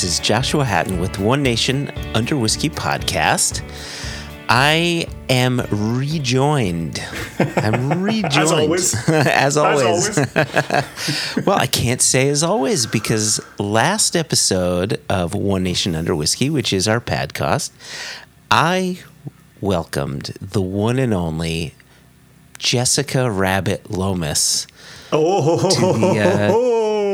This is Joshua Hatton with One Nation Under Whiskey podcast. I am rejoined. I'm rejoined. As always. as always. As always. well, I can't say as always because last episode of One Nation Under Whiskey, which is our podcast, I welcomed the one and only Jessica Rabbit Lomas oh, to the uh,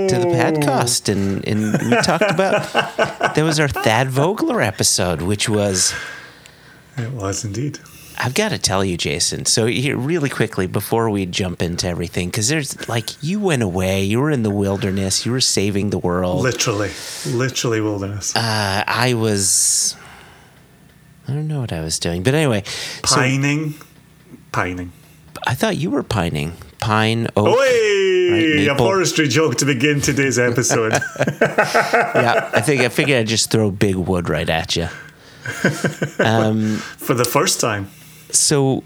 to the podcast, and and we talked about that was our Thad Vogler episode, which was It was indeed. I've got to tell you, Jason. So here, really quickly before we jump into everything, because there's like you went away, you were in the wilderness, you were saving the world. Literally, literally wilderness. Uh, I was. I don't know what I was doing, but anyway, so pining, pining. I thought you were pining, pine oak. Oi! a forestry joke to begin today's episode. Yeah, I think I figured I'd just throw big wood right at you. Um, For the first time. so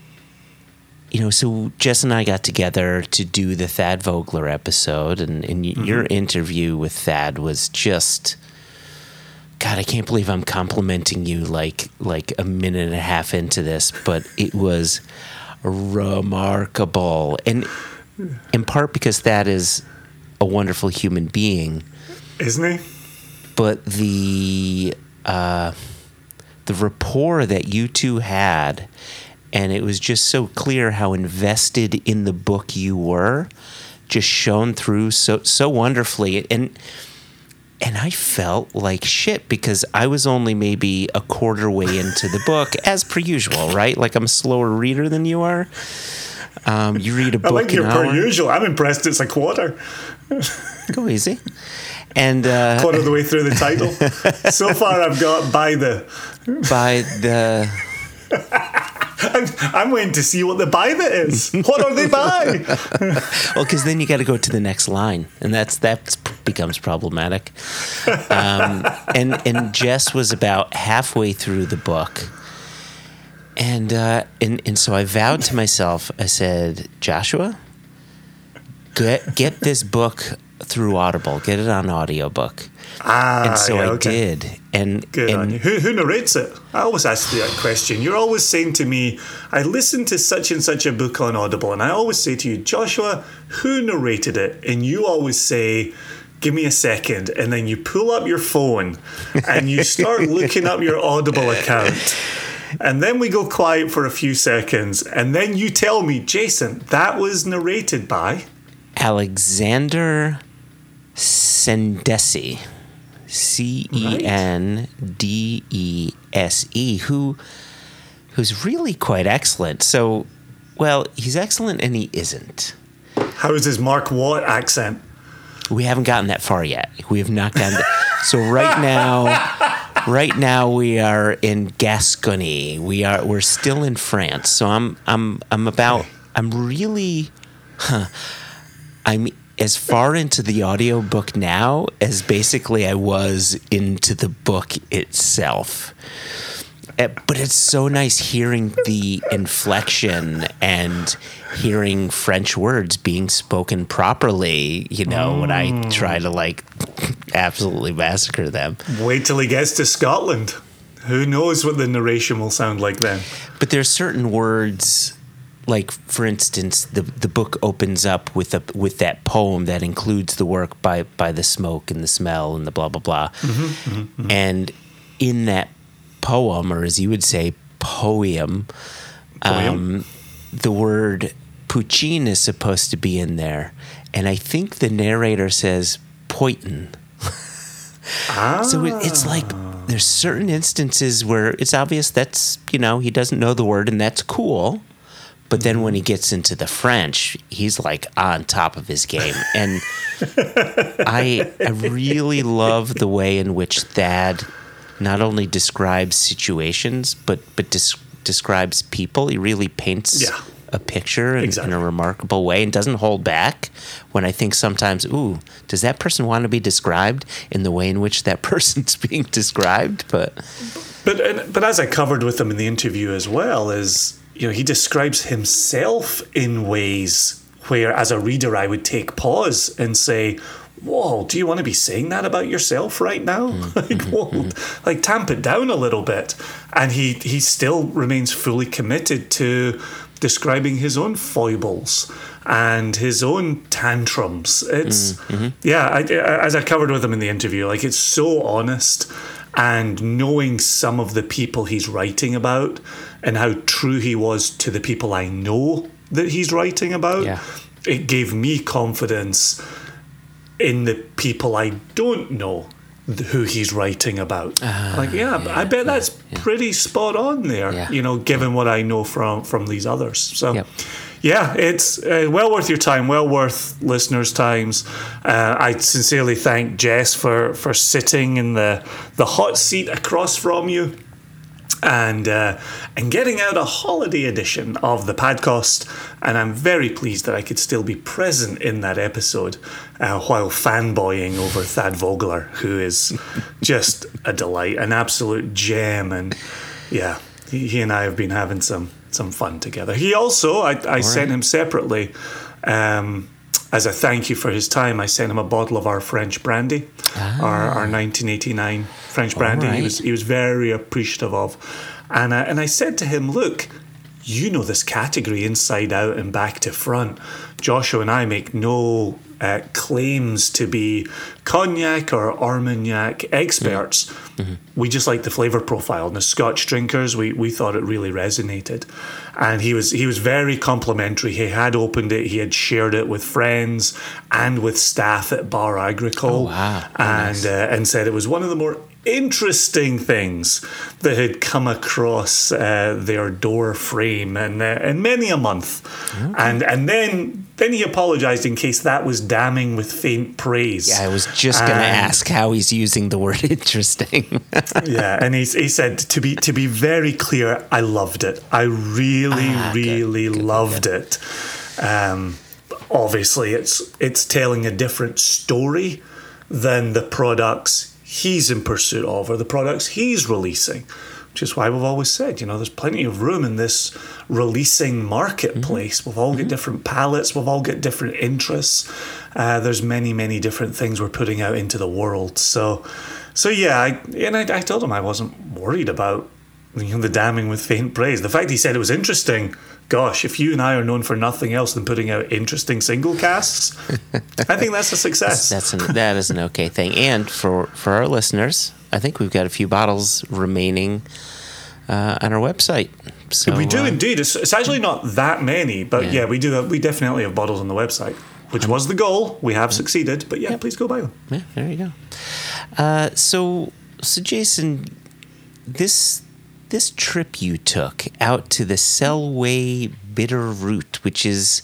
you know so jess and i got together to do the thad vogler episode and, and y your interview with thad was just god i can't believe i'm complimenting you like like a minute and a half into this but it was remarkable and in part because that is a wonderful human being Isn't he? but the uh, the rapport that you two had, and it was just so clear how invested in the book you were, just shone through so so wonderfully, and and I felt like shit because I was only maybe a quarter way into the book, as per usual, right? Like I'm a slower reader than you are. Um, you read a book I like your per hour. usual. I'm impressed it's a quarter. Go easy. And uh, Quarter of the way through the title. so far, I've got by the. by the I'm, I'm waiting to see what the by the is. What are they by? Well, because then you got to go to the next line, and that's that becomes problematic. Um, and and Jess was about halfway through the book, and uh, and and so I vowed to myself. I said, Joshua, get get this book through Audible. Get it on audiobook. Ah, And so yeah, I okay. did. And Good and on you. Who, who narrates it? I always ask you that question. You're always saying to me, I listened to such and such a book on Audible, and I always say to you, Joshua, who narrated it? And you always say, Give me a second. And then you pull up your phone and you start looking up your Audible account. And then we go quiet for a few seconds. And then you tell me, Jason, that was narrated by. Alexander Cendese, C E N D E S E, who who's really quite excellent. So, well, he's excellent and he isn't. How is his Mark Watt accent? We haven't gotten that far yet. We have not gotten that. So right now, right now we are in Gascony. We are we're still in France. So I'm I'm I'm about I'm really huh, I'm as far into the audiobook now as basically I was into the book itself. Eh, But it's so nice hearing the inflection and hearing French words being spoken properly, you know, when I mm. try to like absolutely massacre them. Wait till he gets to Scotland. Who knows what the narration will sound like then? But there's certain words like for instance the the book opens up with a with that poem that includes the work by by the smoke and the smell and the blah blah blah mm-hmm, mm-hmm, mm-hmm. and in that poem or as you would say poem, um, the word poutine is supposed to be in there and i think the narrator says poitin. Ah, so it, it's like there's certain instances where it's obvious that's you know he doesn't know the word and that's cool but then when he gets into the french he's like on top of his game. And i i really love the way in which thad not only describes situations but but des- describes people he really paints Yeah. a picture in, Exactly. in a remarkable way and doesn't hold back when I think sometimes, ooh, does that person want to be described in the way in which that person's being described? But But and, but as I covered with him in the interview as well, is you know he describes himself in ways where, as a reader, I would take pause and say, whoa, do you want to be saying that about yourself right now? Mm. like, mm-hmm. whoa, mm-hmm. like tamp it down a little bit. And he he still remains fully committed to describing his own foibles and his own tantrums. It's mm, mm-hmm. yeah, I, as I covered with him in the interview, like it's so honest. And knowing some of the people he's writing about and how true he was to the people I know that he's writing about, Yeah. it gave me confidence in the people I don't know who he's writing about. like, yeah, Ah, yeah, I bet yeah, that's yeah. pretty spot on there. You know, given what I know from from these others. So. Yep. Yeah, it's uh, well worth your time, well worth listeners' times. Uh, I sincerely thank Jess for, for sitting in the, the hot seat across from you and uh, and getting out a holiday edition of the podcast. And I'm very pleased that I could still be present in that episode uh, while fanboying over Thad Vogler, who is just a delight, an absolute gem. And yeah, he, he and I have been having some some fun together. He also, I, I sent him separately. Um, as a thank you for his time, I sent him a bottle of our French brandy, our, our ah. 1989 French brandy. He was he was very appreciative of, and I, and I said to him, look. You know this category inside out and back to front. Joshua and I make no uh, claims to be cognac or Armagnac experts. We just like the flavour profile. And as Scotch drinkers, we, we thought it really resonated. And he was he was very complimentary. He had opened it, he had shared it with friends and with staff at Bar Agricole. Oh, wow. Oh, And uh, and said it was one of the more interesting things that had come across uh, their door frame in, uh, in many a month. And and then then he apologized in case that was damning with faint praise. Yeah, I was just going to ask how he's using the word interesting. yeah, and he, he said to be to be very clear, I loved it. I really, Ah, really good, loved it. Um, obviously, it's it's telling a different story than the products he's in pursuit of or the products he's releasing. Which is why we've always said, you know, there's plenty of room in this releasing marketplace. We've all got different palettes, we've all got different interests. Uh, there's many, many different things we're putting out into the world. So, so yeah, I, and I, I told him I wasn't worried about you know, the damning with faint praise. The fact he said it was interesting. Gosh, if you and I are known for nothing else than putting out interesting single casks, I think that's a success. That's an, that is an okay thing. And for for our listeners, I think we've got a few bottles remaining uh, on our website. So we do uh, indeed. It's, it's actually not that many, but Yeah. yeah, we do. Have, we definitely have bottles on the website, which was the goal. We have succeeded, but yeah, please go buy them. Yeah, there you go. Uh, so, so Jason, this this trip you took out to the Selway Bitterroot, which is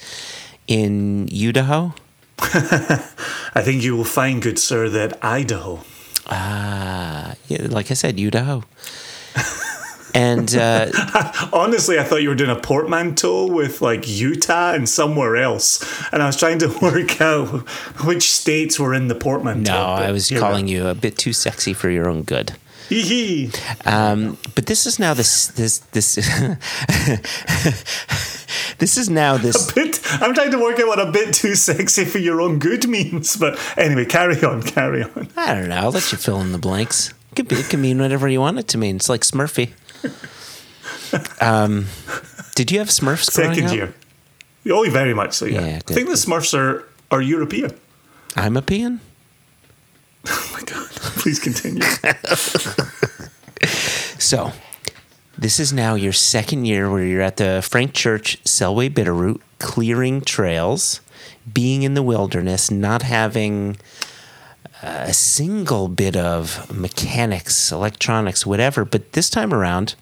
in Idaho. I think you will find, good sir, that Idaho. Ah, yeah, like I said, Idaho. and uh, Honestly, I thought you were doing a portmanteau with like Utah and somewhere else, and I was trying to work out which states were in the portmanteau. no, I was calling you a bit too sexy for your own good. Are. Hee hee. Um, but this is now this this this this is now this Bit, I'm trying to work out what a bit too sexy for your own good means, but anyway, carry on, carry on. I don't know. I'll let you fill in the blanks. It could, be, it could mean whatever you want it to mean. It's like Smurfy. Um, did you have Smurfs growing Second up? year. Oh, very much so. Yeah, Yeah, I think the Smurfs are are European. I'm a peon. Oh my god! Please continue. So, this is now your second year where you're at the Frank Church Selway Bitterroot, clearing trails, being in the wilderness, not having uh, a single bit of mechanics, electronics, whatever. But this time around,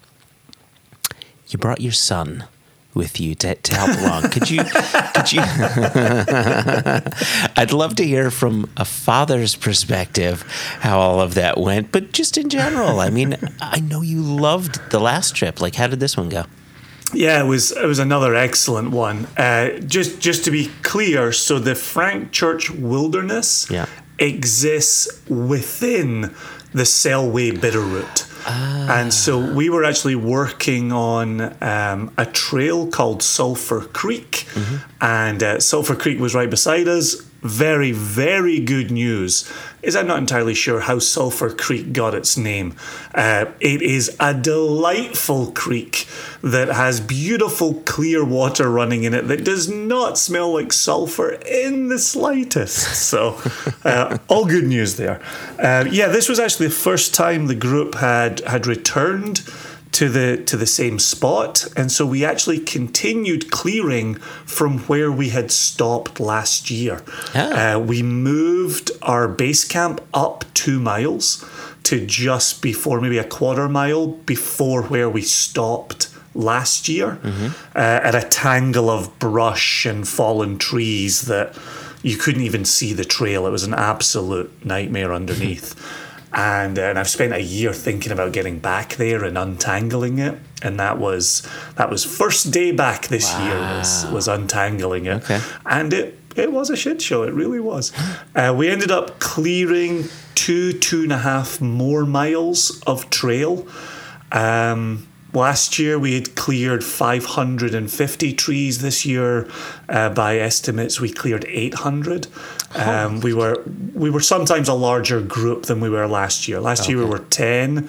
you brought your son with you to, to help along. Could you? Could you? I'd love to hear from a father's perspective how all of that went, but just in general. I mean, I know you loved the last trip. Like, how did this one go? Yeah, it was it was another excellent one. Uh, just just to be clear, so the Frank Church Wilderness Yeah. exists within the Selway Bitterroot. And so we were actually working on um, a trail called Sulphur Creek, and uh, Sulphur Creek was right beside us. Very, very good news is I'm not entirely sure how Sulphur Creek got its name. Uh, it is a delightful creek that has beautiful clear water running in it that does not smell like sulphur in the slightest. So, uh, all good news there. Uh, yeah, this was actually the first time the group had had returned to the to the same spot. And so we actually continued clearing from where we had stopped last year. Uh, we moved our base camp up two miles to just before maybe a quarter mile before where we stopped last year uh, at a tangle of brush and fallen trees that you couldn't even see the trail. It was an absolute nightmare underneath and, uh, and I've spent a year thinking about getting back there and untangling it, and that was that was first day back this year was was untangling it, Okay. and it it was a shit show. It really was. Uh, we ended up clearing two two and a half more miles of trail. Um, last year we had cleared 550 trees. This year, uh, by estimates, we cleared 800. Um, we were we were sometimes a larger group than we were last year. Last year we were 10 uh,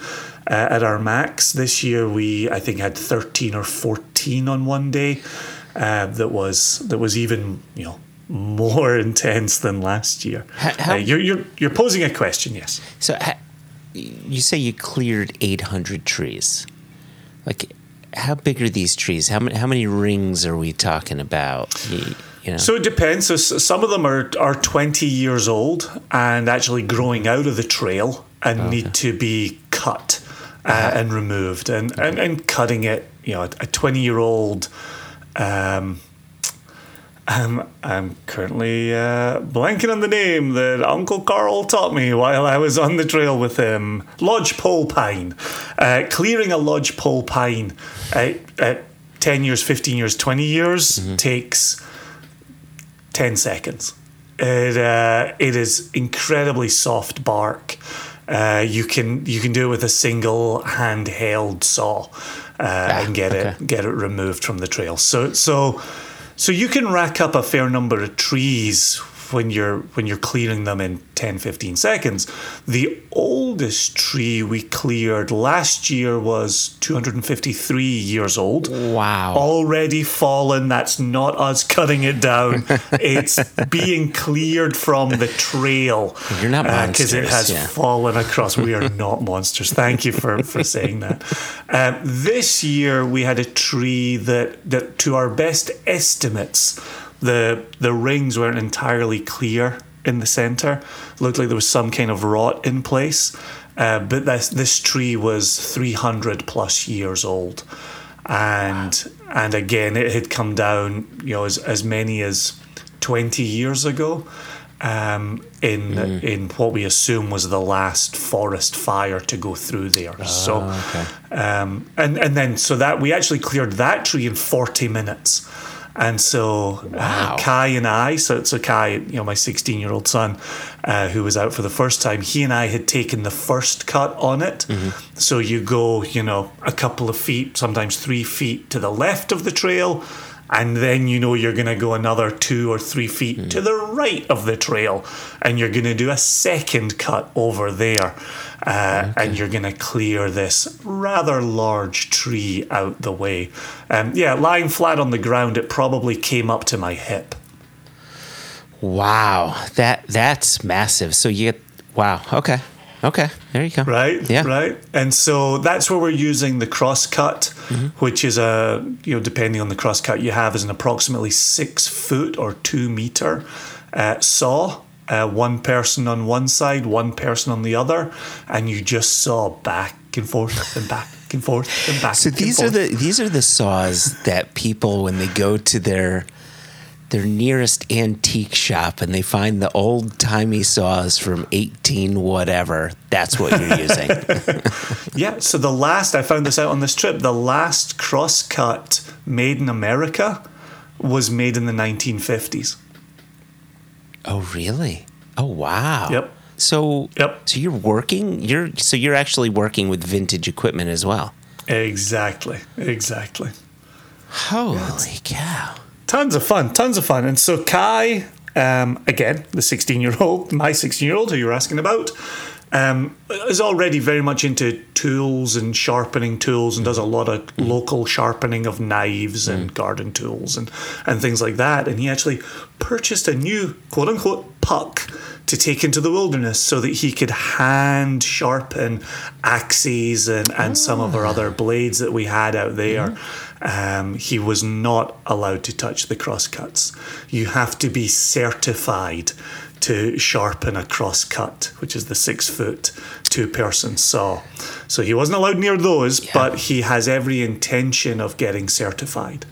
at our max. This year we I think had 13 or 14 on one day. Uh, that was that was even you know more intense than last year. How- how- Uh, you're, you're you're posing a question, yes. So you say you cleared 800 trees. Like, how big are these trees? How many how many rings are we talking about? You, know. So it depends. So some of them are, are 20 years old and actually growing out of the trail and need to be cut uh, and removed. And, and, and cutting it, you know, a 20 year old. Um, I'm, I'm currently uh, blanking on the name that Uncle Carl taught me while I was on the trail with him. Lodgepole pine. Uh, clearing a lodgepole pine at, at 10 years, 15 years, 20 years takes 10 seconds. It, uh, it is incredibly soft bark. Uh, you can you can do it with a single handheld saw uh, and get okay. it get it removed from the trail. So so so you can rack up a fair number of trees when you're when you're clearing them in 10 15 seconds. The oldest tree we cleared last year was 253 years old wow. already fallen. That's not us cutting it down. it's being cleared from the trail. You're not because it has yeah. fallen across. We are not monsters. Thank you for, for saying that. Um, this year we had a tree that that to our best estimates, the the rings weren't entirely clear in the center. Looked like there was some kind of rot in place. Uh, but this this tree was 300 plus years old. And and again it had come down you know as, as many as 20 years ago um, in in what we assume was the last forest fire to go through there. So um, and and then so that we actually cleared that tree in 40 minutes and so Wow. uh, Kai and I, so, so Kai, you know, my 16 year old son, uh, who was out for the first time, he and I had taken the first cut on it. So you go, you know, a couple of feet, sometimes three feet to the left of the trail, and then you know you're going to go another two or three feet to the right of the trail, and you're going to do a second cut over there. Uh, And you're going to clear this rather large tree out the way. Um, yeah, lying flat on the ground, it probably came up to my hip. Wow. That that's massive. So you get wow. Okay. Okay. There you go. Right. Yeah. Right. And so that's where we're using the cross cut, which is a you know depending on the cross cut you have is an approximately six foot or two meter uh, saw. Uh, one person on one side, one person on the other, and you just saw back and forth and back and forth and back. So and these are the these are the saws that people when they go to their their nearest antique shop and they find the old timey saws from eighteen whatever. That's what you're using. Yeah, so the last I found this out on this trip, the last crosscut made in America was made in the 1950s. oh really? Oh wow. Yep. So Yep. so you're working you're so you're actually working with vintage equipment as well. Exactly. Exactly. Holy cow. Tons of fun, tons of fun. And so Kai um, again, the 16 year old, my 16 year old who you're asking about, um, is already very much into tools and sharpening tools and does a lot of Mm. local sharpening of knives and garden tools and, and things like that. And he actually purchased a new quote unquote puck to take into the wilderness so that he could hand sharpen axes and, and some of our Ah. other blades that we had out there. Mm-hmm. Um, he was not allowed to touch the crosscuts. You have to be certified to sharpen a crosscut, which is the six foot two person saw. So he wasn't allowed near those, but he has every intention of getting certified.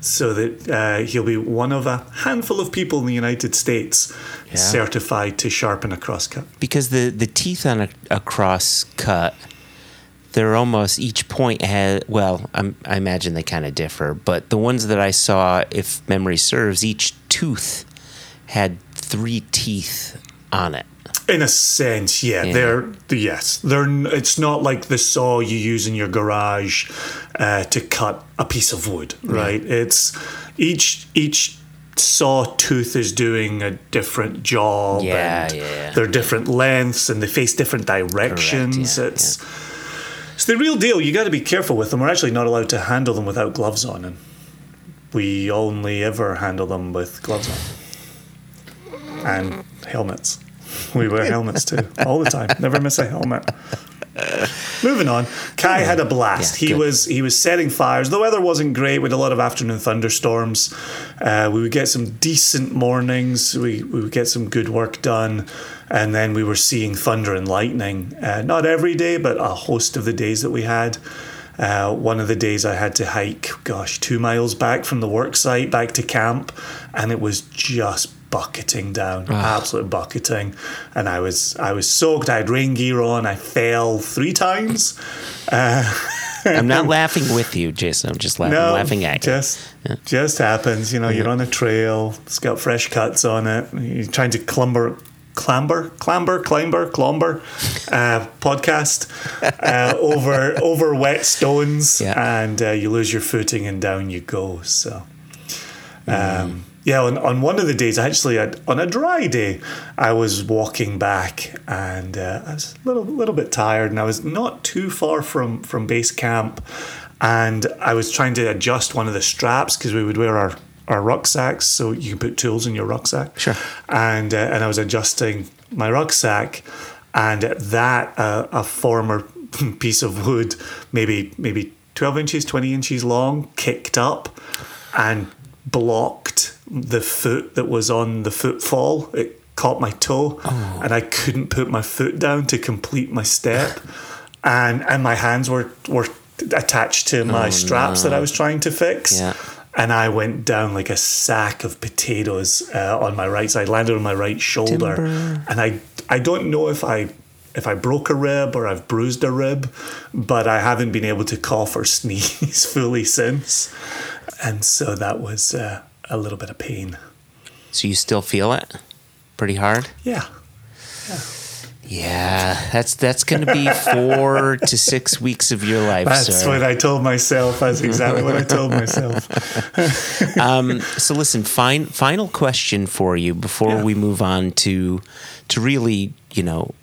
So that uh, he'll be one of a handful of people in the United States certified to sharpen a crosscut. because the the teeth on a, a cross cut they're almost each point has well I'm, i imagine they kind of differ but the ones that i saw if memory serves each tooth had three teeth on it In a sense, yeah, Yeah. they're yes, they're. It's not like the saw you use in your garage uh, to cut a piece of wood, right? It's each each saw tooth is doing a different job. Yeah, and yeah. They're different lengths and they face different directions. yeah, it's it's the real deal. You got to be careful with them. We're actually not allowed to handle them without gloves on, and we only ever handle them with gloves on and helmets. We wear helmets too all the time. Never miss a helmet. Moving on, Kai had a blast. Yeah, he good. was he was setting fires. The weather wasn't great. with a lot of afternoon thunderstorms. Uh, we would get some decent mornings. We we would get some good work done, and then we were seeing thunder and lightning. Uh, not every day, but a host of the days that we had. Uh, one of the days I had to hike, gosh, two miles back from the work site back to camp, and it was just bucketing down, absolute bucketing, and I was I was soaked. I had rain gear on. I fell three times. i'm not laughing with you jason i'm just laughing, laughing at you just just happens. You know, you're on a trail. It's got fresh cuts on it. You're trying to clamber, clamber, clamber, climber, clomber, uh, podcast uh, over over wet stones, Yeah. and uh, you lose your footing, and down you go. So. Mm. Yeah, on, on one of the days, actually, on a dry day, I was walking back and uh, I was a little little bit tired, and I was not too far from from base camp, and I was trying to adjust one of the straps because we would wear our our rucksacks, so you can put tools in your rucksack. Sure. And uh, and I was adjusting my rucksack, and at that uh, a former piece of wood, maybe maybe twelve inches, twenty inches long, kicked up, and blocked the foot that was on the footfall. It caught my toe, and I couldn't put my foot down to complete my step, and and my hands were were attached to my straps that I was trying to fix. Yeah. And I went down like a sack of potatoes uh, on my right side, landed on my right shoulder, Timber. and I I don't know if I if I broke a rib or I've bruised a rib, but I haven't been able to cough or sneeze fully since, and so that was uh, a little bit of pain. so you still feel it pretty hard Yeah, yeah yeah that's that's gonna be four to six weeks of your life that's sir. what I told myself. That's exactly what I told myself. um, so listen, fine, final question for you before Yeah. we move on to to really, you know,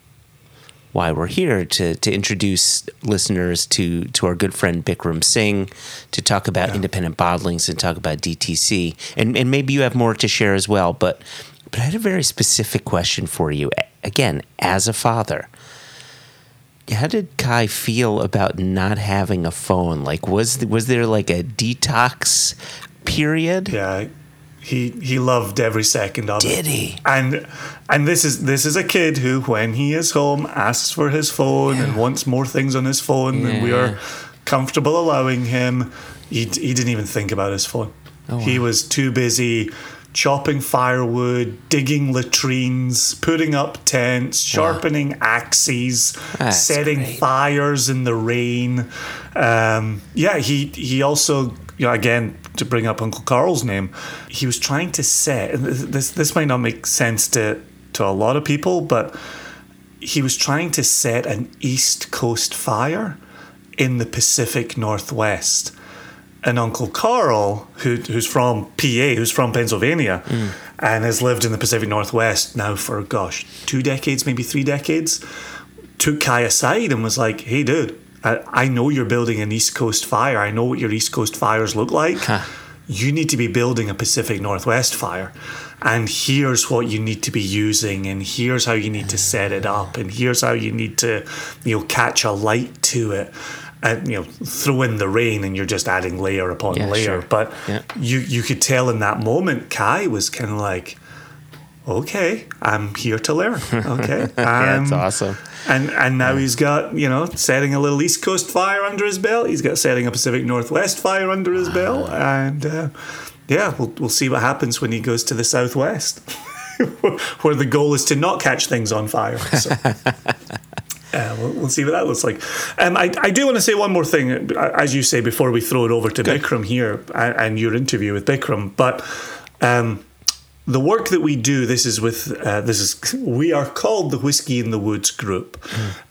why we're here to to introduce listeners to to our good friend Bikram Singh to talk about independent bottlings and talk about DTC, and and maybe you have more to share as well, but but I had a very specific question for you. Again, as a father, how did Kai feel about not having a phone? Like, was was there like a detox period? Yeah, he he loved every second of it. Did he? And and this is this is a kid who, when he is home, asks for his phone and wants more things on his phone than we are comfortable allowing him. He he didn't even think about his phone. Oh, He was too busy chopping firewood, digging latrines, putting up tents, sharpening axes, That's setting great. fires in the rain. Um, yeah, he he also you know, again to bring up Uncle Carl's name, he was trying to set. and This this might not make sense to to a lot of people, but he was trying to set an East Coast fire in the Pacific Northwest. And Uncle Carl, who, who's from PA, who's from Pennsylvania, mm. and has lived in the Pacific Northwest now for gosh two decades, maybe three decades. Took Kai aside and was like, "Hey, dude, I, I know you're building an East Coast fire. I know what your East Coast fires look like. You need to be building a Pacific Northwest fire." and here's what you need to be using and here's how you need to set it up and here's how you need to you know catch a light to it and you know throw in the rain and you're just adding layer upon Yeah, layer sure. but Yeah. you you could tell in that moment kai was kind of like okay i'm here to learn okay Yeah, it's Um, awesome. And and now he's got you know setting a little East Coast fire under his belt. He's got setting a Pacific Northwest fire under his belt, and uh, yeah, we'll we'll see what happens when he goes to the Southwest, where the goal is to not catch things on fire. So. Uh, we'll, we'll see what that looks like. Um, I, I do want to say one more thing, uh, as you say, before we throw it over to Bikram here and, and your interview with Bikram. But um, the work that we do, this is with uh, this is we are called the Whiskey in the Woods Group,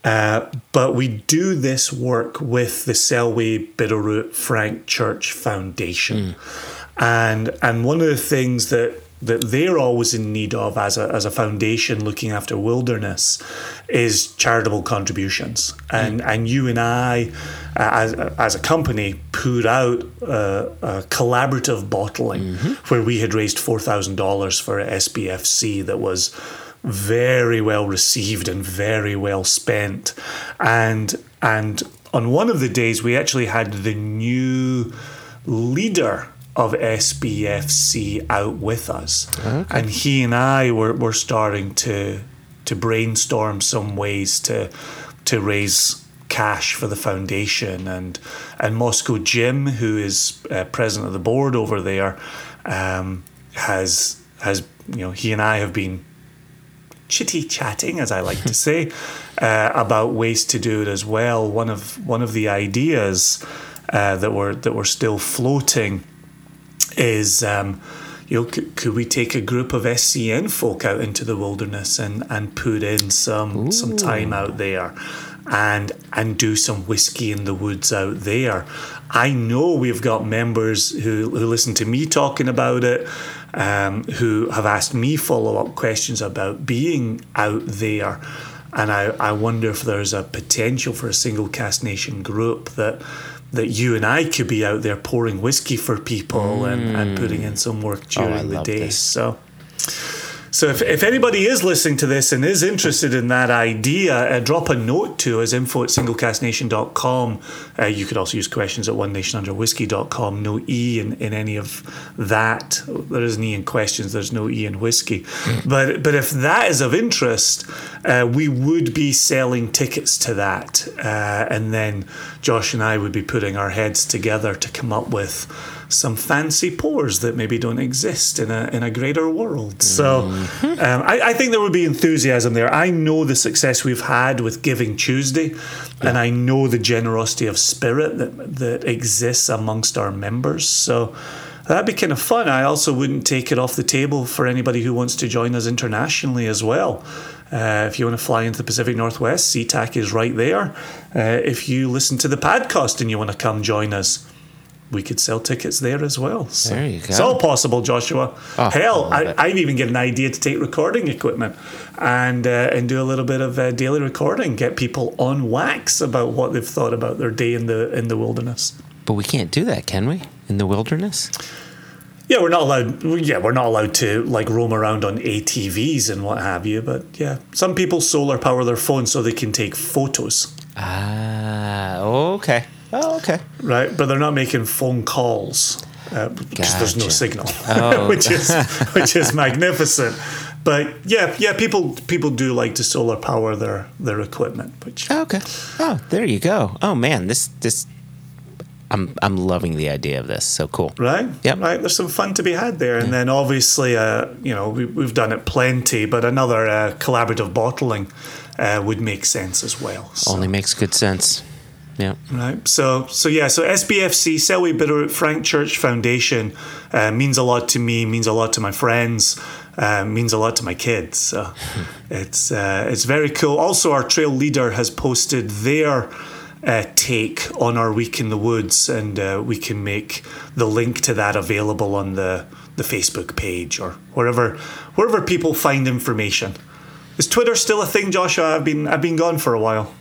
uh, but we do this work with the Selway Bitterroot Frank Church Foundation, and and one of the things that that they're always in need of as a, as a foundation looking after wilderness is charitable contributions. And and you and I, uh, as, as a company, put out uh, a collaborative bottling where we had raised $4,000 for a SBFC that was very well received and very well spent. And, and on one of the days, we actually had the new leader of SBFC out with us. And he and I were, were starting to to brainstorm some ways to to raise cash for the foundation and and Moscow Jim, who is uh, president of the board over there, um, has has you know he and I have been chitty chatting, as I like to say, uh, about ways to do it as well. One of one of the ideas uh, that were that were still floating is. Um, you know, could, could we take a group of SCN folk out into the wilderness and, and put in some some time out there, and and do some whiskey in the woods out there? I know we've got members who, who listen to me talking about it, um, who have asked me follow up questions about being out there. And I, I wonder if there's a potential for a single cask nation group that that you and I could be out there pouring whiskey for people and, and putting in some work during Mm. Oh, the day. this. So so if, if anybody is listening to this and is interested in that idea, uh, drop a note to us, info at singlecasknation.com. Uh, you could also use questions at one nation under whiskey.com. No E in, in any of that. There is an E in questions, there's no E in whiskey. But, but if that is of interest, uh, we would be selling tickets to that. Uh, and then Josh and I would be putting our heads together to come up with some fancy pours that maybe don't exist in a in a greater world. So um, I, I think there would be enthusiasm there. I know the success we've had with Giving Tuesday, and I know the generosity of spirit that that exists amongst our members. So. That'd be kind of fun. I also wouldn't take it off the table for anybody who wants to join us internationally as well. Uh, if you want to fly into the Pacific Northwest, SeaTac is right there. Uh, if you listen to the podcast and you want to come join us, we could sell tickets there as well. So There you go. It's all possible, Joshua. Oh, Hell, I I. I'd even get an idea to take recording equipment and uh, and do a little bit of uh, daily recording, get people on wax about what they've thought about their day in the in the wilderness. But we can't do that, can we? In the wilderness? Yeah, we're not allowed. Yeah, we're not allowed to like roam around on ATVs and what have you. But yeah, some people solar power their phones so they can take photos, Ah, okay. Oh, okay. right? But they're not making phone calls uh, because there's no signal, Oh. which is which is magnificent. But yeah, yeah, people people do like to solar power their their equipment, which Okay. Oh, there you go. Oh man, this this I'm I'm loving the idea of this. So cool. right? Yep. Right. There's some fun to be had there, and then obviously, uh, you know, we, we've done it plenty, but another uh, collaborative bottling uh, would make sense as well. So, Only makes good sense. Yeah. right. So, so yeah. So SBFC, Selway Bitterroot Frank Church Foundation, uh, means a lot to me. Means a lot to my friends. Uh, means a lot to my kids. So it's uh, it's very cool. Also, our trail leader has posted their uh, take on our week in the woods, and uh, we can make the link to that available on the the Facebook page or wherever wherever people find information. Is Twitter still a thing, Joshua? I've been I've been gone for a while.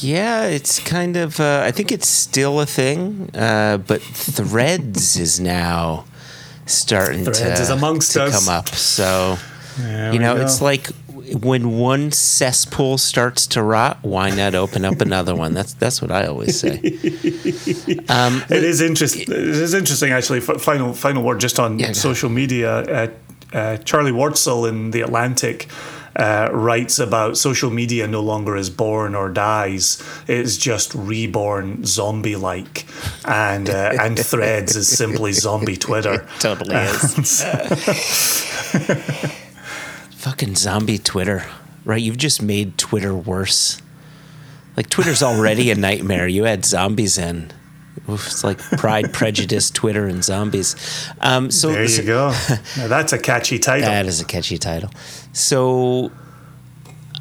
Yeah, it's kind of. Uh, I think it's still a thing, uh, but Threads is now starting Threads to, is amongst to us. come up. So There you know, go. it's like when one cesspool starts to rot, why not open up another one? That's that's what I always say. Um, It is interesting. It is interesting, actually. F- Final final word just on Yeah, social media. Uh, uh, Charlie Warzel in the Atlantic uh, writes about social media no longer is born or dies; it's just reborn zombie-like, and uh, and Threads is simply zombie Twitter. totally is. Fucking zombie Twitter, right? You've just made Twitter worse. Like Twitter's already a nightmare. You add zombies in. It's like Pride, Prejudice, Twitter, and zombies. Um, so There you go. Now that's a catchy title. That is a catchy title. So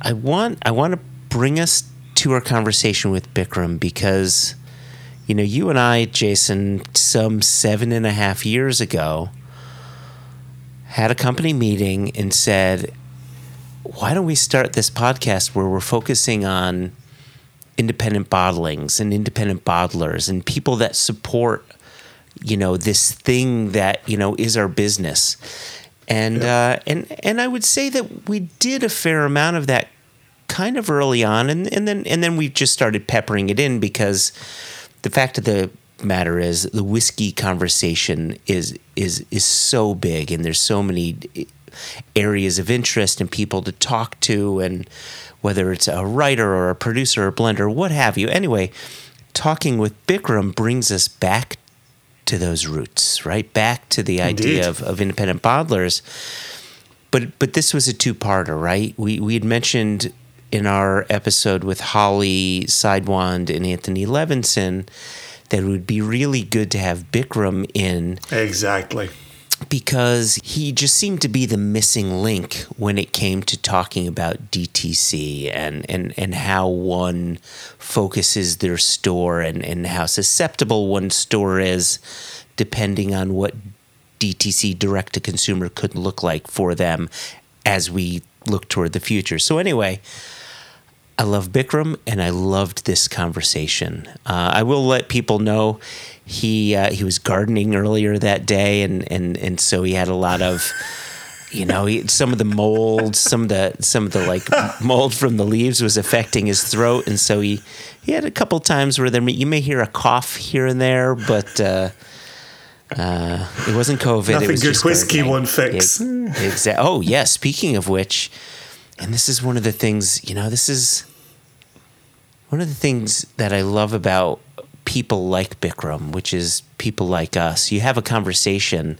I want I want to bring us to our conversation with Bikram because you know you and I, Jason, some seven and a half years ago, had a company meeting and said, "Why don't we start this podcast where we're focusing on independent bottlings and independent bottlers and people that support you know this thing that you know is our business. And uh, and and I would say that we did a fair amount of that kind of early on. And, and then and then we just started peppering it in because the fact of the matter is the whiskey conversation is is is so big and there's so many areas of interest and people to talk to and whether it's a writer or a producer or a blender what have you. Anyway talking with Bikram brings us back to those roots right? Back to the idea of, of independent bottlers. But but this was a two-parter right? We we had mentioned in our episode with Holly Sidewand and Anthony Levinson that it would be really good to have Bikram in Exactly. Because he just seemed to be the missing link when it came to talking about DTC and, and, and how one focuses their store and, and how susceptible one store is depending on what DTC direct to consumer could look like for them as we look toward the future. So, anyway, I love Bikram, and I loved this conversation. Uh, I will let people know he uh, he was gardening earlier that day, and and and so he had a lot of. You know, he, some of the mold, some of the some of the like mold from the leaves was affecting his throat, and so he he had a couple times where there may, you may hear a cough here and there, but uh, uh, it wasn't COVID. Nothing it was good just whiskey gardening. won't fix. Exa- oh yeah. Speaking of which, and this is one of the things you know. This is one of the things that I love about people like Bikram, which is people like us. You have a conversation,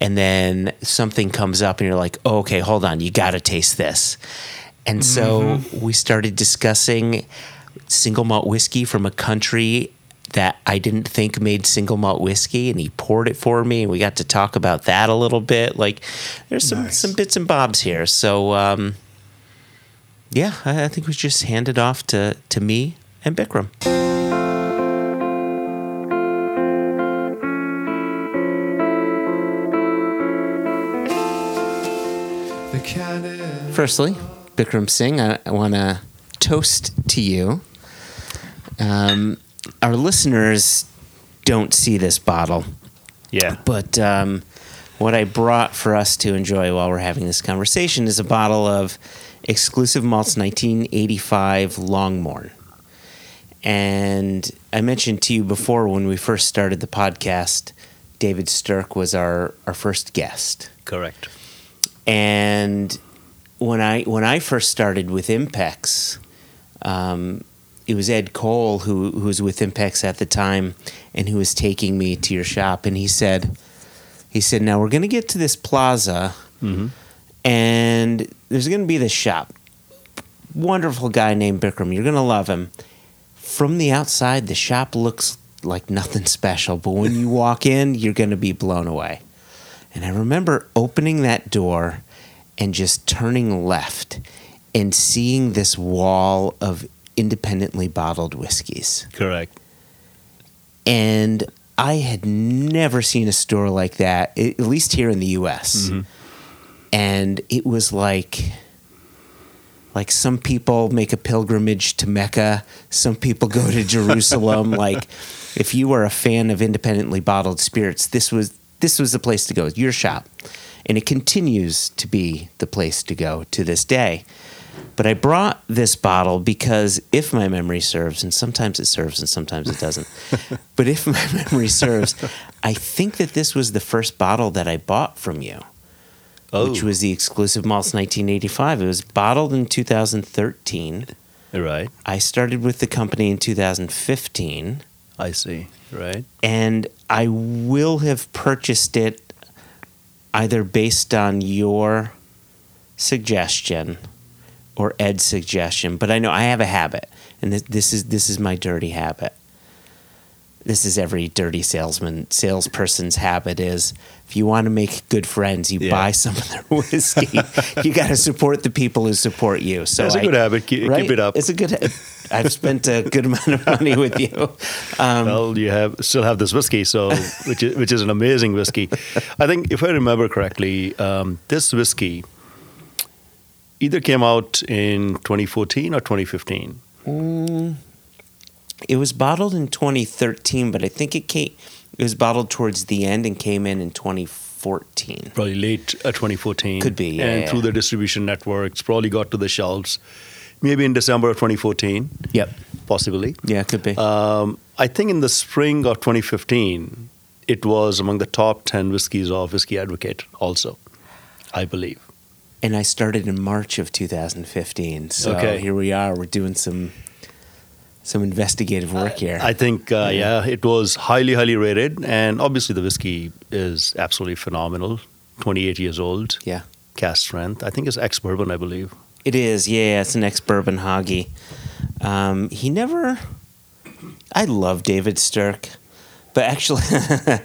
and then something comes up, and you're like, oh, "Okay, hold on, you got to taste this." And so we started discussing single malt whiskey from a country that I didn't think made single malt whiskey, and he poured it for me, and we got to talk about that a little bit. Like, there's some Nice. some bits and bobs here. So, um, yeah, I, I think we just hand it off to to me and Bikram. Firstly, Bikram Singh, I, I want to toast to you. Um, our listeners don't see this bottle, Yeah. but um, what I brought for us to enjoy while we're having this conversation is a bottle of exclusive malts 1985 Longmorn. And I mentioned to you before when we first started the podcast, David Stirk was our, our first guest. Correct. And when I when I first started with Impex, um, it was Ed Cole who who was with Impex at the time, and who was taking me to your shop, and he said, he said, now we're going to get to this plaza, and there's going to be this shop. Wonderful guy named Bikram. You're going to love him. From the outside, the shop looks like nothing special, but when you walk in, you're going to be blown away. And I remember opening that door and just turning left and seeing this wall of independently bottled whiskeys. Correct. And I had never seen a store like that, at least here in the U.S. Mm-hmm. And it was like, like some people make a pilgrimage to Mecca, some people go to Jerusalem. like, if you are a fan of independently bottled spirits, this was this was the place to go. Your shop, and it continues to be the place to go to this day. But I brought this bottle because if my memory serves, and sometimes it serves and sometimes it doesn't, but if my memory serves, I think that this was the first bottle that I bought from you, Oh, which was the exclusive malts 1985. It was bottled in 2013. right. I started with the company in 2015, I see. Right. and I will have purchased it either based on your suggestion or Ed's suggestion. But I know I have a habit, and this, this is this is my dirty habit. This is every dirty salesman salesperson's habit is if you want to make good friends, you Yeah. buy some of their whiskey. you got to support the people who support you. So That's a I- good habit. Keep- keep it up. It's a good. I've spent a good amount of money with you. Um, well, you have still have this whiskey, so which is which is an amazing whiskey. I think if I remember correctly, um, this whiskey either came out in 2014 or 2015. It was bottled in 2013, but I think it came. It was bottled towards the end and came in in 2014. Probably late uh, 2014. Could be, yeah, and yeah. through the distribution networks, probably got to the shelves, maybe in December of 2014, Yep. possibly. Yeah, it could be. Um, I think in the spring of 2015, it was among the top 10 whiskeys of Whiskey Advocate, also, I believe. and I started in March of 2015. So Okay. here we are. We're doing some some investigative work here. I think, uh, yeah, it was highly, highly rated. And obviously, the whiskey is absolutely phenomenal. 28 years old, yeah. cask strength. I think it's ex bourbon, I believe. It is, yeah. It's an ex bourbon hoggy. Um, he never. I love David Stirk, but actually,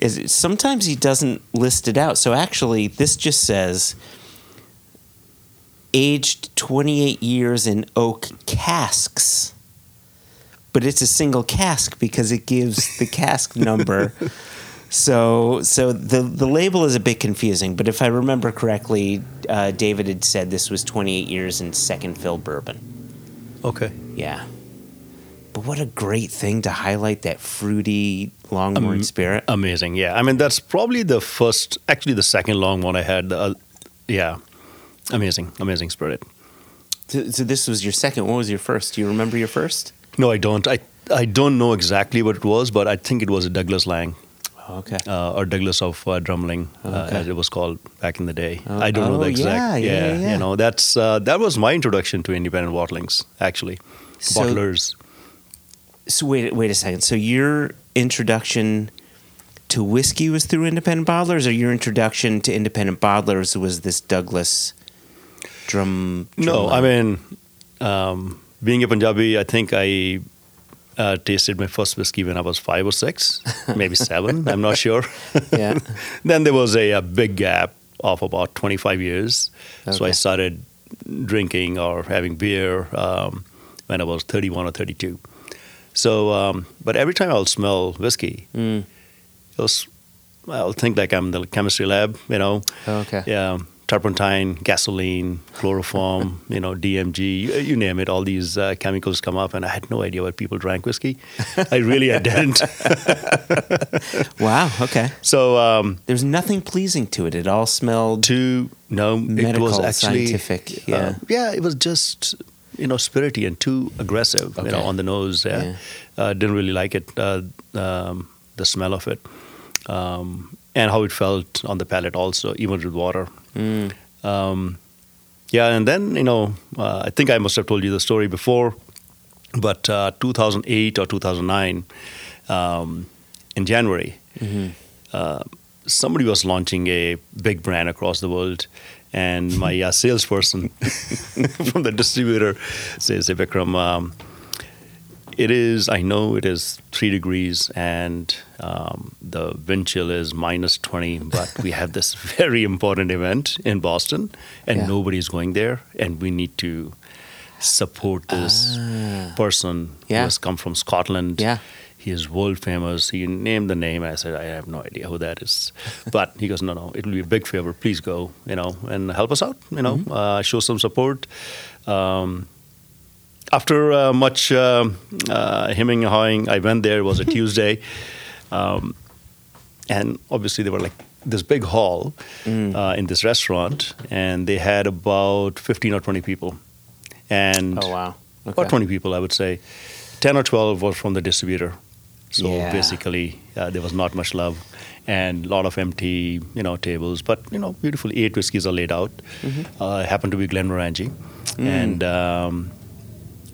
is sometimes he doesn't list it out. So actually, this just says aged 28 years in oak casks. But it's a single cask because it gives the cask number. So, so the the label is a bit confusing, but if I remember correctly, uh, David had said this was 28 years in second fill bourbon. Okay. Yeah, but what a great thing to highlight that fruity Longmorn Um, spirit. Amazing. Yeah. I mean, that's probably the first, actually, the second long one I had. Uh, yeah. Amazing. Amazing spirit. So, so this was your second. What was your first? Do you remember your first? No, I don't. I, I don't know exactly what it was, but I think it was a Douglas Laing. Oh, okay. uh, or Douglas of uh, Drumlanrig, uh, as it was called back in the day. Oh, I don't know oh, the exact. yeah, yeah, yeah, yeah. You know, that's uh, that was my introduction to independent bottlings. Actually, So- bottlers. So wait, wait a second. So your introduction to whiskey was through independent bottlers, or your introduction to independent bottlers was this Douglas drum? No, drum I mean, um, being a Punjabi, I think I uh, tasted my first whiskey when I was five or six, maybe seven. I'm not sure. Yeah. then there was a, a big gap of about 25 years. So I started drinking or having beer um, when I was 31 or 32. So, um, but every time I'll smell whiskey, Mm. it'll, I'll think like I'm in the chemistry lab, you know. Okay. Yeah, turpentine, gasoline, chloroform, you know, DMG, you, you name it. All these uh, chemicals come up, and I had no idea what people drank whiskey. I really I didn't. Wow. Okay. So um, There's nothing pleasing to it. It all smelled. too no, it Medical, was actually scientific, uh, yeah. yeah, it was just you know spirity and too aggressive, you know, on the nose. Yeah, Yeah. Uh, didn't really like it, uh, um, the smell of it, um, and how it felt on the palate also, even with water. Mm. Um, yeah, and then you know, uh, I think I must have told you the story before, but uh, 2008 or 2009, um, in January, Mm-hmm. uh, somebody was launching a big brand across the world, and my uh, salesperson from the distributor says, "Hey, Bikram." Um, it is, I know it is three degrees and um, the wind chill is minus 20, but we have this very important event in Boston and Yeah. nobody's going there. And we need to support this person Ah. Yeah. who has come from Scotland. Yeah. He is world famous. He named the name. I said, I have no idea who that is. But he goes, no, no, it will be a big favor. Please go, you know, and help us out, you know, uh, show some support. Um, after uh, much uh, uh, hemming and hawing, I went there. It was a Tuesday. Um, and obviously, they were like this big hall uh, in this restaurant, and they had about 15 or 20 people. And Oh wow. about 20 people, I would say. 10 or 12 were from the distributor. So Yeah. basically, uh, there was not much love and a lot of empty, you know, tables. But, you know, beautiful eight whiskeys are laid out. Mm-hmm. Uh, happened to be Glenmorangie. Mm. And um,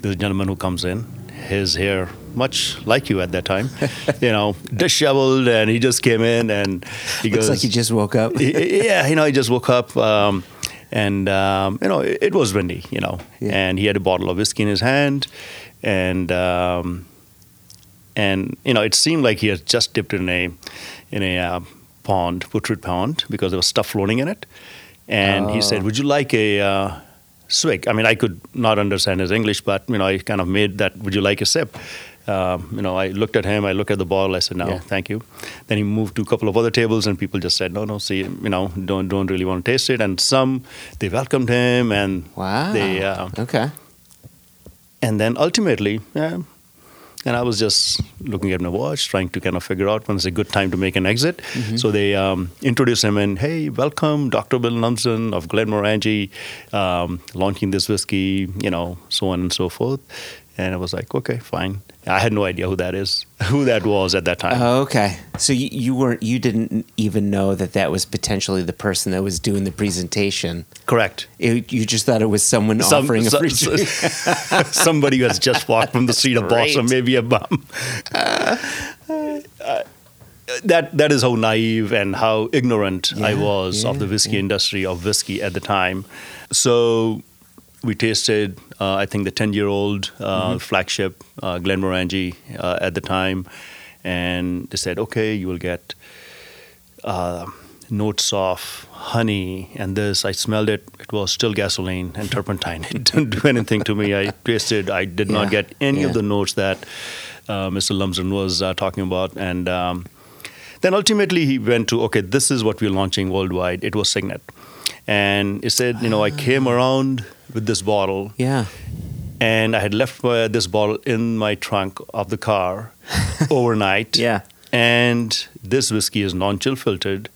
a gentleman who comes in. His hair, much like you at that time, you know, disheveled, and he just came in and he Looks goes, like you just woke up. yeah, you know, he just woke up, um, and um, you know, it, it was windy, you know, Yeah. and he had a bottle of whiskey in his hand, and um, and you know, it seemed like he had just dipped in a in a uh, pond, putrid pond, because there was stuff floating in it, and he said, Oh. "Would you like a?" Uh, Swig. I mean, I could not understand his English, but you know, I kind of made that. Would you like a sip? Um, you know, I looked at him. I looked at the bottle. I said, "No, Yeah. thank you." Then he moved to a couple of other tables, and people just said, "No, no, see, you know, don't don't really want to taste it." And some they welcomed him, and Wow. they uh, okay. and then ultimately, yeah. And I was just looking at my watch, trying to kind of figure out when it's a good time to make an exit. So they um, introduced him and, hey, welcome, Dr. Bill Lumsden of Glenmorangie, um, launching this whiskey, you know, so on and so forth. And I was like, okay, fine. I had no idea who that is, who that was at that time. Oh, okay. So you, you weren't you didn't even know that that was potentially the person that was doing the presentation. Correct. It, you just thought it was someone Some- offering a free so- drink. somebody who has just walked from the street, of Great. maybe a bum. Uh, that that is how naive and how ignorant I Yeah, was of the yeah, whiskey industry of whiskey at the time. So we tasted, uh, I think, the ten-year-old uh, Mm-hmm. flagship uh, Glenmorangie uh, at the time, and they said, "Okay, you will get." Uh, notes of honey and this. I smelled it. It was still gasoline and turpentine. It didn't do anything to me. I tasted. I did Yeah, not get any yeah. of the notes that uh, Mr. Lumsden was uh, talking about. And um, then ultimately he went to okay, this is what we're launching worldwide. It was Signet, and he said, you know, I came around with this bottle yeah. and I had left uh, this bottle in my trunk of the car overnight. Yeah. And this whiskey is non-chill filtered,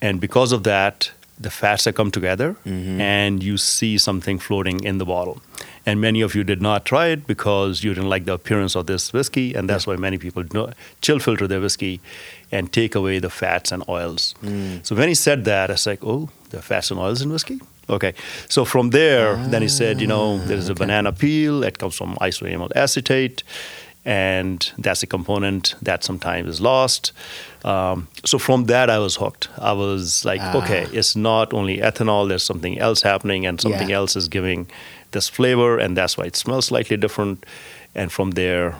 and because of that, the fats have come together, Mm-hmm. and you see something floating in the bottle. And many of you did not try it because you didn't like the appearance of this whiskey, and that's why many people do chill filter their whiskey and take away the fats and oils. Mm. So when he said that, I was like, "Oh, there are fats and oils in whiskey." Okay, so from there, then he said, "You know, there is a banana peel. It comes from isoamyl acetate." and that's a component that sometimes is lost. Um, so from that, I was hooked. I was like, Ah. okay, it's not only ethanol. There's something else happening, and something Yeah. else is giving this flavor, and that's why it smells slightly different. And from there,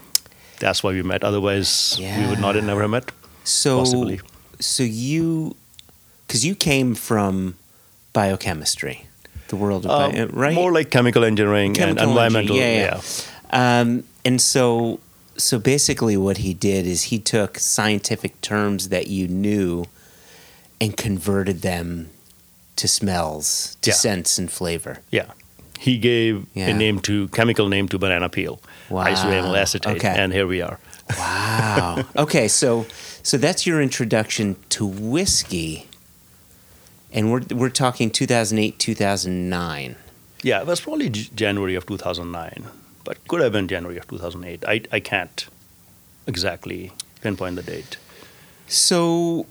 that's why we met. Otherwise, we would not have never met. So Possibly. so you because you came from biochemistry, the world of Um, bio, right? More like chemical engineering and Chemical environmental. engineering, yeah, yeah. Um, and so, so basically, what he did is he took scientific terms that you knew and converted them to smells, to Yeah. scents and flavor. Yeah. He gave Yeah. a name to chemical name to banana peel, Wow. isoamyl acetate, Okay. and here we are. Wow. okay, so so that's your introduction to whiskey, and we're we're talking 2008, 2009. Yeah, it was probably J- January of 2009, but could have been January of 2008. I, I can't exactly pinpoint the date. So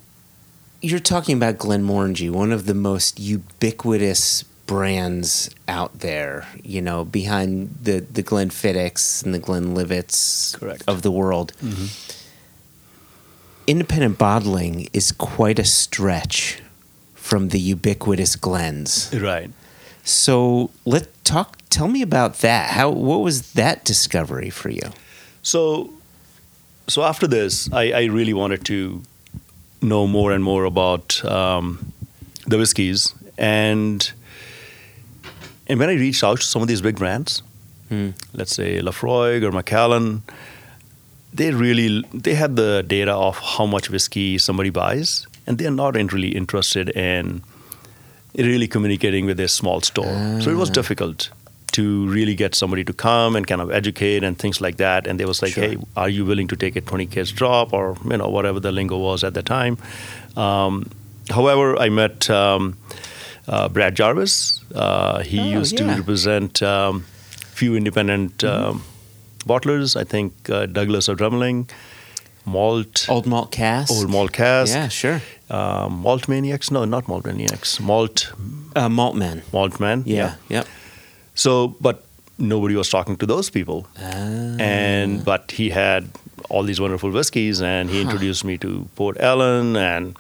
you're talking about Glenmorangie, one of the most ubiquitous brands out there, you know, behind the, the Glenfiddichs and the Glenlivets Correct. of the world. Mm-hmm. Independent bottling is quite a stretch from the ubiquitous Glens. Right. So let talk tell me about that. How what was that discovery for you? So, so after this, I, I really wanted to know more and more about um, the whiskeys, and and when I reached out to some of these big brands, Hmm. let's say Laphroaig or Macallan, they really they had the data of how much whiskey somebody buys, and they're not really interested in really communicating with their small store. So it was difficult to really get somebody to come and kind of educate and things like that. And they was like, Sure. hey, are you willing to take a 20 case drop or you know whatever the lingo was at the time? Um, however, I met um, uh, Brad Jarvis. Uh, he Oh, used yeah. to represent um, few independent um, bottlers. I think uh, Douglas of Drumlanrig, Malt, Old malt cask. Old Malt Cask, Yeah, sure. uh, Malt Maniacs. No, not Malt Maniacs. Malt Uh, malt man. Malt Man. Yeah. Yep. So, but nobody was talking to those people. Ah. And but he had all these wonderful whiskeys, and he introduced me to Port Ellen and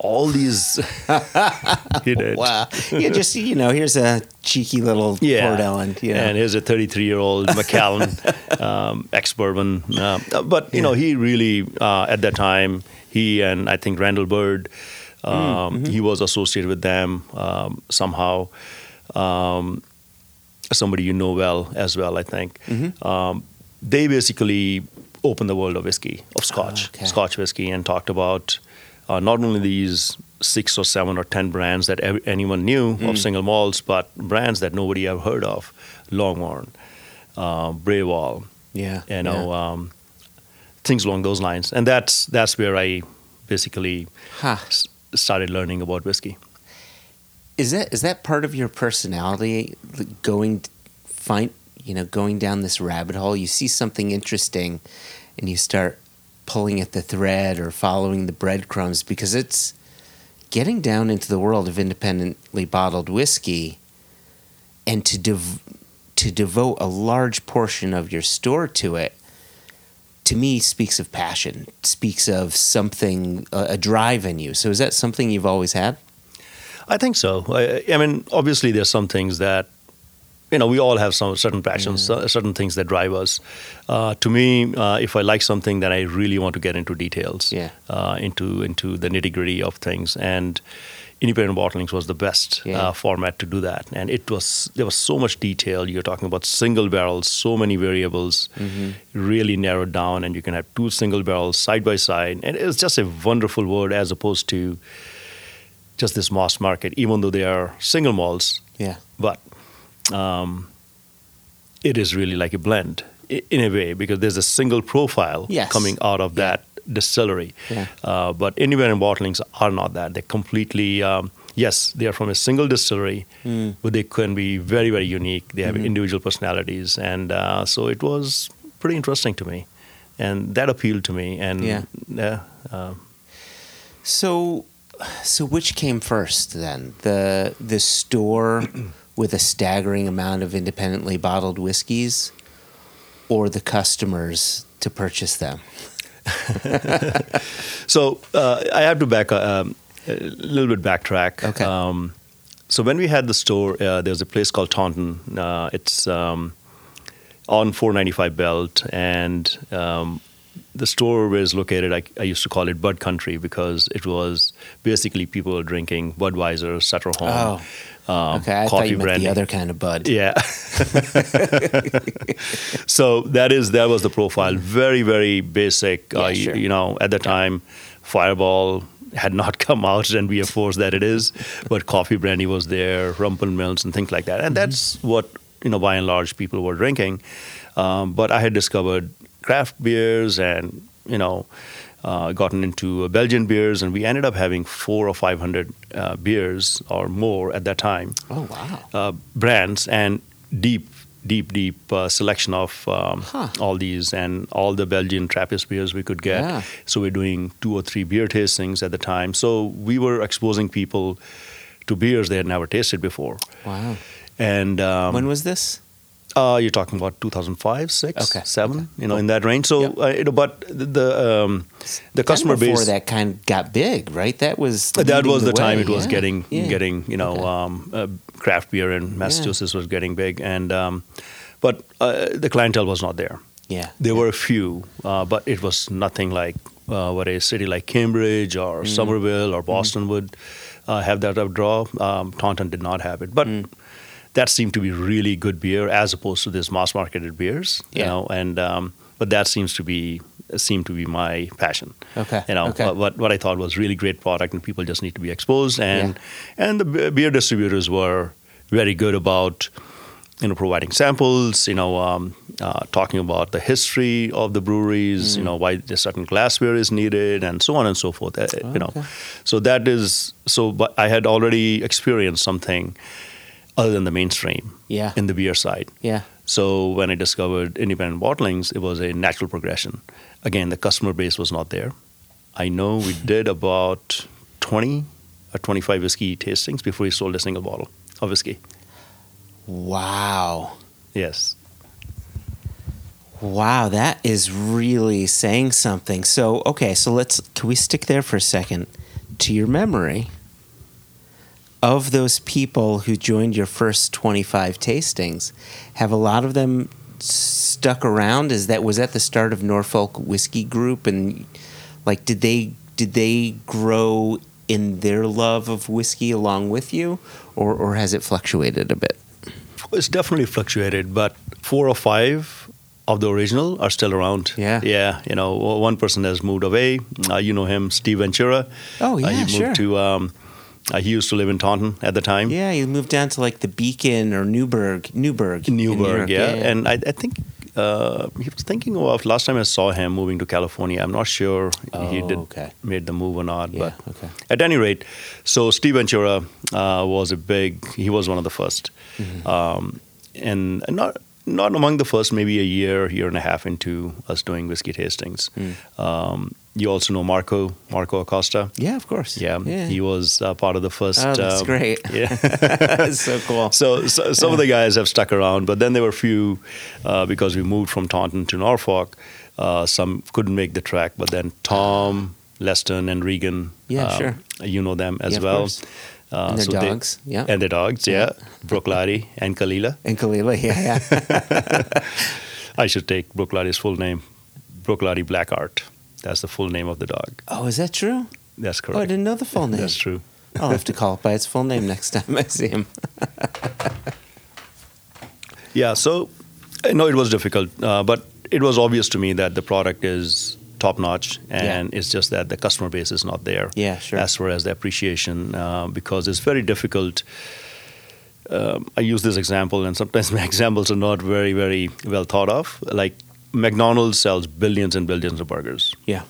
all these. he did. Wow. yeah, just you know, here's a cheeky little Yeah. Port Ellen. You know. And here's a 33 year old Macallan, um, ex bourbon. Uh, but, you know, he really, uh, at that time, he and I think Randall Bird, um, Mm-hmm. he was associated with them um, somehow. Um, somebody you know well as well, I think. Mm-hmm. Um, they basically opened the world of whiskey, of Scotch, okay. Scotch whiskey, and talked about uh, not only these six or seven or ten brands that ev- anyone knew Mm. of single malts, but brands that nobody ever heard of, Longmorn, uh, Braeval, yeah. you know, um, things along those lines. And that's that's where I basically Huh. s- started learning about whiskey. Is that is that part of your personality? Going find you know going down this rabbit hole. You see something interesting, and you start pulling at the thread or following the breadcrumbs because it's getting down into the world of independently bottled whiskey, and to dev- to devote a large portion of your store to it. To me, speaks of passion. Speaks of something, a, drive in you. So, is that something you've always had? I think so. I, I mean, obviously, there's some things that you know we all have some certain passions, uh, certain things that drive us. Uh, to me, uh, if I like something, then I really want to get into details, Yeah. uh, into into the nitty gritty of things. And independent bottlings was the best Yeah. uh, format to do that. And it was there was so much detail. You're talking about single barrels, so many variables, Mm-hmm. really narrowed down, and you can have two single barrels side by side, and it's just a wonderful word as opposed to just this mass market, even though they are single malts, Yeah. but um, it is really like a blend in a way because there's a single profile Yes. coming out of that distillery. Yeah. Uh, but independent bottlings are not that. They're completely, um, yes, they are from a single distillery, Mm. but they can be very, very unique. They Mm-hmm. have individual personalities. And uh, so it was pretty interesting to me. And that appealed to me. And Yeah. yeah, uh, So, so which came first then? The the store with a staggering amount of independently bottled whiskeys, or the customers to purchase them? So uh, I have to back um, a little bit backtrack. Okay. Um, so when we had the store, uh, there's a place called Taunton. Uh, it's um, on 495 Belt, and um, the store was located. I, I used to call it Bud Country because it was basically people drinking Budweiser, Sutter Home, um, okay, I thought coffee you meant brandy. the other kind of bud. Yeah. so that is that was the profile. Very very basic. Yeah, uh, sure. you, you know, at the time, Fireball had not come out and be a force that it is, but coffee brandy was there, Rumple Minze and things like that, and that's what you know by and large people were drinking. Um, but I had discovered craft beers and you know. Uh, gotten into uh, Belgian beers, and we ended up having four or five hundred uh, beers or more at that time Oh wow. uh, brands and deep, deep, deep uh, selection of um, Huh. all these and all the Belgian Trappist beers we could get. Yeah. So we're doing two or three beer tastings at the time. So we were exposing people to beers they had never tasted before. Wow. And um, when was this? Uh, you're talking about 2005, six, Okay, seven, okay. you know, in that range. So, Yep. uh, you know, but the um, the customer before base that kind of got big, right? That was that was the, time way, it was yeah. getting Yeah. getting you know Okay. um, uh, craft beer in Massachusetts was getting big and um, but uh, the clientele was not there. Yeah. There were a few, uh, but it was nothing like uh, what a city like Cambridge Mm. or Somerville or Boston would uh, have that draw. Um, Taunton did not have it, but. Mm. That seemed to be really good beer as opposed to this mass marketed beers, you Yeah. know, and um, but that seems to be seemed to be my passion. Okay, You know, okay. what- what I thought was really great product, and people just need to be exposed. And and the beer distributors were very good about you know providing samples. You know, um, uh, talking about the history of the breweries. Mm. You know, why a certain glassware is needed, and so on and so forth. Uh, you know, okay. so that is so. But I had already experienced something other than the mainstream Yeah. in the beer side. Yeah. So when I discovered independent bottlings, it was a natural progression. Again, the customer base was not there. I know we did about 20 or 25 whiskey tastings before we sold a single bottle of whiskey. Wow. Yes. Wow, that is really saying something. So, okay, so let's can we stick there for a second to your memory of those people who joined your first 25 tastings? Have a lot of them stuck around? Is that was that the start of Norfolk Whiskey Group and like did they did they grow in their love of whiskey along with you or or has it fluctuated a bit? It's definitely fluctuated, but four or five of the original are still around. Yeah. Yeah. You know, one person has moved away. Uh, you know him, Steve Ventura. Oh, Uh, yeah, he moved sure. to, um, uh, he used to live in Taunton at the time. Yeah, he moved down to like the Beacon or Newburgh, Newburgh, New Newburgh, York. yeah. And I, I think uh, he was thinking of last time I saw him moving to California. I'm not sure he Oh, did okay. made the move or not. Yeah, but okay. at any rate, so Steve Ventura uh, was a big. He was one of the 1st Mm-hmm. um, and not not among the first. Maybe a year, year and a half into us doing whiskey tastings. Mm. Um, you also know Marco Marco Acosta. yeah, of course. Yeah, he was uh, part of the first. Oh, that's um, great. Yeah. That's so cool. So, so some of the guys have stuck around, but then there were a few uh, because we moved from Taunton to Norfolk. Uh, some couldn't make the track, but then Tom, Leston, and Regan. Yeah, um, sure. You know them as Yeah, well. course. And their they- dogs, yeah. And their dogs, yeah. Bruichladdich and Caol Ila. and Caol Ila, yeah, yeah. I should take Bruichladdich's full name. Bruichladdich Blackheart. That's the full name of the dog. oh, is that true? That's correct. Oh, I didn't know the full name. That's true. I'll have to call it by its full name next time I see him. Yeah, so I know it was difficult, uh, but it was obvious to me that the product is top notch, and it's just that the customer base is not there. Yeah, sure. As far as the appreciation, uh, because it's very difficult. Um, I use this example, and sometimes my examples are not very, very well thought of. Like McDonald's sells billions and billions of burgers, Yeah.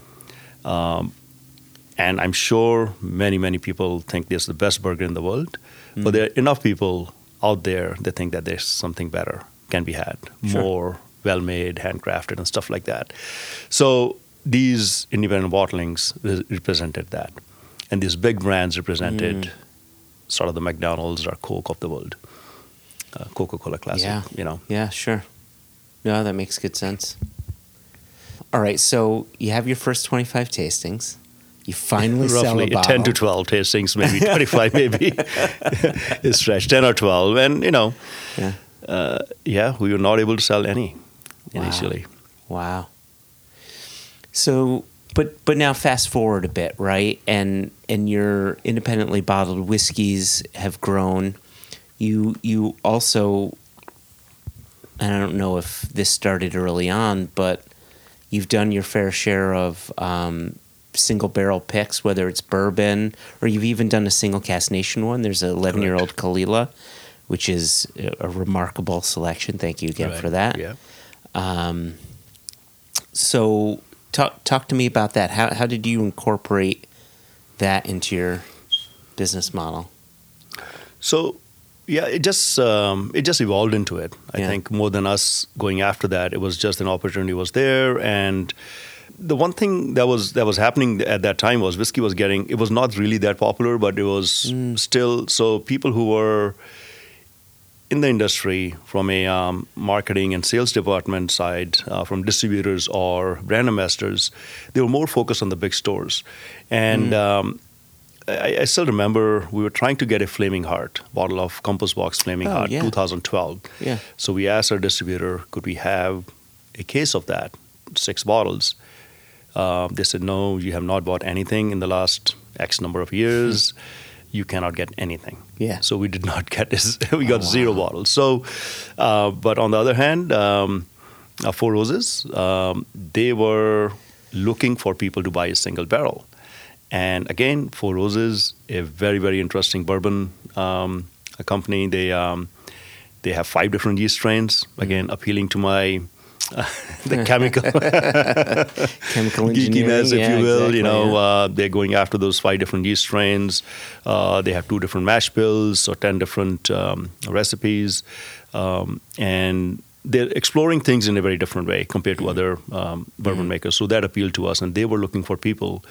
and I'm sure many, many people think this is the best burger in the world. Mm. But there are enough people out there that think that there's something better can be had, Sure. more well made, handcrafted, and stuff like that. So these independent bottlings represented that. And these big brands represented Mm. sort of the McDonald's or Coke of the world. Uh, Coca Cola Classic, Yeah. you know. Yeah, sure. No, that makes good sense. All right, so you have your first 25 tastings. You finally sell a Roughly bottle. 10 to 12 tastings, maybe 25, maybe it's fresh, 10 or 12. And, you know, Yeah. uh, yeah, we were not able to sell any Wow. initially. Wow. So, but but now fast forward a bit, right? And and your independently bottled whiskeys have grown. You you also and I don't know if this started early on, but you've done your fair share of um, single barrel picks, whether it's bourbon or you've even done a single cask nation one. There's an 11 year old Caol Ila, which is a, a remarkable selection. Thank you again for that. Yeah. Um, so talk talk to me about that. How how did you incorporate that into your business model? So, yeah, it just um, it just evolved into it. I Yeah. think more than us going after that, it was just an opportunity was there, and the one thing that was that was happening at that time was whiskey was getting it was not really that popular, but it was still so people who were in the industry from a um, marketing and sales department side, uh, from distributors or brand ambassadors, they were more focused on the big stores. And um, I, I still remember we were trying to get a Flaming Heart bottle of Compass Box Flaming Oh, Heart, yeah. 2012. Yeah. So we asked our distributor, could we have a case of that, six bottles? Uh, they said, no, you have not bought anything in the last X number of years. You cannot get anything. Yeah. So we did not get this. we got Oh, wow. zero bottles. So, uh, but on the other hand, um, uh, Four Roses, um, they were looking for people to buy a single barrel. And again, Four Roses, a very very interesting bourbon um, company. They um, they have five different yeast strains. Again, appealing to my the chemical Chemical geekiness, if yeah, you will. exactly, you know, yeah. uh, they're going after those five different yeast strains. Uh, they have two different mash bills or ten different um, recipes, um, and they're exploring things in a very different way compared to other um, bourbon makers. So that appealed to us, and they were looking for people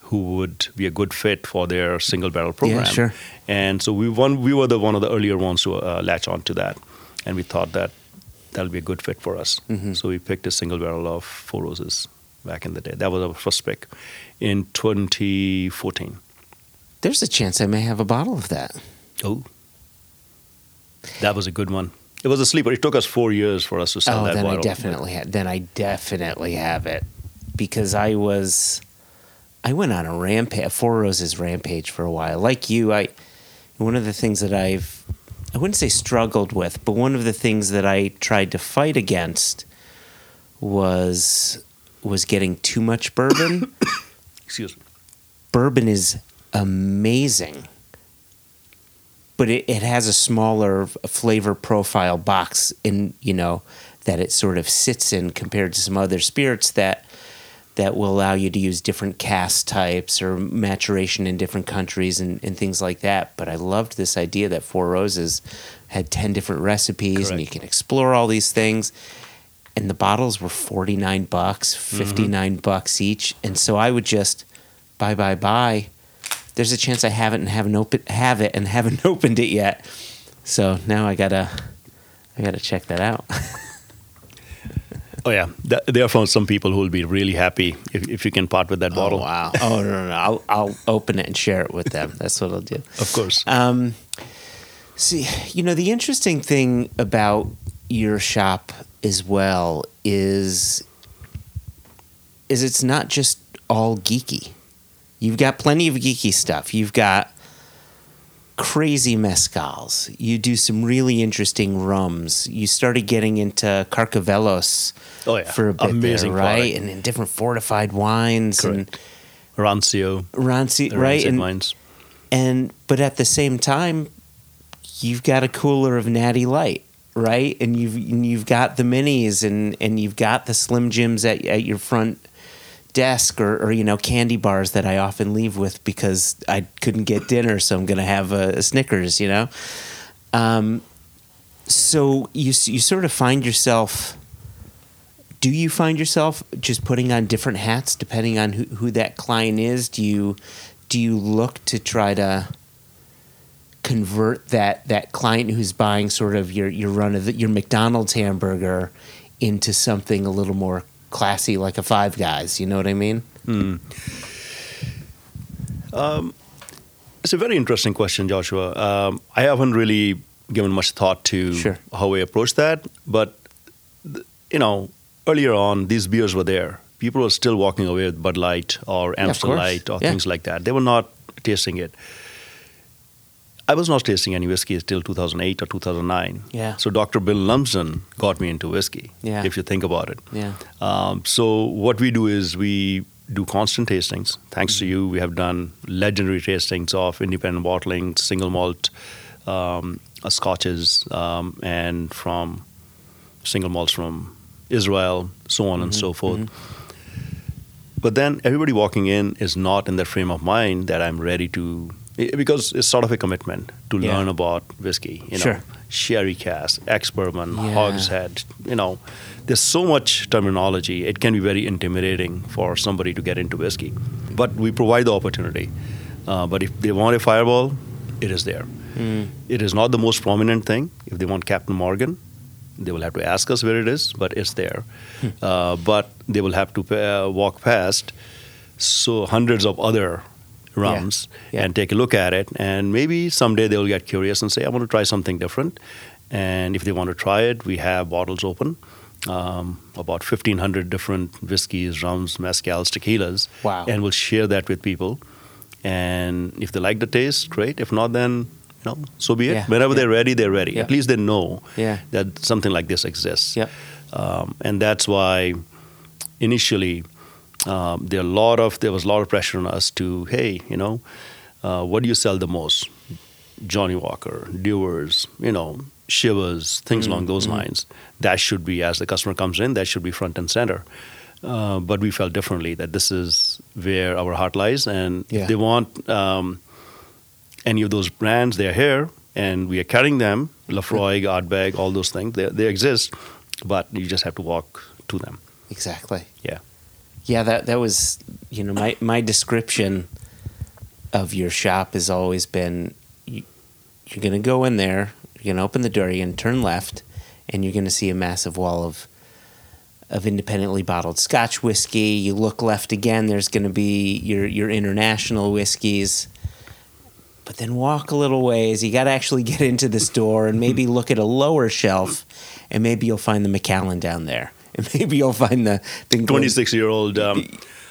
who would be a good fit for their single barrel program. sure. And so we one we were the one of the earlier ones to uh, latch on to that, and we thought that that'll be a good fit for us. Mm-hmm. So we picked a single barrel of Four Roses back in the day. That was our first pick in 2014. There's a chance I may have a bottle of that. Oh, that was a good one. It was a sleeper. It took us four years for us to sell oh, that then bottle. I definitely ha- then I definitely have it because I was I went on a rampage, a Four Roses rampage for a while. Like you, I one of the things that I've I wouldn't say struggled with, but one of the things that I tried to fight against was was getting too much bourbon. Excuse me. bourbon is amazing, but it, it has a smaller flavor profile box in you know that it sort of sits in compared to some other spirits that that will allow you to use different cask types or maturation in different countries and, and things like that. But I loved this idea that Four Roses had 10 different recipes and you can explore all these things. And the bottles were 49 bucks, mm-hmm. 59 bucks each. And so I would just buy, buy, buy. There's a chance I haven't and haven't open, have it and haven't opened it yet. So now I gotta, I gotta check that out. Oh yeah, Th- there are some people who will be really happy if, if you can part with that bottle. Oh, wow. Oh, no, no, no. I'll, I'll open it and share it with them. That's what I'll do. Of course. Um, see, you know, the interesting thing about your shop as well is is it's not just all geeky. You've got plenty of geeky stuff. You've got crazy mezcals. You do some really interesting rums. You started getting into Carcavelos Oh, yeah. for a bit Amazing there, right? product. And in different fortified wines Correct. Rancio, and Ranci, the right? And, wines. and but at the same time you've got a cooler of natty light right and you've and you've got the minis and and you've got the slim jims at, at your front desk or, or you know candy bars that i often leave with because i couldn't get dinner so i'm gonna have a, a snickers you know um, so you you sort of find yourself do you find yourself just putting on different hats depending on who, who that client is do you do you look to try to convert that that client who's buying sort of your your run of the, your McDonald's hamburger into something a little more classy like a Five Guys you know what I mean It's a very interesting question, Joshua. Um, I haven't really given much thought to Sure. how we approach that, but you know, earlier on, these beers were there. People were still walking away with Bud Light or Amstel course. Light or Yeah. things like that. They were not tasting it. I was not tasting any whiskey until 2008 or 2009. Yeah. So Dr. Bill Lumsden got me into whiskey. Yeah. If you think about it. yeah Um, so what we do is we do constant tastings. Thanks to you, we have done legendary tastings of independent bottling, single malt um, uh, scotches, um, and from single malts from Israel, so on and mm-hmm. so forth. Mm-hmm. But then everybody walking in is not in that frame of mind that I'm ready to, eh, because it's sort of a commitment to Yeah. learn about whiskey. You know, Sure. sherry cask, ex bourbon, Yeah. hogshead. You know, there's so much terminology. It can be very intimidating for somebody to get into whiskey. But we provide the opportunity. Uh, but if they want a fireball, it is there. Mm. It is not the most prominent thing. If they want Captain Morgan, they will have to ask us where it is, but it's there. Uh, but they will have to uh, walk past so hundreds of other rums Yeah. and take a look at it, and maybe someday they'll get curious and say, "I want to try something different." And if they want to try it, we have bottles open. Um, about 1,500 different whiskeys, rums, mezcals, tequilas. Wow. And we'll share that with people. And if they like the taste, great. If not, then know, so be it. Yeah, Whenever yeah. they're ready, they're ready. Yeah. At least they know that something like this exists. Um, and that's why initially um, there a lot of there was a lot of pressure on us to hey, you know, uh, what do you sell the most? Johnnie Walker, Dewar's, you know, Chivas, things along those lines. That should be as the customer comes in, that should be front and center. Uh, but we felt differently that this is where our heart lies, and they want um, any of those brands, they're here, and we are carrying them. Laphroaig, Ardbeg, all those things, they, they exist, but you just have to walk to them. Exactly. Yeah. Yeah, that that was you know my my description of your shop has always been you, you're going to go in there, you're going to open the door, you're going to turn left, and you're going to see a massive wall of of independently bottled Scotch whiskey. You look left again, there's going to be your your international whiskeys. But then walk a little ways. You got to actually get into the store and maybe look at a lower shelf, and maybe you'll find the Macallan down there, and maybe you'll find the, the 26 year old um,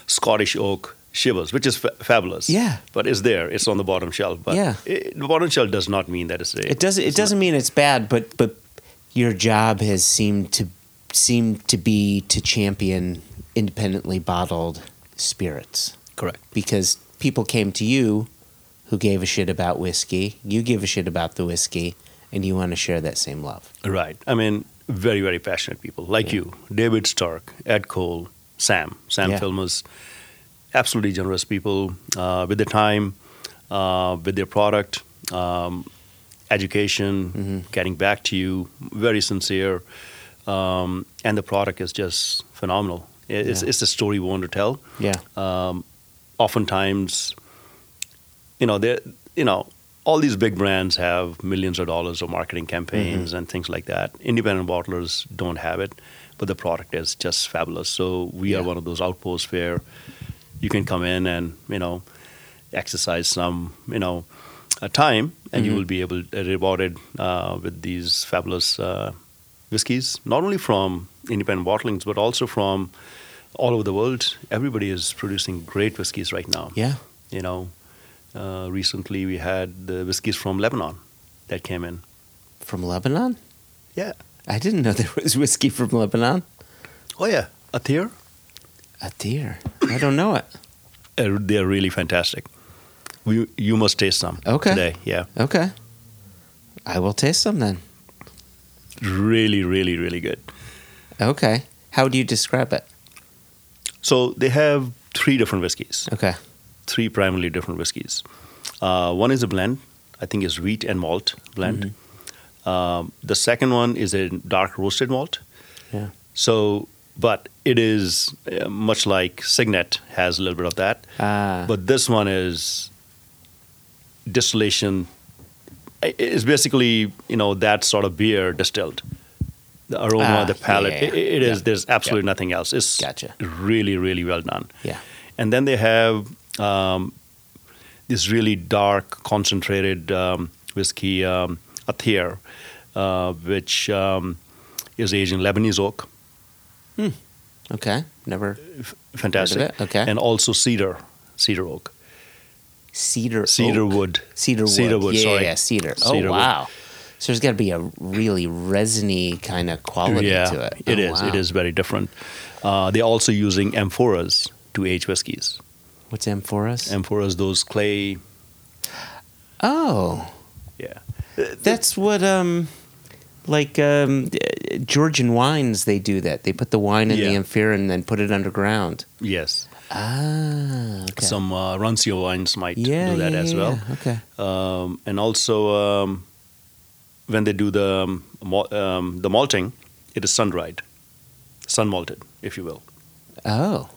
Scottish oak Chivas, which is fa- fabulous. Yeah. But it's there. It's on the bottom shelf. But Yeah. it, the bottom shelf does not mean that it's a. It doesn't. It doesn't mean it's bad, but but your job has seemed to seem to be to champion independently bottled spirits Correct. because people came to you who gave a shit about whiskey. You give a shit about the whiskey, and you want to share that same love. Right. I mean, very, very passionate people like you, David Stirk, Ed Cole, Sam, Sam Yeah. Filmers, absolutely generous people uh, with their time, uh, with their product, um, education, Mm-hmm. getting back to you, very sincere. Um, and the product is just phenomenal. It's, Yeah. it's the story we want to tell. Yeah. um, oftentimes, you know, they you know, all these big brands have millions of dollars of marketing campaigns and things like that. Independent bottlers don't have it, but the product is just fabulous. So we are one of those outposts where you can come in and you know exercise some you know uh, time, and you will be able uh, rewarded uh, with these fabulous uh, whiskeys, not only from independent bottlings but also from all over the world. Everybody is producing great whiskeys right now. Yeah. You know, uh, recently we had the whiskeys from Lebanon that came in. From Lebanon? Yeah. I didn't know there was whiskey from Lebanon. Oh yeah, Athir. A deer. I don't know it. Uh, they're really fantastic. We, you must taste some Okay. today. Yeah, Okay. I will taste some then. really, really, really good. Okay. How do you describe it? So they have three different whiskeys. Okay. Three primarily different whiskeys. Uh, one is a blend, I think is wheat and malt blend. Um, the second one is a dark roasted malt. Yeah. So, but it is uh, much like Signet has a little bit of that. Ah. But this one is distillation. It's basically you know that sort of beer distilled. The aroma, Ah, the palate. yeah, yeah, i- it is. yeah. There's absolutely Yeah. nothing else. It's Gotcha. really, really well done. Yeah. And then they have um, this really dark, concentrated um, whiskey, um, Athir, uh, which um, is aged in Lebanese oak. Okay. Never Fantastic. it, okay. And also cedar, cedar oak. cedar. Cedar oak. wood. Cedar wood. Cedar wood, Yeah, sorry. yeah, cedar. Oh Cedar wood. wow. So there's got to be a really resiny kind of quality yeah, to it. it Oh, is. wow. It is very different. Uh, they're also using amphoras to age whiskies. What's amphoras? Amphoras, those clay. oh, Yeah. that's what um, like um, Georgian wines. They do that. They put the wine in the amphora and then put it underground. Yes. Ah. Okay. Some uh, rancio wines might yeah, do that yeah, as yeah, well. Okay. um, and also um, when they do the um, um, the malting, it is sun dried, sun malted, if you will. Oh.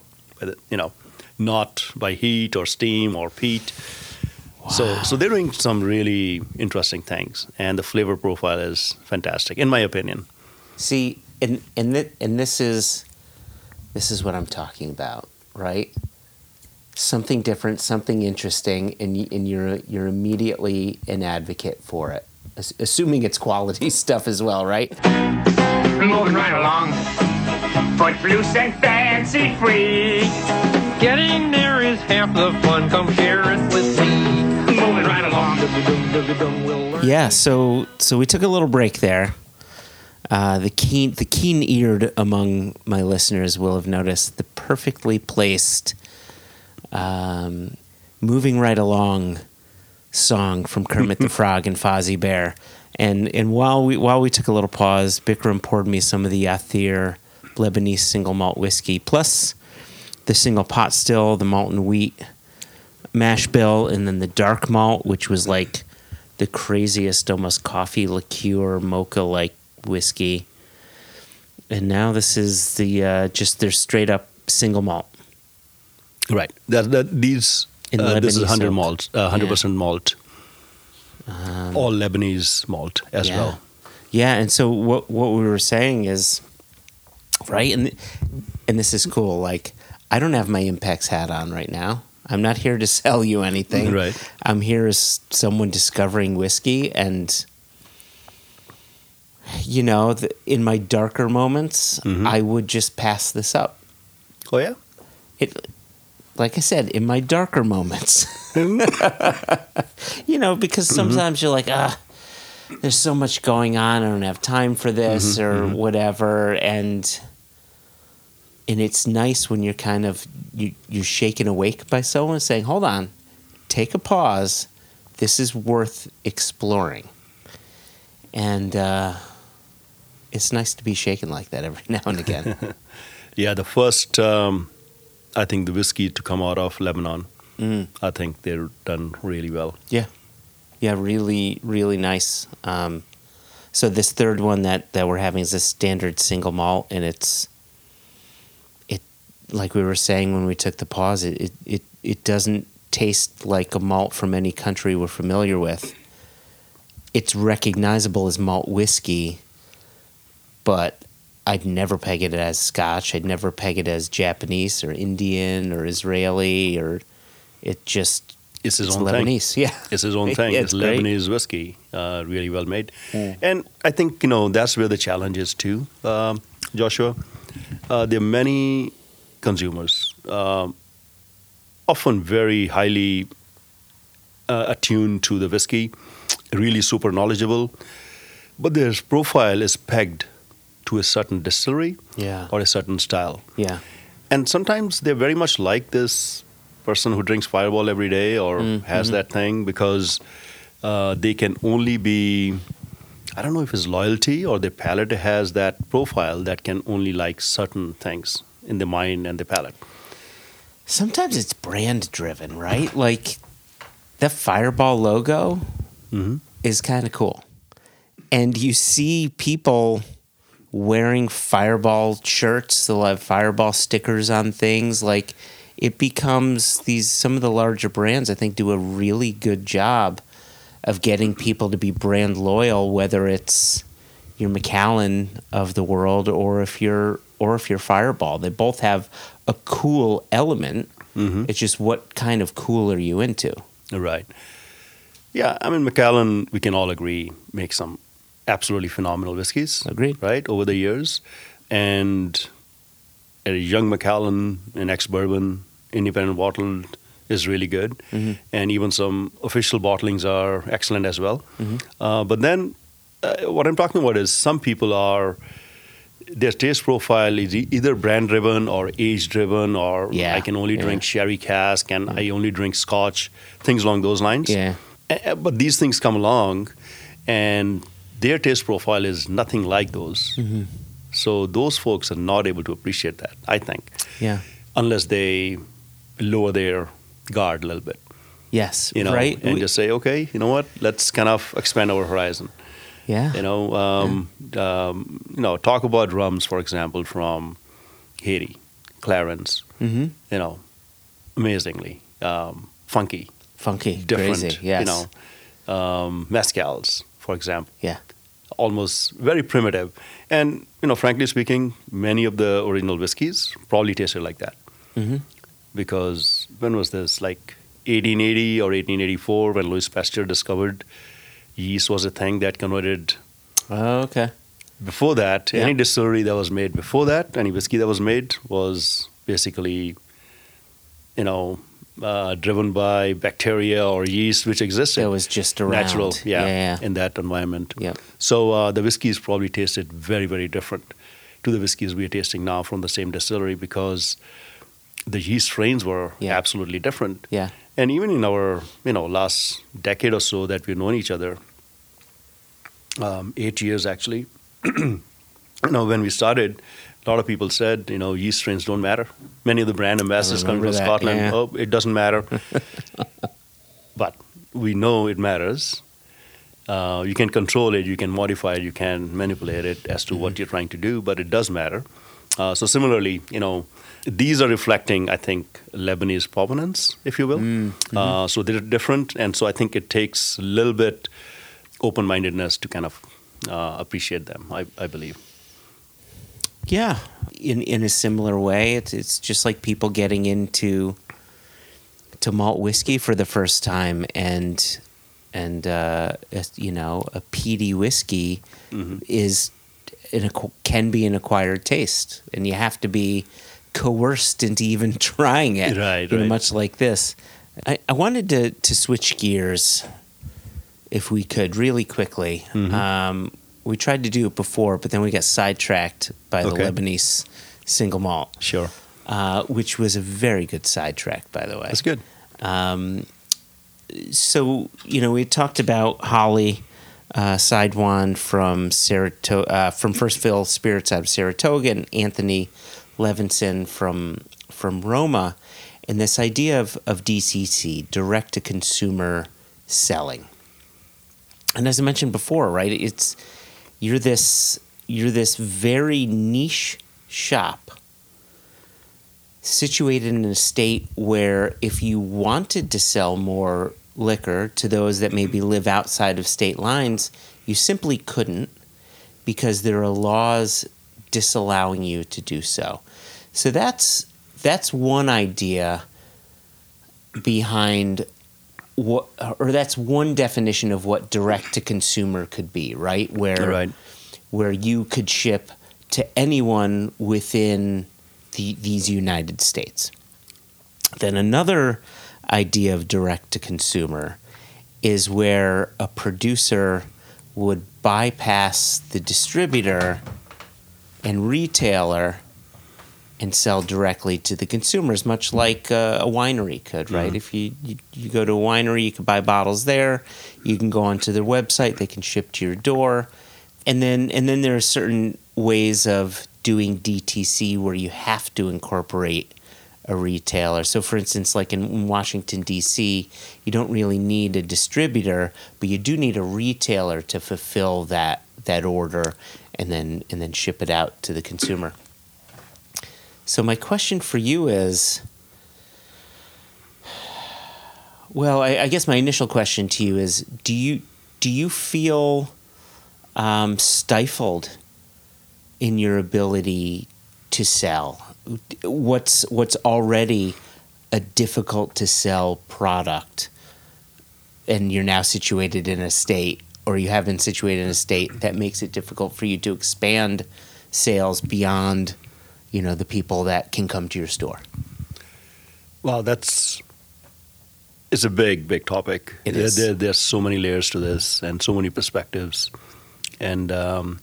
You know, not by heat or steam or peat. So, so they're doing some really interesting things, and the flavor profile is fantastic, in my opinion. See, and and th- and this is this is what I'm talking about, right? Something different, something interesting, and y- and you're you're immediately an advocate for it, assuming it's quality stuff as well, right? moving right along. Footloose and fancy free. Getting there is half the fun. Come share it with me. Moving right along. Yeah. So so we took a little break there. Uh, the keen the keen eared among my listeners will have noticed the perfectly placed, um, moving right along song from Kermit the Frog and Fozzie Bear. And and while we while we took a little pause, Bikram poured me some of the Yathir Lebanese single malt whiskey, plus the single pot still, the malt and wheat mash bill, and then the dark malt, which was like the craziest, almost coffee liqueur mocha like whiskey. And now this is the uh, just their straight up single malt. Right. That, that these uh, this is 100 oak. malt, uh, 100% malt. Um, All Lebanese malt as yeah. well. Yeah, and so what what we were saying is, right, and and this is cool. Like, I don't have my Impex hat on right now. I'm not here to sell you anything. Right. I'm here as someone discovering whiskey, and you know, the, in my darker moments, Mhm. I would just pass this up. Oh yeah. It, like I said, in my darker moments, you know, because sometimes you're like, ah, there's so much going on. I don't have time for this or whatever, and and it's nice when you're kind of you you're shaken awake by someone saying, "Hold on, take a pause. This is worth exploring." And uh, it's nice to be shaken like that every now and again. Yeah, the first, um, I think the whiskey to come out of Lebanon, Mm. I think they're done really well. Yeah, yeah, really, really nice. Um, so this third one that that we're having is a standard single malt, and it's it like we were saying when we took the pause. It it it, it doesn't taste like a malt from any country we're familiar with. It's recognizable as malt whiskey, but I'd never peg it as Scotch. I'd never peg it as Japanese or Indian or Israeli or it just It's his it's own thing. Lebanese. Yeah, It's his own thing. It's it's. Lebanese whiskey, uh, really well made. Mm. And I think, you know, that's where the challenge is too, um, Joshua. Uh, there are many consumers, um, often very highly uh, attuned to the whiskey, really super knowledgeable, but their profile is pegged to a certain distillery Yeah. or a certain style. Yeah. And sometimes they're very much like this person who drinks Fireball every day or Mm, has mhm. that thing because uh, they can only be, I don't know if it's loyalty or their palate has that profile that can only like certain things in the mind and the palate. Sometimes it's brand driven, right? Like the Fireball logo hmm is kind of cool. And you see people wearing Fireball shirts, they'll have Fireball stickers on things. Like it becomes these, some of the larger brands, I think, do a really good job of getting people to be brand loyal, whether it's your Macallan of the world or if you're or if you're Fireball. They both have a cool element. hmm It's just what kind of cool are you into? Right. Yeah, I mean, Macallan, we can all agree, makes some absolutely phenomenal whiskeys. Agreed. Right, over the years. And a young Macallan, an ex bourbon, independent bottled is really good. Mhm. And even some official bottlings are excellent as well. Mhm. Uh, but then uh, what I'm talking about is some people are. Their taste profile is either brand driven or age driven, or Yeah, I can only yeah. drink sherry cask and I only drink scotch, things along those lines. Yeah. Uh, But these things come along, and their taste profile is nothing like those. Mm-hmm. So those folks are not able to appreciate that, I think, Yeah. unless they lower their guard a little bit, Yes. you know, right. and We- just say, okay, you know what, let's kind of expand our horizon. yeah. You know, um, um, you know, talk about rums, for example, from Haiti, Clairin. Mm-hmm. You know, amazingly um, funky, Funky. different. Crazy. Yes. You know, um, mezcals, for example. Yeah. Almost very primitive. And you know, frankly speaking, many of the original whiskeys probably tasted like that Mm-hmm. because when was this? Like 1880 or 1884, when Louis Pasteur discovered yeast was a thing that converted. Oh, okay. Before that, Yeah. any distillery that was made before that, any whiskey that was made was basically, you know, uh, driven by bacteria or yeast which existed. It was just around. natural, yeah, Yeah. in that environment. Yep. So uh, the whiskeys probably tasted very, very different to the whiskeys we are tasting now from the same distillery because the yeast strains were Yeah. absolutely different. Yeah. And even in our, you know, last decade or so that we've known each other, um, eight years actually, you know, when we started, a lot of people said, you know, yeast strains don't matter. Many of the brand ambassadors coming remember from that, Scotland, yeah. oh, it doesn't matter. but we know it matters. Uh, you can control it, you can modify it, you can manipulate it as to Mm-hmm. what you're trying to do, but it does matter. Uh, so similarly, you know, these are reflecting, I think, Lebanese provenance, if you will. Mm-hmm. Uh, so they're different, and so I think it takes a little bit open-mindedness to kind of uh, appreciate them. I, I believe. Yeah, in in a similar way, it's it's just like people getting into to malt whiskey for the first time, and and uh, you know a peaty whiskey is an, can be an acquired taste, and you have to be coerced into even trying it. Right, know, right. Much like this, I, I wanted to to switch gears, if we could, really quickly. Mm-hmm. Um, we tried to do it before, but then we got sidetracked by the Okay. Lebanese single malt, Sure, uh, which was a very good sidetrack, by the way. that's good. Um, so you know, we talked about Holly uh, Seidewand from Saratoga, uh, from First Fill Spirits out of Saratoga, and Anthony Levinson from from Roma, and this idea of of DTC, direct to consumer selling. And as I mentioned before, right, it's you're this you're this very niche shop situated in a state where if you wanted to sell more liquor to those that maybe live outside of state lines, you simply couldn't because there are laws disallowing you to do so. So that's that's one idea behind what or that's one definition of what direct to consumer could be, right? Where Right. where you could ship to anyone within the, these United States. Then another idea of direct to consumer is where a producer would bypass the distributor and retailer and sell directly to the consumers, much like uh, a winery could, right? If you, you you go to a winery, you can buy bottles there. You can go onto their website; they can ship to your door, and then and then there are certain ways of doing DTC where you have to incorporate a retailer. So, for instance, like in Washington D.C., you don't really need a distributor, but you do need a retailer to fulfill that that order and then and then ship it out to the consumer. So my question for you is, well, I, I guess my initial question to you is, do you do you feel um, stifled in your ability to sell? What's what's already a difficult to sell product, and you're now situated in a state, or you have been situated in a state that makes it difficult for you to expand sales beyond, you know, the people that can come to your store. Well, that's it's a big, big topic. It There- is. There, there's so many layers to this and so many perspectives. And um,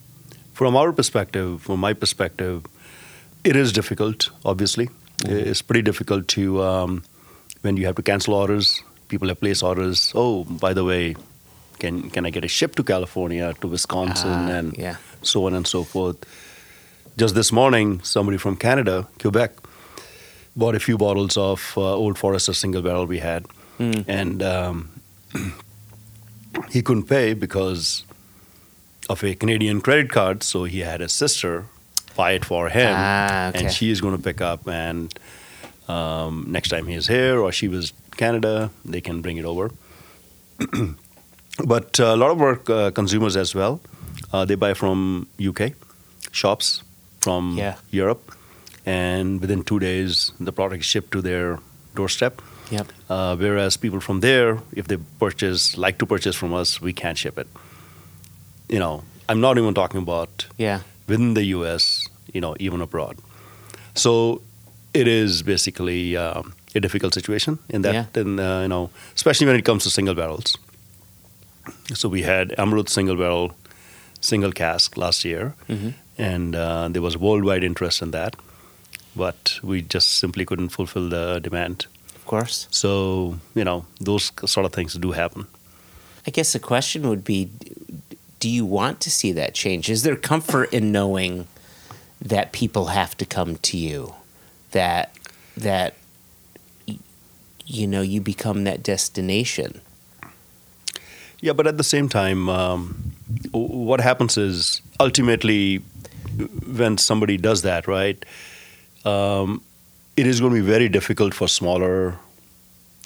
from our perspective, from my perspective, it is difficult. Obviously, Mm-hmm. it's pretty difficult to um, when you have to cancel orders. People have placed orders. Oh, by the way, can can I get a ship to California, to Wisconsin, Ah, and yeah. so on and so forth. Just this morning, somebody from Canada, Quebec, bought a few bottles of uh, Old Forester single barrel we had, Hmm. and um, he couldn't pay because of a Canadian credit card. So he had his sister buy it for him, Ah, okay. and she is going to pick up. And um, next time he's here or she was Canada, they can bring it over. but uh, a lot of our uh, consumers as well, uh, they buy from UK shops from Yeah. Europe, and within two days the product is shipped to their doorstep. Yep. Uh, whereas people from there, if they purchase, like to purchase from us, we can't ship it. You know, I'm not even talking about Yeah. within the U.S., you know, even abroad. So it is basically um, a difficult situation in that, Yeah. and uh, you know, especially when it comes to single barrels. So we had Amrut single barrel, single cask last year, Mhm. And uh, there was worldwide interest in that. but we just simply couldn't fulfill the demand. Of course. So you know those sort of things do happen. I guess the question would be do you want to see that change? Is there comfort in knowing that people have to come to you? That that you know you become that destination. Yeah, but at the same time, um, what happens is ultimately when somebody does that, right? Um, it is going to be very difficult for smaller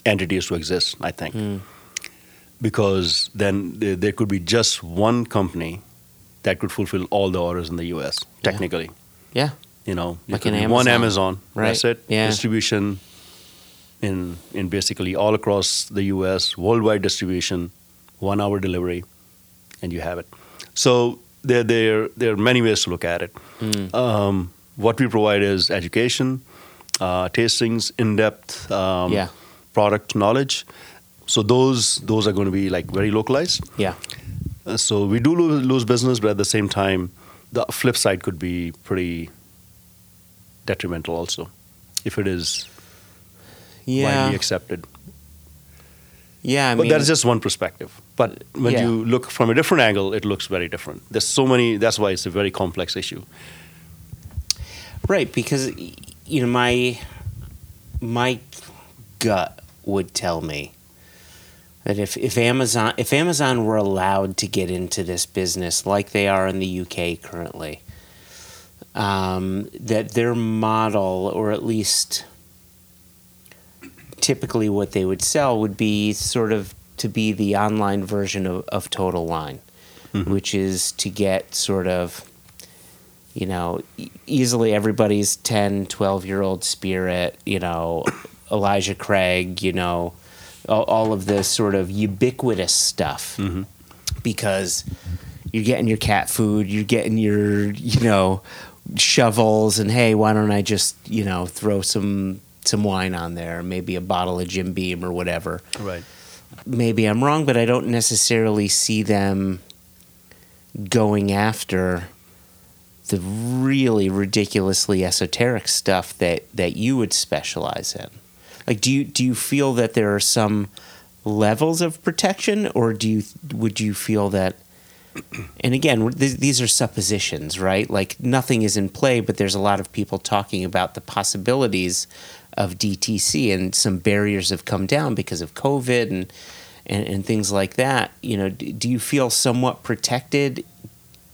entities to exist. I think because then there, there could be just one company that could fulfill all the orders in the U.S. Technically, Yeah. you know, Like be one Amazon, Amazon, right? That's it. Yeah. Distribution in in basically all across the U.S. worldwide distribution, one hour delivery, and you have it. So there there there are many ways to look at it. Hmm. Um, what we provide is education, uh, tastings, in depth um, Yeah. product knowledge. So those those are going to be like very localized. Yeah. Uh, so we do lose, lose business, but at the same time, the flip side could be pretty detrimental also, if it is Yeah. widely accepted. Yeah. I but mean, that's just one perspective. But when Yeah. you look from a different angle, it looks very different. There's so many. That's why it's a very complex issue. Right, because you know my my gut would tell me that if, if Amazon if Amazon were allowed to get into this business like they are in the UK currently, um, that their model or at least typically what they would sell would be sort of to be the online version of, of Total Wine, mm-hmm. which is to get sort of you know, easily everybody's 10, 12 year old spirit, you know, Elijah Craig, you know, all, all of this sort of ubiquitous stuff. Mm-hmm. Because you're getting your cat food, you're getting your, you know, shovels, and hey, why don't I just, you know, throw some some wine on there, maybe a bottle of Jim Beam or whatever Right. maybe I'm wrong, but I don't necessarily see them going after the really ridiculously esoteric stuff that, that you would specialize in. Like, do you do you feel that there are some levels of protection, or do you would you feel that? And again, th- these are suppositions, right? Like nothing is in play, but there's a lot of people talking about the possibilities of DTC, and some barriers have come down because of COVID and and, and things like that. You know, d- do you feel somewhat protected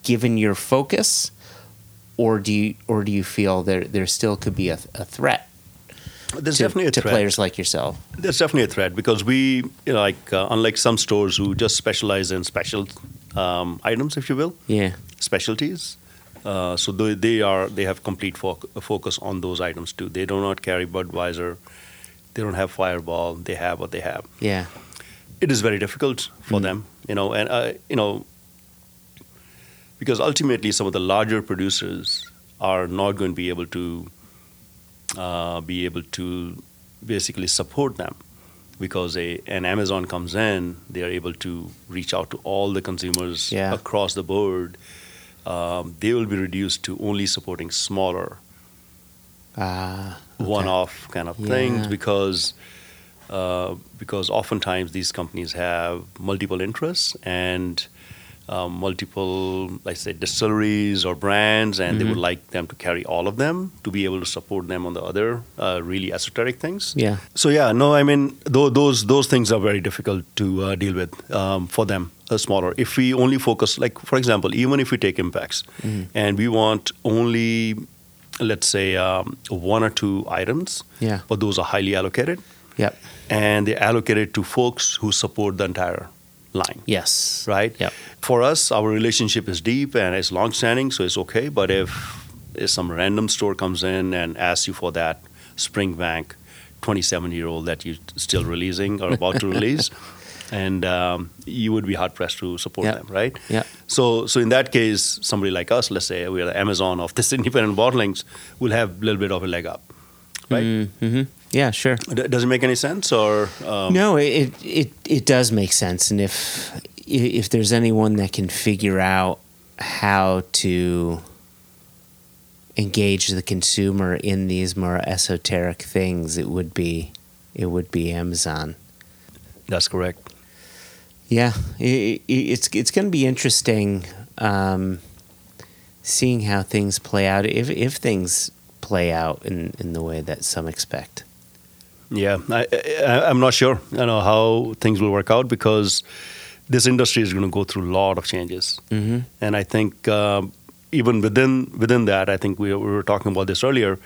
given your focus, or do you or do you feel there there still could be a, a threat There's to, definitely a to threat. players like yourself? There's definitely a threat because we, you know, like uh, unlike some stores who just specialize in special um, items, if you will, Yeah, specialties. Uh, so they, they are they have complete foc- focus on those items too. They do not carry Budweiser. They don't have Fireball. They have what they have. yeah, It is very difficult for them, you know, and uh, you know because ultimately some of the larger producers are not going to be able to uh, be able to basically support them because a, an Amazon comes in, they are able to reach out to all the consumers Yeah. across the board. Um, they will be reduced to only supporting smaller uh, okay. one-off kind of things because uh, because oftentimes these companies have multiple interests and um, multiple, let's say, distilleries or brands, and they would like them to carry all of them to be able to support them on the other uh, really esoteric things. Yeah, So yeah, no, I mean tho- those those things are very difficult to uh, deal with um, for them, uh, smaller. If we only focus, like for example, even if we take Impex, and we want only, let's say, um, one or two items, Yeah. but those are highly allocated, yep, and they're allocated to folks who support the entire line yes, right? Yep. For us, our relationship is deep and it's long-standing, so it's okay. But if, if some random store comes in and asks you for that Springbank 27-year-old that you're still releasing or about to release, and um, you would be hard pressed to support Yep. them, right? Yep. So, so in that case, somebody like us, let's say we're the Amazon of this independent bottlings, will have a little bit of a leg up, right? mm-hmm. Yeah, sure. D- Does it make any sense, or um, no, it, it it does make sense, and if if there's anyone that can figure out how to engage the consumer in these more esoteric things, it would be it would be Amazon. That's correct. Yeah, i i it's it's going to be interesting um, seeing how things play out if if things play out in, in the way that some expect. Yeah, I, I, I'm not sure. I know how things will work out because this industry is going to go through a lot of changes, Mm-hmm. and I think um, even within within that, I think we, we were talking about this earlier.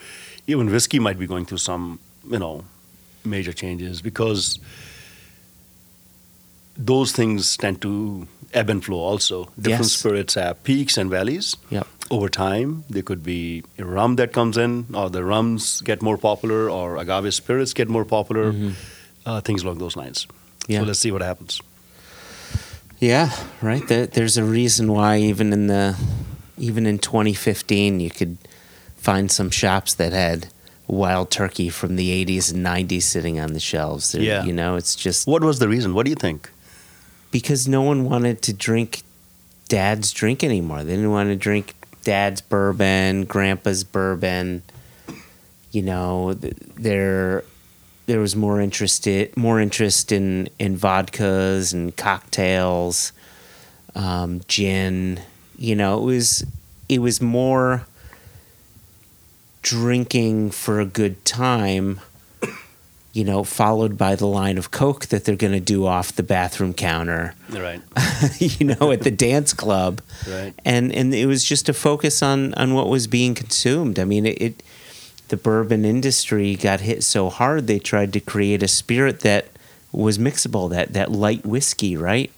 Even whiskey might be going through some, you know, major changes because those things tend to ebb and flow. Also, different Yes. spirits have peaks and valleys. Yep. Over time, there could be a rum that comes in, or the rums get more popular, or agave spirits get more popular, uh, things along those lines. Mm-hmm. Yeah. So let's see what happens. Yeah, right. There, there's a reason why even in the even in 2015 you could find some shops that had wild turkey from the 80s and 90s sitting on the shelves. There- Yeah. you know, it's just What was the reason? What do you think? because no one wanted to drink dad's drink anymore. They didn't want to drink dad's bourbon, grandpa's bourbon. You know, there there was more interested more interest in in vodkas and cocktails, um, gin. You know, it was it was more drinking for a good time you know, followed by the line of coke that they're going to do off the bathroom counter, Right. you know, at the dance club, Right. and and it was just a focus on on what was being consumed. I mean, it, it the bourbon industry got hit so hard they tried to create a spirit that was mixable, that that light whiskey, right?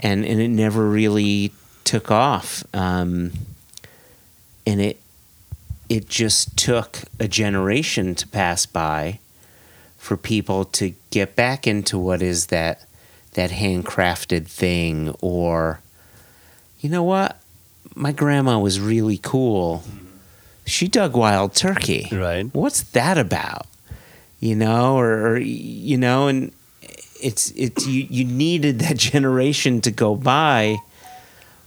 And and it never really took off, um, and it it just took a generation to pass by for people to get back into what is that that handcrafted thing or you know what? My grandma was really cool. She dug wild turkey. Right. what's that about? You know or, or you know and it's it's you, you needed that generation to go by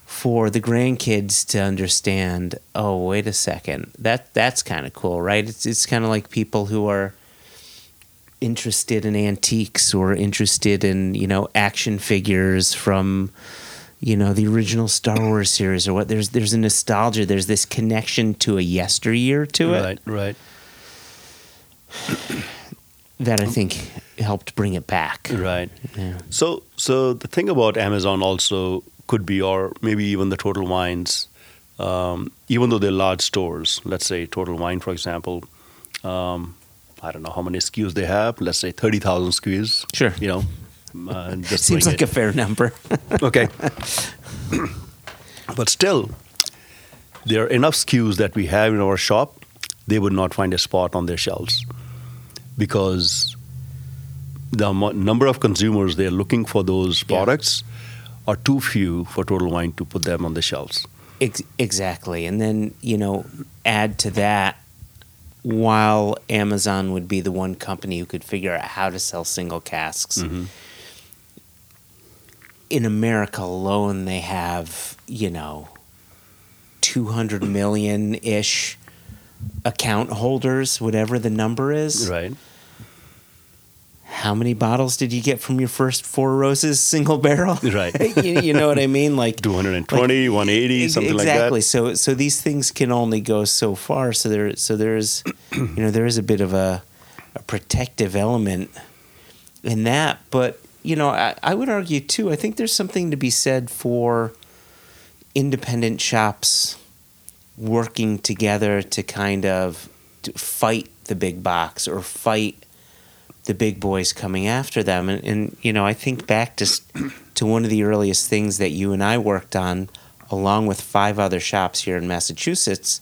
for the grandkids to understand oh wait a second. That that's kind of cool right? It's it's kind of like people who are interested in antiques or interested in you know action figures from you know the original Star Wars series or what there's there's a nostalgia there's this connection to a yesteryear to it Right. Right. that I think helped bring it back Right. yeah. So, so the thing about Amazon also could be, or maybe even the Total Wines, um, even though they're large stores. Let's say Total Wine, for example. Um, I don't know how many SKUs they have. Let's say thirty thousand SKUs. Sure. You know, uh, just seems like a fair number okay. but still, there are enough SKUs that we have in our shop. They would not find a spot on their shelves because the number of consumers they're looking for those Yeah. products are too few for Total Wine to put them on the shelves. Ex- exactly. And then, you know, add to that, while Amazon would be the one company who could figure out how to sell single casks, mm-hmm. in America alone, they have, you know, 200 million ish account holders, whatever the number is. Right. How many bottles did you get from your first Four Roses single barrel? Right. you, you know what I mean? Like 220, 180, something exactly. like that. Exactly. So so these things can only go so far. So there so there's you know there is a bit of a, a protective element in that. But you know I, I would argue too. I think there's something to be said for independent shops working together to kind of to fight the big box or fight the big boys coming after them. And, and you know, I think back to to one of the earliest things that you and I worked on, along with five other shops here in Massachusetts,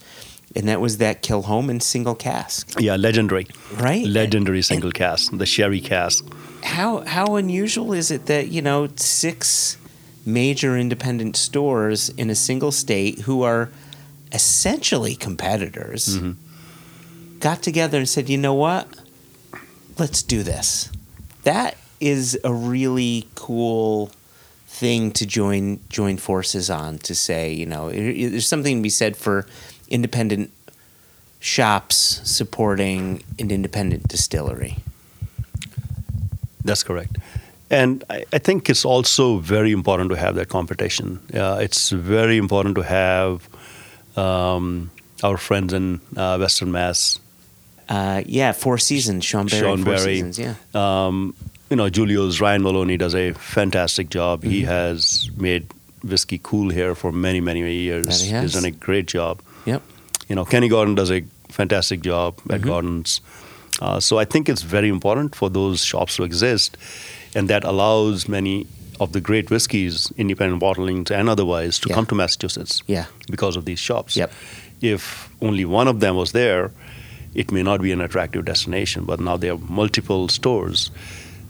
and that was that Kilchoman single cask. Yeah, legendary. right? Legendary single cask, the sherry cask. how how unusual is it that you know six major independent stores in a single state who are essentially competitors mm-hmm. got together and said, you know what, let's do this. That is a really cool thing to join join forces on. To say, you know, there's something to be said for independent shops supporting an independent distillery. That's correct. And I, I think it's also very important to have that competition. Uh, it's very important to have um, our friends in uh, Western Mass, Uh, yeah, Four Seasons, Sean Berry. Sean Four Berry. Seasons, yeah. um, you know, Julio's Ryan Maloney does a fantastic job. Mm-hmm. He has made whiskey cool here for many, many, many years. That he has. He's done a great job. Yep. You know, Kenny Gordon does a fantastic job at Mm-hmm. Gordon's. Uh, so I think it's very important for those shops to exist, and that allows many of the great whiskeys, independent bottlings and otherwise, to Yeah. come to Massachusetts Yeah. because of these shops. Yep. If only one of them was there, it may not be an attractive destination. But now there are multiple stores,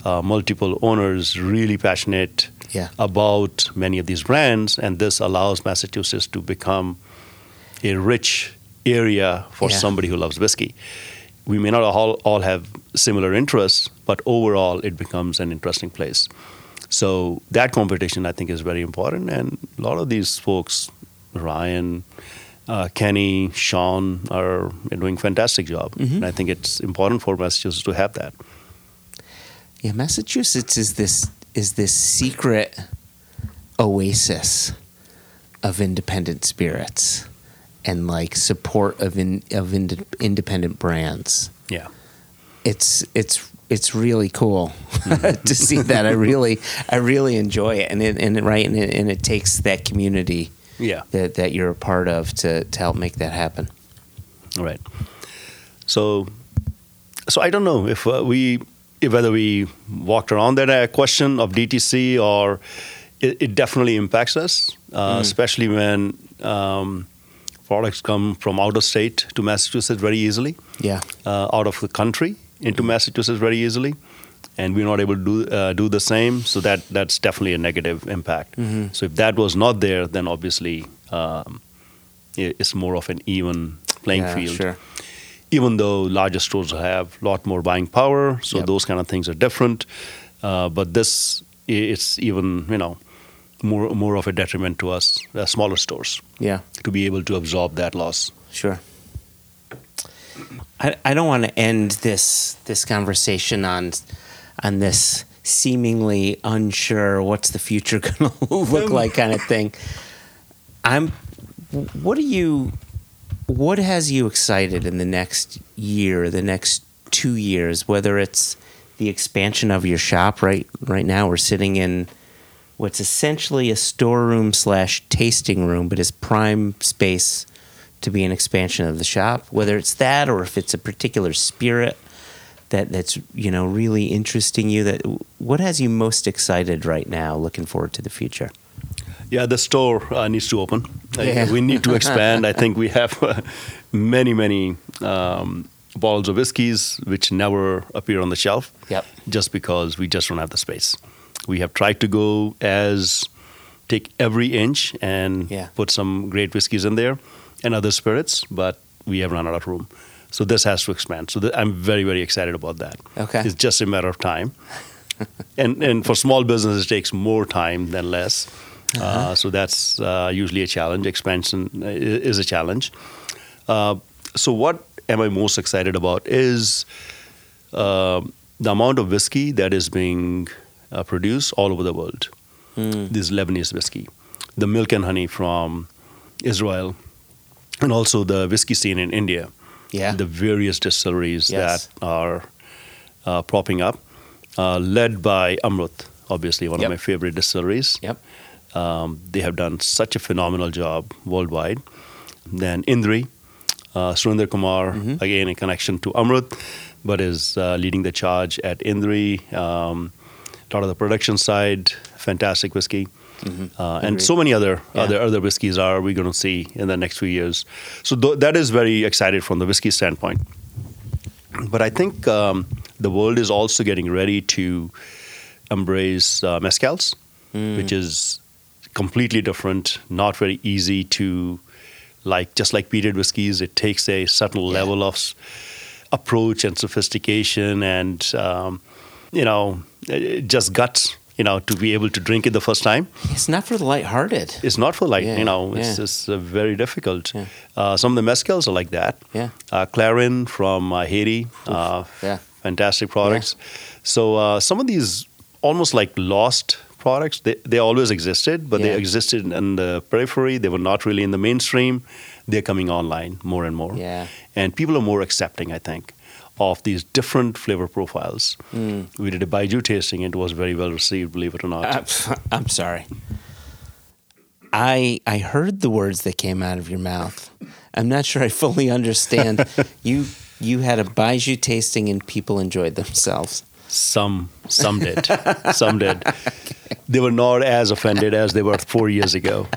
uh, multiple owners really passionate Yeah. about many of these brands, and this allows Massachusetts to become a rich area for Yeah. somebody who loves whiskey. We may not all, all have similar interests, but overall it becomes an interesting place. So that competition, I think, is very important, and a lot of these folks, Ryan, uh, Kenny, Sean, are doing fantastic job, and I think it's important for Massachusetts to have that. Yeah, Massachusetts is this is this secret oasis of independent spirits and like support of in, of ind, independent brands. Yeah. It's it's it's really cool to see that. I really I really enjoy it, and it and it, right and it, and it takes that community Yeah. that that you're a part of to to help make that happen. Right. So, so I don't know if uh, we, if whether we walked around that uh, question of DTC or it, it definitely impacts us, uh, especially when um, products come from out of state to Massachusetts very easily, Yeah. uh, out of the country into Massachusetts very easily, and we're not able to do uh, do the same. So that that's definitely a negative impact. So if that was not there, then obviously um, it's more of an even playing yeah, field Sure. even though larger stores have a lot more buying power, so Yep. those kind of things are different. Uh, but this, i- it's even you know more more of a detriment to us, uh, smaller stores, Yeah. to be able to absorb that loss. Sure. I, I don't want to end this this conversation on on this seemingly unsure what's the future going to look like kind of thing. I'm what are you what has you excited in the next year, the next 2 years, whether it's the expansion of your shop right right now we're sitting in what's essentially a storeroom slash tasting room, but is prime space to be an expansion of the shop. Whether it's that or if it's a particular spirit that that's you know really interesting you. That what has you most excited right now? Looking forward to the future. Yeah, the store uh, needs to open. Uh, Yeah. we need to expand. I think we have uh, many, many um, bottles of whiskeys which never appear on the shelf. Yep. Just because we just don't have the space. We have tried to go as take every inch and Yeah. put some great whiskeys in there and other spirits, but we have run out of room. So this has to expand. So th- I'm very, very excited about that. Okay. It's just a matter of time. and and for small businesses, it takes more time than less. uh so that's uh, usually a challenge. Expansion is a challenge. Uh, so what am I most excited about is uh, the amount of whiskey that is being uh, produced all over the world. This Lebanese whiskey, the milk and honey from Israel, and also the whiskey scene in India. Yeah. The various distilleries Yes. that are uh, propping up, uh, led by Amrut, obviously one Yep. of my favorite distilleries. Yep. Um, they have done such a phenomenal job worldwide. Then Indri, uh, Surinder Kumar, Mm-hmm. again a connection to Amrut, but is uh, leading the charge at Indri. Um, a lot of the production side, fantastic whiskey. Uh, and Mm-hmm. So many other Yeah. other other whiskeys are we going to see in the next few years. So th- that is very excited from the whiskey standpoint. But I think um, the world is also getting ready to embrace uh, mezcals, which is completely different, not very easy to like. Just like peated whiskeys, it takes a certain level of approach and sophistication, and um, you know, just guts you know, to be able to drink it the first time. It's not for the lighthearted. It's not for light. Yeah, you know, it's yeah. just uh, very difficult. Yeah. Uh, some of the mezcals are like that. Yeah. Uh, Clairin from uh, Haiti, uh, yeah. fantastic products. So uh, some of these almost like lost products, they, they always existed, but they existed in the periphery. They were not really in the mainstream. They're coming online more and more. Yeah. And people are more accepting, I think, of these different flavor profiles. Hmm. We did a Baijiu tasting. It was very well received, believe it or not. Uh, I'm sorry. I I heard the words that came out of your mouth. I'm not sure I fully understand. you you had a baijiu tasting and people enjoyed themselves. Some, some did, some did. They were not as offended as they were four years ago.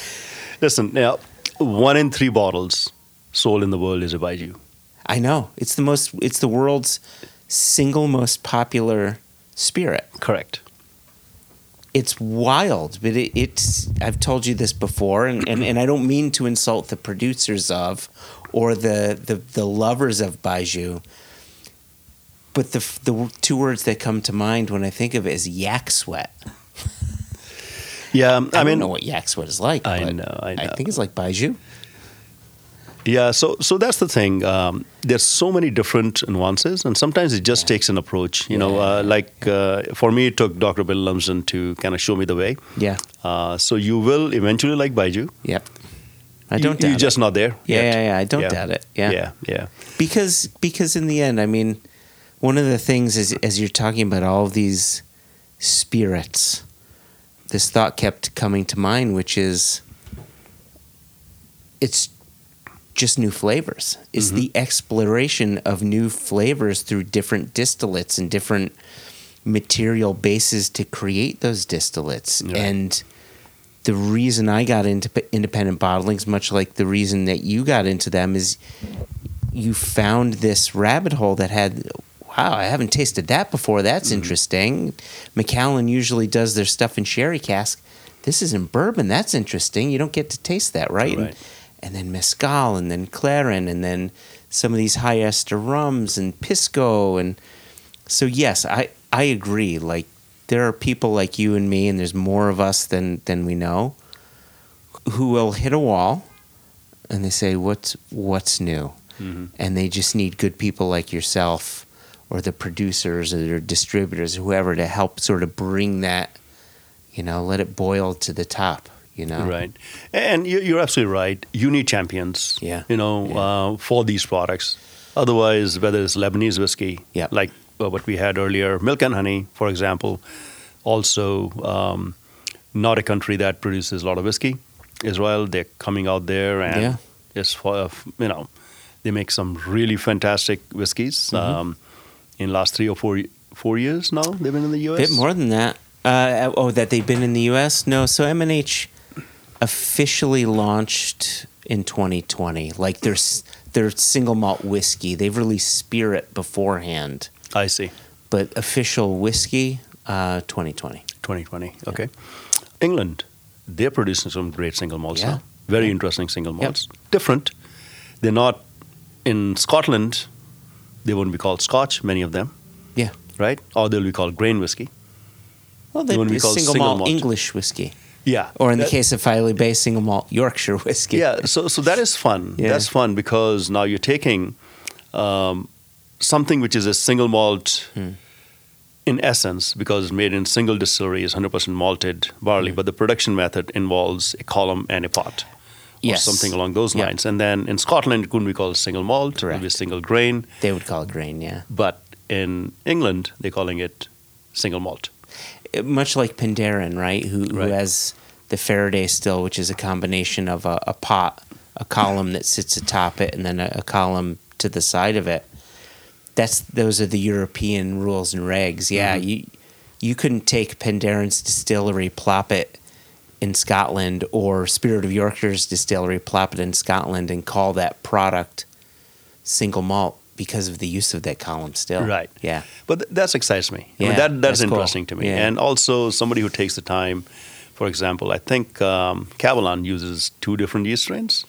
Listen, now, one in three bottles sold in the world is a Baijiu. I know it's the most. It's the world's single most popular spirit. Correct. It's wild, but it, it's. I've told you this before, and, and, and I don't mean to insult the producers of, or the the, the lovers of Baijiu. But the the two words that come to mind when I think of it is yak sweat. Yeah, I, I, don't mean, know what yak sweat is like. I but know, I know. I think it's like baijiu. Yeah. So, so that's the thing. Um, there's so many different nuances, and sometimes it just takes an approach. You know, uh, like uh, for me, it took Dr. Bill Lumsden to kind of show me the way. Yeah. Uh, so you will eventually like Baijiu. Yep. I You- don't You're doubt just it. not there. Yeah, yeah, yeah, I don't Yeah. doubt it. Yeah. yeah, yeah. because because in the end i mean one of the things is as you're talking about all these spirits this thought kept coming to mind which is it's just new flavors it's the exploration of new flavors through different distillates and different material bases to create those distillates Right. and the reason I got into independent bottlings, much like the reason that you got into them, is you found this rabbit hole that had, wow, I haven't tasted that before. That's Mm-hmm. interesting. Macallan usually does their stuff in sherry cask. This is in bourbon. That's interesting. You don't get to taste that, right? Right. And, and then mezcal, and then clairin, and then some of these high ester rums and pisco, and so yes, I I agree. Like there are people like you and me, and there's more of us than than we know, who will hit a wall, and they say, "What's what's new?" Mm-hmm. And they just need good people like yourself, or the producers, or their distributors, whoever, to help sort of bring that, you know, let it boil to the top. You know, Right. And you- you're absolutely right. You need champions, Yeah. you know, Yeah. uh, for these products. Otherwise, whether it's Lebanese whiskey, Yeah. like uh, what we had earlier, Milk and Honey, for example, also um, not a country that produces a lot of whiskey. Israel, they're coming out there and Yeah. it's for, you know, they make some really fantastic whiskeys. Mm-hmm. Um, in last three or four four years now, they've been in the U.S. A bit more than that. Uh, oh, that they've been in the U.S. No, so M and H officially launched in 2020. Like their their single malt whiskey. They've released spirit beforehand, I see. but official whiskey, uh, 2020. 2020. Okay. England, they're producing some great single malts Yeah. now. Very Yeah. interesting single malts. Different. They're not in Scotland. They wouldn't be called Scotch. Many of them. Yeah. Right. Or they'll be called grain whiskey. Well, They they wouldn't be called single, single malt, malt. English whiskey, Yeah. or in the case of Filey Bay, a malt Yorkshire whiskey. Yeah. So so that is fun. Yeah. That's fun because now you're taking um, something which is a single malt. Hmm. In essence, because it's made in single distillery, is 100% malted barley, Hmm. but the production method involves a column and a pot. or Yes. something along those lines. And then in Scotland, it couldn't be called single malt, it would be single grain. They would call it grain. Yeah. But in England, they're calling it single malt. Much like Penderyn, right? Who, Right. who has the Faraday still, which is a combination of a, a pot, a column that sits atop it, and then a, a column to the side of it. That's those are the European rules and regs. Yeah, Mm-hmm. you you couldn't take Penderyn's distillery, plop it in Scotland, or Spirit of Yorkshire's distillery, plop it in Scotland, and call that product single malt because of the use of that column still. Right. Yeah. But th- that excites me. I Yeah, mean, that, that's, that's cool. interesting to me. Yeah. And also, somebody who takes the time, for example, I think um, Kavalan uses two different yeast strains.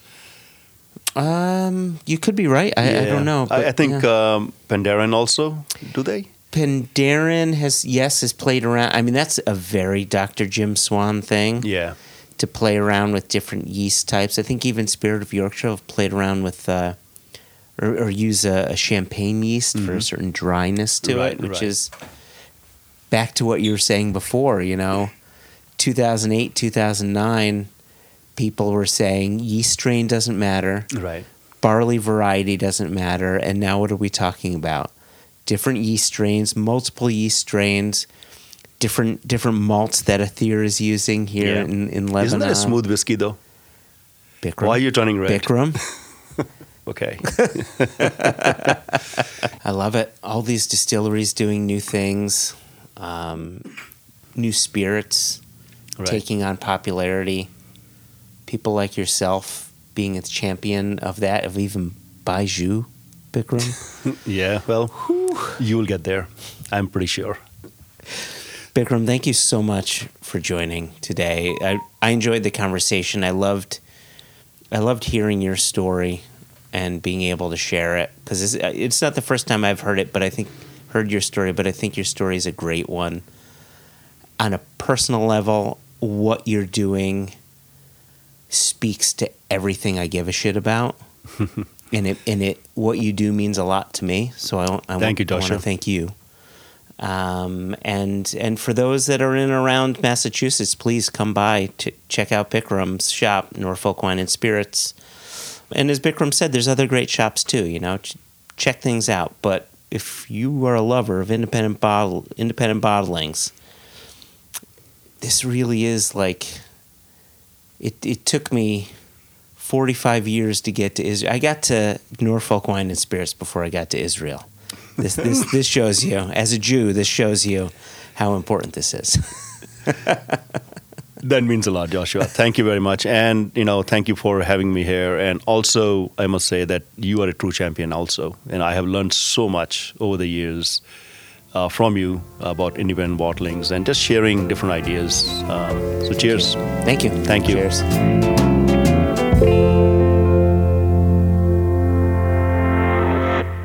Um, you could be right. I, I don't know. I, but I think yeah. um, Penderyn also, do they? Penderyn has yes has played around. I mean, that's a very Dr. Jim Swan thing Yeah. to play around with different yeast types. I think even Spirit of Yorkshire have played around with uh, or, or use a, a champagne yeast for a certain dryness to Mm-hmm. Right, it, which right. is back to what you were saying before. You know, 2008, 2009, people were saying yeast strain doesn't matter Right. barley variety doesn't matter. And now what are we talking about? Different yeast strains, multiple yeast strains, different different malts that Aether is using here Yeah. in, in Lebanon. Isn't that a smooth whiskey though? Bikram. Why are you turning red? Bikram. Okay. I love it. All these distilleries doing new things, um, new spirits Right. taking on popularity. People like yourself being a champion of that, of even Baijiu, Bikram. yeah. Well, you will get there. I'm pretty sure. Bikram, thank you so much for joining today. I, I enjoyed the conversation. I loved I loved hearing your story and being able to share it because it's, it's not the first time I've heard it, but I think heard your story. But I think your story is a great one. On a personal level, what you're doing speaks to everything I give a shit about. and it and it what you do means a lot to me. So I, I, Thank you, I want to thank you. Um, and and for those that are in and around Massachusetts, please come by to check out Bikram's shop, Norfolk Wine and Spirits. And as Bikram said, there's other great shops too. You know, Ch- check things out. But if you are a lover of independent bottle independent bottlings, this really is like it. It took me 45 years to get to Israel. I got to Norfolk Wine and Spirits before I got to Israel. This this this shows you, as a Jew, this shows you how important this is. That means a lot, Joshua. Thank you very much, and you know, thank you for having me here. And also, I must say that you are a true champion, also, and I have learned so much over the years uh, from you about independent bottlings and just sharing different ideas. Um, so, cheers. Thank you. Thank you. Cheers.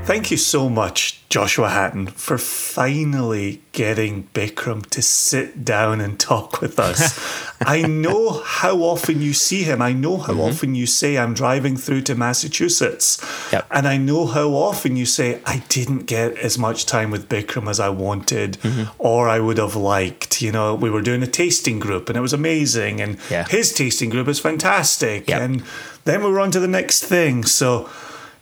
Thank you so much, Joshua Hatton, for finally getting Bikram to sit down and talk with us. I know how often you see him. I know how mm-hmm. often you say, I'm driving through to Massachusetts. Yep. And I know how often you say, I didn't get as much time with Bikram as I wanted mm-hmm. or I would have liked. You know, we were doing a tasting group and it was amazing. And Yeah. his tasting group is fantastic. Yep. And then we were on to the next thing. So,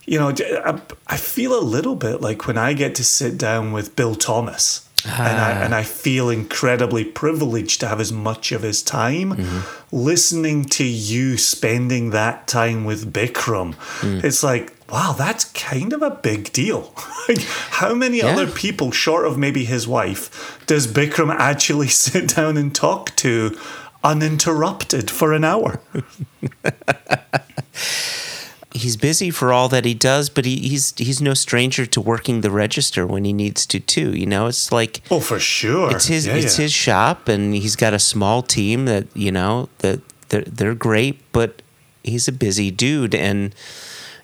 you know, I, I feel a little bit like when I get to sit down with Bill Thomas. And I, and I ah. feel incredibly privileged to have as much of his time mm-hmm. listening to you spending that time with Bikram. Mm. It's like, wow, that's kind of a big deal. like, how many Yeah. other people, short of maybe his wife, does Bikram actually sit down and talk to uninterrupted for an hour? He's busy for all that he does, but he, he's he's no stranger to working the register when he needs to too. You know, it's like Oh, for sure. it's his Yeah, it's yeah. his shop, and he's got a small team that you know that they're, they're great, but he's a busy dude. And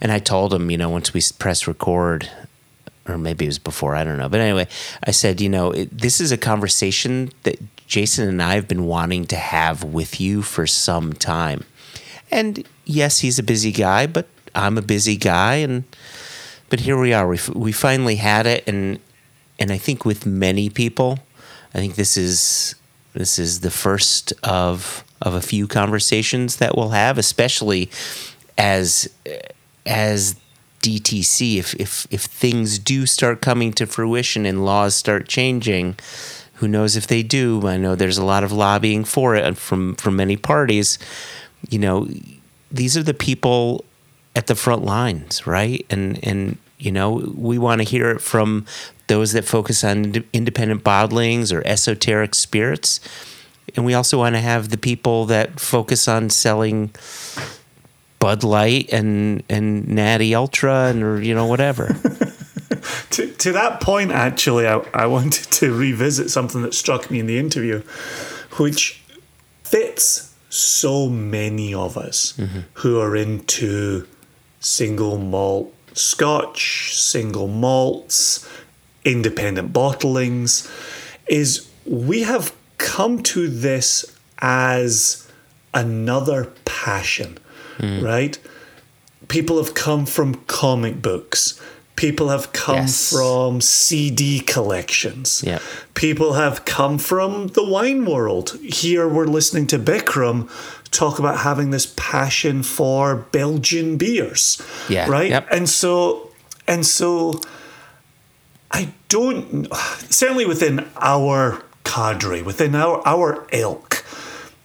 and I told him, you know, once we press record, or maybe it was before, I don't know. But anyway, I said, you know, it, this is a conversation that Jason and I have been wanting to have with you for some time. And yes, he's a busy guy, but I'm a busy guy, and but here we are. We we finally had it, and and I think with many people, I think this is this is the first of of a few conversations that we'll have, especially as as DTC. If if if things do start coming to fruition and laws start changing, who knows if they do? I know there's a lot of lobbying for it uh, from from many parties. You know, these are the people at the front lines, right? And and you know, we want to hear it from those that focus on ind- independent bottlings or esoteric spirits. And we also want to have the people that focus on selling Bud Light and and Natty Ultra and or you know whatever. to, to that point, actually, I, I wanted to revisit something that struck me in the interview, which fits so many of us mm-hmm. who are into single malt scotch, single malts, independent bottlings, is we have come to this as another passion, hmm. right? People have come from comic books. People have come Yes. from CD collections. Yep. People have come from the wine world. Here we're listening to Bikram talk about having this passion for Belgian beers. Yeah, Right? yep. And so and so I don't certainly within our cadre, within our our ilk,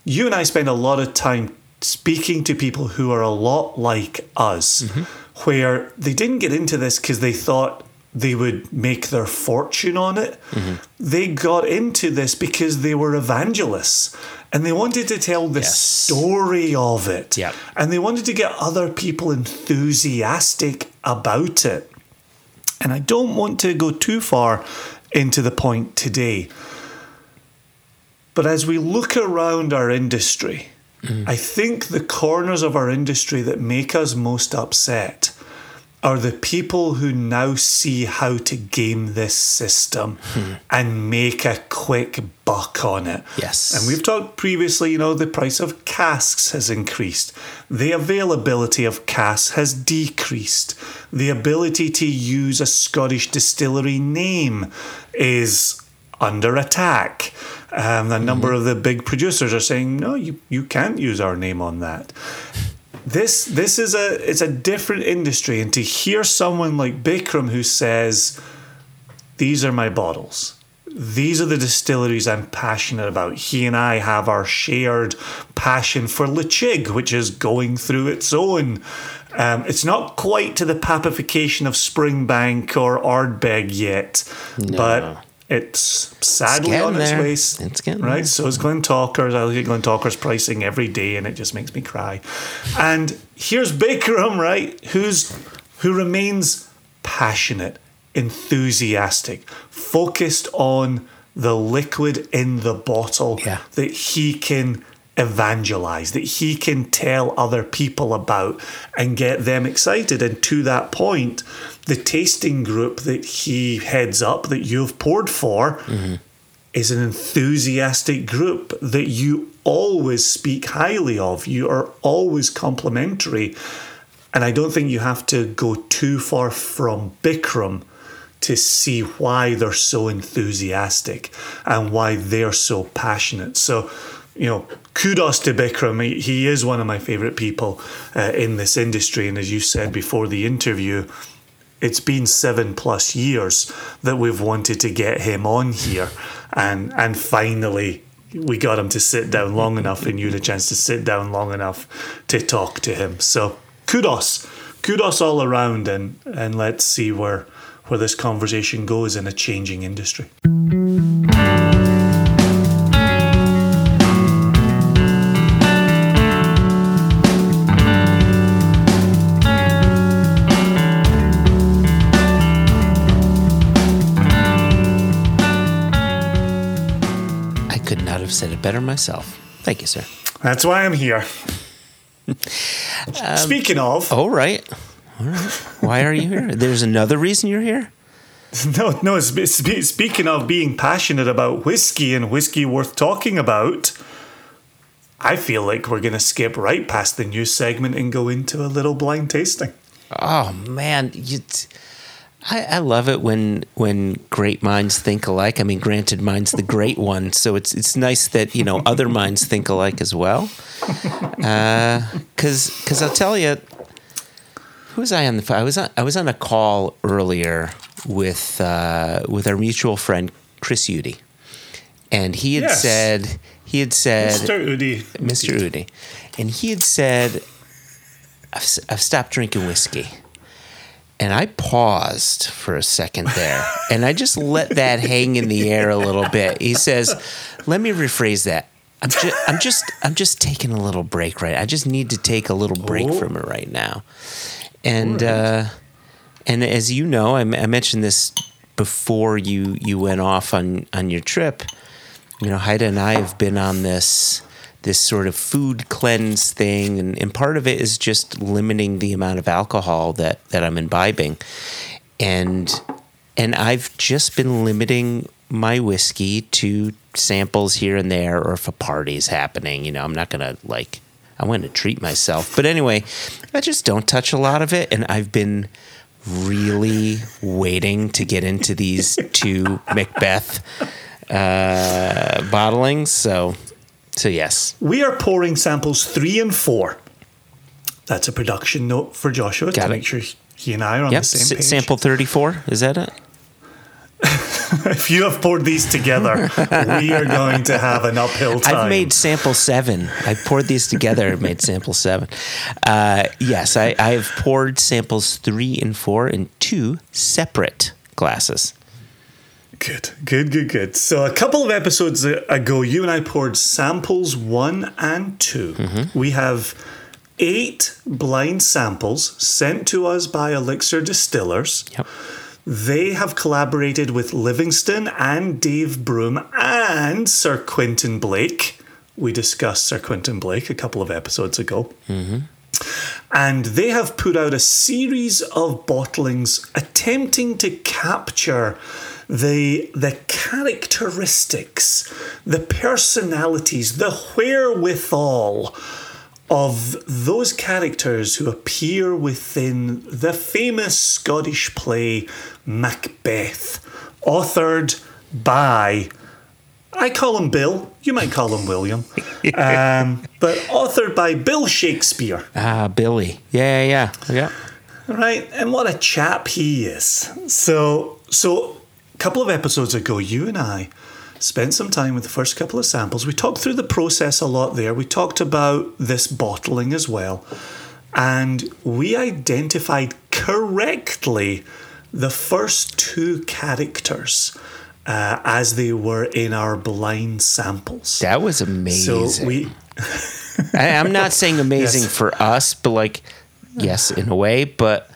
you and I spend a lot of time speaking to people who are a lot like us, mm-hmm. where they didn't get into this because they thought they would make their fortune on it. Mm-hmm. They got into this because they were evangelists and they wanted to tell the Yes. story of it. Yep. And they wanted to get other people enthusiastic about it. And I don't want to go too far into the point today. But as we look around our industry, mm. I think the corners of our industry that make us most upset are the people who now see how to game this system and make a quick buck on it. Yes. And we've talked previously, you know, the price of casks has increased. The availability of casks has decreased. The ability to use a Scottish distillery name is under attack. Um, a number of the big producers are saying, no, you, you can't use our name on that this this is a it's a different industry and to hear someone like Bikram who says these are my bottles these are the distilleries I'm passionate about. He and I have our shared passion for Ledaig, which is going through its own. Um, it's not quite to the papification of Springbank or Ardbeg yet, but it's sadly getting on its there. way. It's getting right. there. So is Glentauchers. I look at Glentauchers pricing every day, and it just makes me cry. And here's Bikram, right? Who's who remains passionate, enthusiastic, focused on the liquid in the bottle Yeah. that he can evangelize, that he can tell other people about and get them excited. And to that point, the tasting group that he heads up, that you've poured for, mm-hmm. is an enthusiastic group that you always speak highly of. You are always complimentary. And I don't think you have to go too far from Bikram to see why they're so enthusiastic and why they're so passionate. So, you know, kudos to Bikram. He, he is one of my favorite people uh, in this industry. And as you said before the interview, it's been seven plus years that we've wanted to get him on here. And, and finally, we got him to sit down long enough, and you had a chance to sit down long enough to talk to him. So kudos, kudos all around, and, and let's see where where this conversation goes in a changing industry. Said it better myself. Thank you, sir. That's why I'm here. Um, speaking of, All right. All right. Why are you here? There's another reason you're here? no, no. spe- spe- Speaking of being passionate about whiskey and whiskey worth talking about, I feel like we're gonna skip right past the news segment and go into a little blind tasting. Oh man, you, I, I love it when when great minds think alike. I mean, granted, mine's the great one, so it's it's nice that you know other minds think alike as well. Because because I'll tell you, who was I on the? I was on I was on a call earlier with uh, with our mutual friend Chris Udy, and he had Yes. said he had said Mr. Udi. Mr. Udi, and he had said, I've, I've stopped drinking whiskey. And I paused for a second there, and I just let that hang in the air a little bit. He says, "Let me rephrase that. I'm just, I'm just, I'm just taking a little break. Right, I just need to take a little break Oh. from it right now." And uh, and as you know, I, m- I mentioned this before you you went off on on your trip. You know, Haida and I have been on this this sort of food cleanse thing, and, and part of it is just limiting the amount of alcohol that that I'm imbibing, and and I've just been limiting my whiskey to samples here and there, or if a party's happening, you know, I'm not gonna like. I want to treat myself, but anyway, I just don't touch a lot of it, and I've been really waiting to get into these two Macbeth uh, bottlings. So, so yes, We are pouring samples three and four. That's a production note for Joshua Got to it. make sure he and I are on yep. the same S- page. sample thirty four. Is that it? If you have poured these together, we are going to have an uphill time. I've made sample seven. I poured these together and made sample seven. Uh, yes, I, I have poured samples three and four in two separate glasses. Good, good, good, good. So, a couple of episodes ago, you and I poured samples one and 2 Mm-hmm. We have eight blind samples sent to us by Elixir Distillers. Yep. They have collaborated with Livingstone and Dave Broom and Sir Quentin Blake. We discussed Sir Quentin Blake a couple of episodes ago. And they have put out a series of bottlings attempting to capture the the characteristics, the personalities, the wherewithal of those characters who appear within the famous Scottish play Macbeth, authored by I call him Bill. You might call him William, um, but authored by Bill Shakespeare. Ah, Billy. Yeah, yeah, yeah. Right, and what a chap he is. So, so couple of episodes ago, you and I spent some time with the first couple of samples. We talked through the process a lot there. We talked about this bottling as well, and we identified correctly the first two characters uh, as they were in our blind samples. That was amazing. So we I, I'm not saying amazing Yes. for us, but like, yes, in a way. But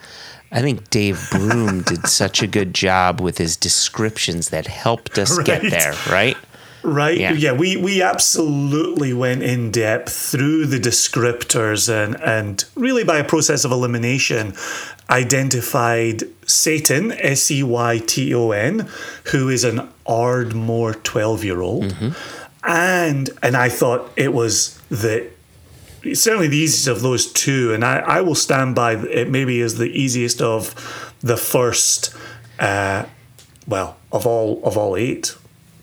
I think Dave Broom did such a good job with his descriptions that helped us get there, right? Right. Yeah. Yeah. we we absolutely went in depth through the descriptors and and really by a process of elimination identified Seyton, S E Y T O N, who is an Ardmore 12-year-old. Mm-hmm. And and I thought it was the certainly the easiest of those two, and I, I will stand by it. Maybe is the easiest of the first, uh, well, of all of all eight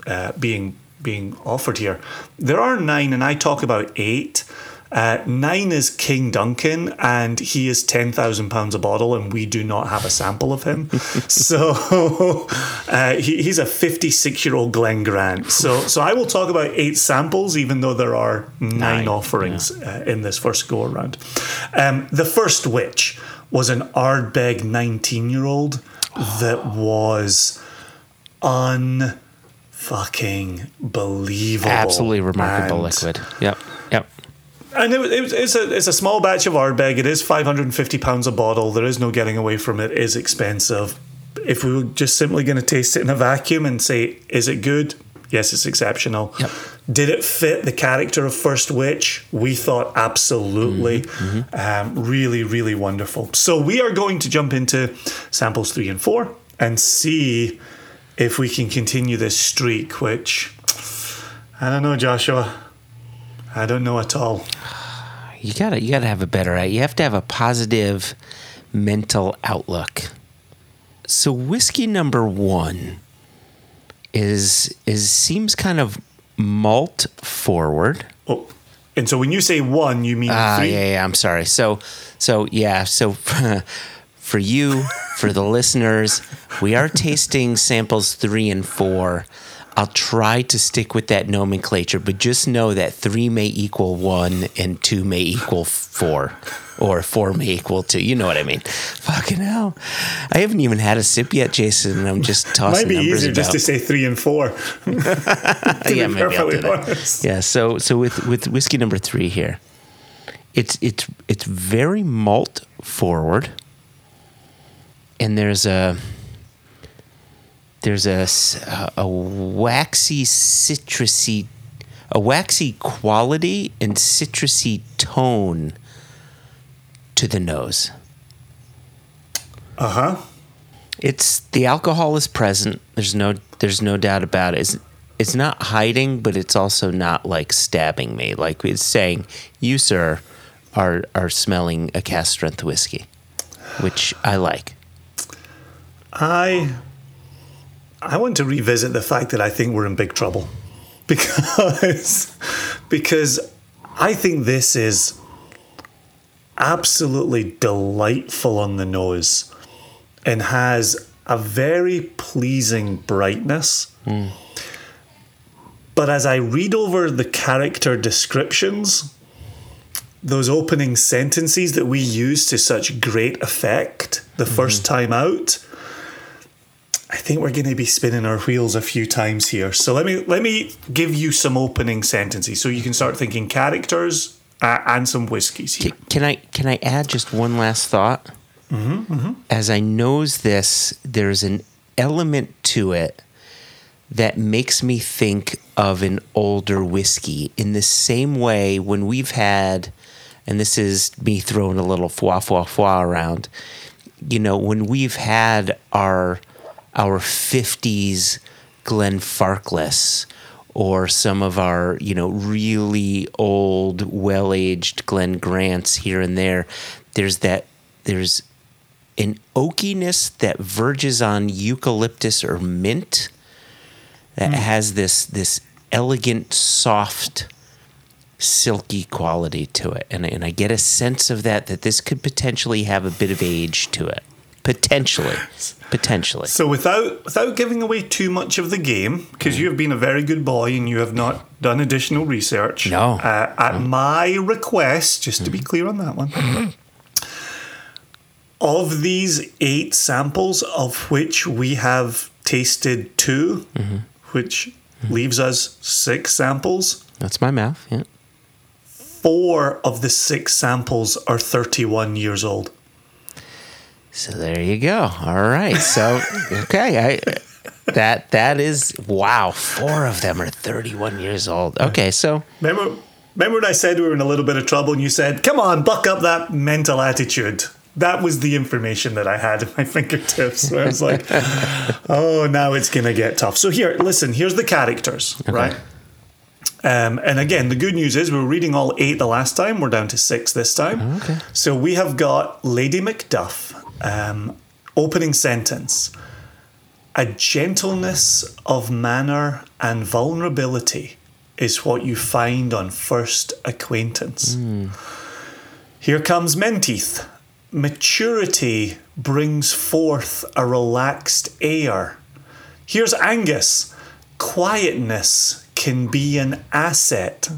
uh, being being offered here. There are nine, and I talk about eight. Uh, nine is King Duncan, and he is ten thousand pounds a bottle, and we do not have a sample of him. so uh, he, he's a fifty-six-year-old Glen Grant. So, so I will talk about eight samples, even though there are nine, Nine, offerings uh, in this first go around. Um, the first witch was an Ardbeg nineteen-year-old that was un. Fucking believable. Absolutely remarkable liquid. Yep, yep. And it, it, it's a it's a small batch of Ardbeg. It is five hundred and fifty pounds a bottle. There is no getting away from it. It is expensive. If we were just simply going to taste it in a vacuum and say, is it good? Yes, it's exceptional. Yep. Did it fit the character of First Witch? We thought absolutely. Um, really, really wonderful. So we are going to jump into samples three and four and see if we can continue this streak. Which I don't know, Joshua. I don't know at all. You gotta you gotta have a better you have to have a positive mental outlook. So whiskey number one is is seems kind of malt forward. Oh, and so when you say one, you mean Ah, three? yeah, yeah. I'm sorry. So, so yeah. So, for you, for the listeners, we are tasting samples three and four. I'll try to stick with that nomenclature, but just know that three may equal one and two may equal four, or four may equal two. You know what I mean? Fucking hell! I haven't even had a sip yet, Jason, and I'm just tossing it. Might be numbers easier about. just to say three and four. yeah, maybe I'll do that. Yeah, so so with with whiskey number three here, it's it's it's very malt forward, and there's a there's a, a waxy citrusy a waxy quality and citrusy tone to the nose. Uh huh. It's the alcohol is present. There's no there's no doubt about it. It's, it's not hiding, but it's also not like stabbing me. Like it's saying, "You, sir, are are smelling a cask strength whiskey," which I like. I I want to revisit the fact that I think we're in big trouble. Because because I think this is absolutely delightful on the nose and has a very pleasing brightness. Hmm. But as I read over the character descriptions, those opening sentences that we use to such great effect the hmm. first time out, I think we're going to be spinning our wheels a few times here. So let me let me give you some opening sentences so you can start thinking characters uh, and some whiskies here. Can, can I can I add just one last thought? As I nose this, there's an element to it that makes me think of an older whiskey in the same way when we've had, and this is me throwing a little foie foie foie around. You know, when we've had our our 50s Glenfarclas or some of our, you know, really old, well-aged Glen Grants here and there, there's that there's an oakiness that verges on eucalyptus or mint that mm. has this this elegant, soft, silky quality to it, and and I get a sense of that that this could potentially have a bit of age to it, potentially, potentially. So without without giving away too much of the game, because mm. you have been a very good boy and you have not done additional research. No. Uh, at mm. my request, just to be mm. clear on that one. Of these eight samples, of which we have tasted 2 mm-hmm. which leaves us six samples, That's my math, Yeah. four of the six samples are 31 years old. So there you go. All right. So okay, I that that is wow. Four of them are 31 years old. Okay, so Remember, remember when I said we were in a little bit of trouble and you said, come on, buck up that mental attitude? That was the information that I had at my fingertips. Where I was like, oh, now it's going to get tough. So, here, listen, here's the characters, right? Um, and again, the good news is we were reading all eight the last time. We're down to six this time. Okay. So, we have got Lady Macduff, um, opening sentence a gentleness of manner and vulnerability is what you find on first acquaintance. Here comes Menteith. Maturity brings forth a relaxed air. Here's Angus. Quietness can be an asset.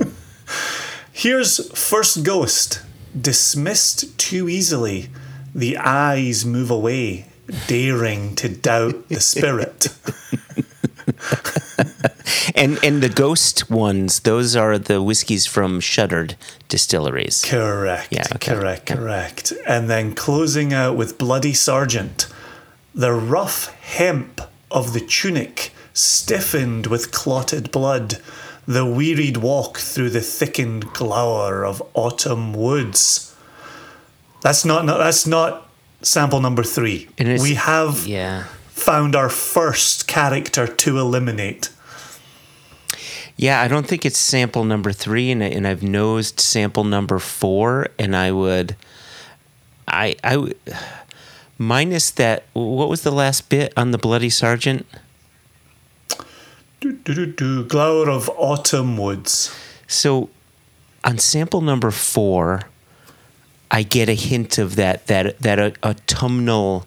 Here's First Ghost. Dismissed too easily. The eyes move away, daring to doubt the spirit. and and the ghost ones, those are the whiskeys from shuttered distilleries. Correct. Yeah, okay. Correct. Correct. And then closing out with Bloody Sergeant. The rough hemp of the tunic stiffened with clotted blood. The wearied walk through the thickened glower of autumn woods. That's not. no, That's not sample number three. We have Yeah. found our first character to eliminate. Yeah, I don't think it's sample number three, and and I've nosed sample number four, and I would, I I would- minus that. What was the last bit on the bloody sergeant? Do, do, do, do. Glower of autumn woods. So on sample number four, I get a hint of that that that autumnal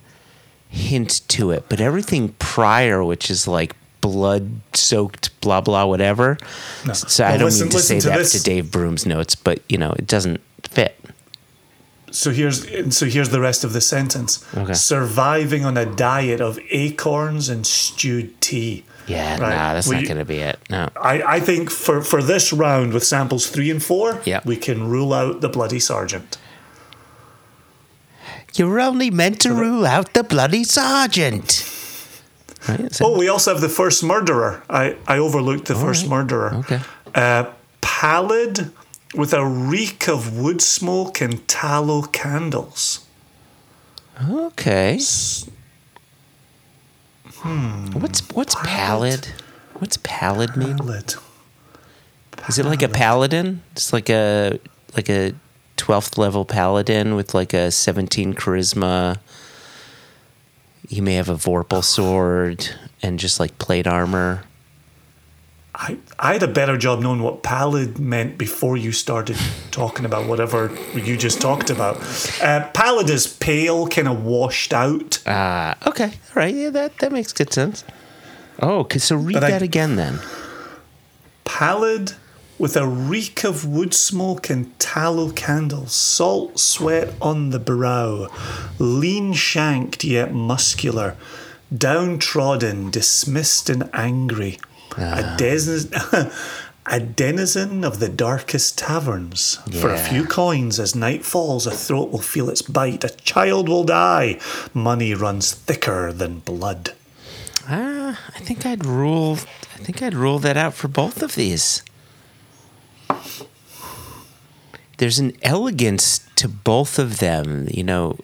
hint to it, but everything prior, which is like blood soaked, blah blah, whatever. So I don't listen- mean to say to that this. to Dave Broom's notes, but you know it doesn't fit. So here's so here's the rest of the sentence. Okay. Surviving on a diet of acorns and stewed tea. Yeah, Right. nah, that's Well, not going to be it. No. I, I think for, for this round with samples three and four, Yeah. we can rule out the bloody sergeant. You're only meant to rule out the bloody sergeant. Right? Oh, we also have the first murderer. I, I overlooked the first murderer. Okay. Uh, pallid with a reek of wood smoke and tallow candles. okay. Hmm. What's what's pallid? What's pallid mean? Pallid. Is it like a paladin? It's like a like a twelfth level paladin with like a seventeen charisma. He may have a vorpal sword and just like plate armor. I, I had a better job knowing what pallid meant before you started talking about whatever you just talked about. Uh, pallid is pale, kind of washed out. Ah, okay, all right, yeah, that that makes good sense. Oh, okay, so read But I- that again then. Pallid with a reek of wood smoke and tallow candles, salt sweat on the brow, lean shanked yet muscular, downtrodden, dismissed and angry, a, denizen, a denizen of the darkest taverns. For a few coins, as night falls, a throat will feel its bite, a child will die, money runs thicker than blood. Ah, I think I'd rule. I think I'd rule that out for both of these. There's an elegance to both of them, you know.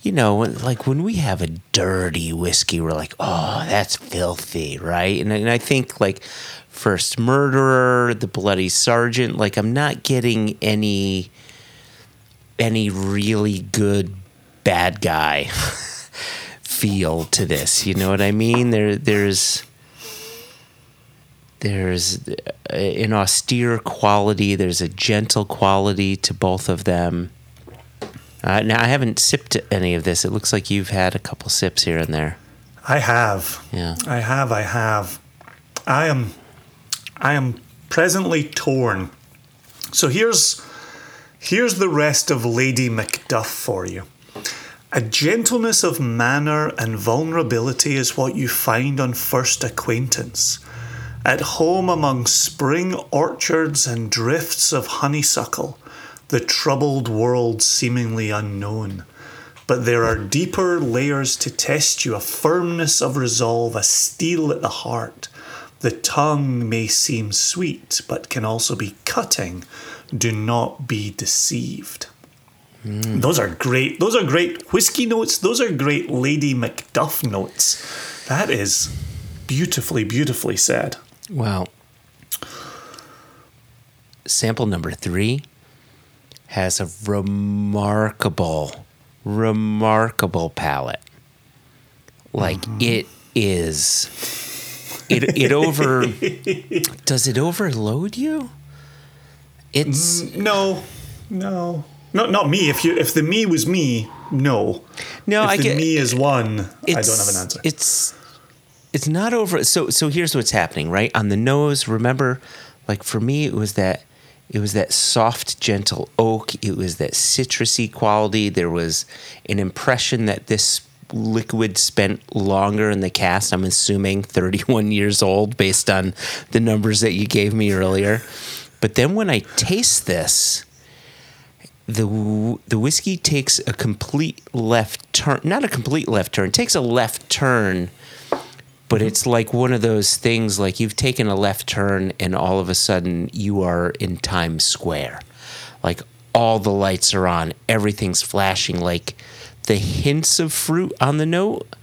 You know, like when we have a dirty whiskey, we're like, "Oh, that's filthy," right? And, and I think like First Murderer, The Bloody Sergeant, like I'm not getting any any really good bad guy feel to this. You know what I mean? There, there's there's an austere quality. There's a gentle quality to both of them. Uh, now I haven't sipped any of this. It looks like you've had a couple sips here and there. I have. Yeah. I have, I have. I am I am presently torn. So here's here's the rest of Lady Macduff for you. A gentleness of manner and vulnerability is what you find on first acquaintance. At home among spring orchards and drifts of honeysuckle, the troubled world seemingly unknown. But there are deeper layers to test you, a firmness of resolve, a steel at the heart. The tongue may seem sweet, but can also be cutting. Do not be deceived. Those are great. Those are great whiskey notes. Those are great Lady Macduff notes. That is beautifully, beautifully said. Well, sample number three has a remarkable, remarkable palate. Like mm-hmm. it is. It it over. does it overload you? It's mm, No, no, not not me. If you if the me was me, no. no. if I the get me is one, I don't have an answer. It's it's not over. So so here's what's happening, right? On the nose, remember, like for me, it was that it was that soft, gentle oak. It was that citrusy quality. There was an impression that this liquid spent longer in the cask. I'm assuming 31 years old based on the numbers that you gave me earlier. But then when I taste this, the the whiskey takes a complete left turn not a complete left turn takes a left turn but it's like one of those things like you've taken a left turn and all of a sudden you are in Times Square like all the lights are on everything's flashing like the hints of fruit on the note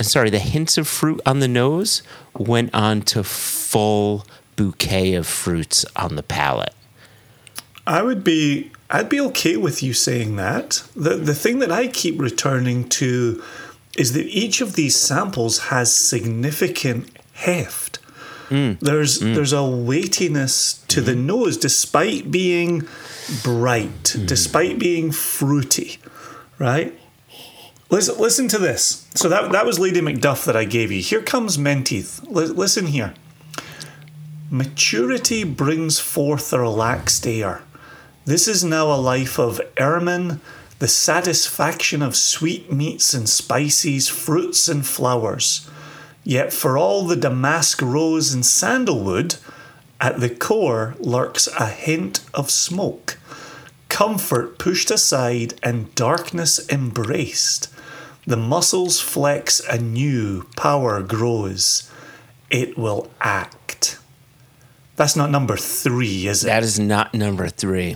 sorry the hints of fruit on the nose went on to full bouquet of fruits on the palate I would be I'd be okay with you saying that. The the thing that I keep returning to is that each of these samples has significant heft. There's mm. there's a weightiness to the mm-hmm. nose despite being bright, mm. despite being fruity, right? Listen, listen to this. So that that was Lady Macduff that I gave you. Here comes Menteith. Li- listen here. Maturity brings forth a relaxed air. This is now a life of ermine, the satisfaction of sweetmeats and spices, fruits and flowers. Yet for all the damask rose and sandalwood, at the core lurks a hint of smoke. Comfort pushed aside and darkness embraced. The muscles flex anew, power grows. It will act. That's not number three, is it? That is not number three.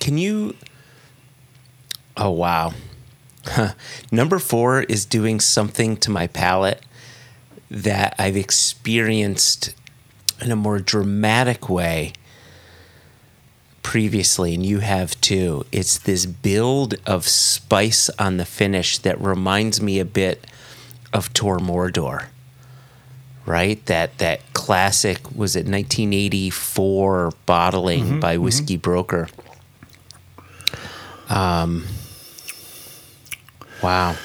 Can you? Oh wow! Number four is doing something to my palate that I've experienced in a more dramatic way previously, and you have too. It's this build of spice on the finish that reminds me a bit of Tor Mordor. Right? That that classic was it 1984 bottling by Whiskey Broker. Um Wow.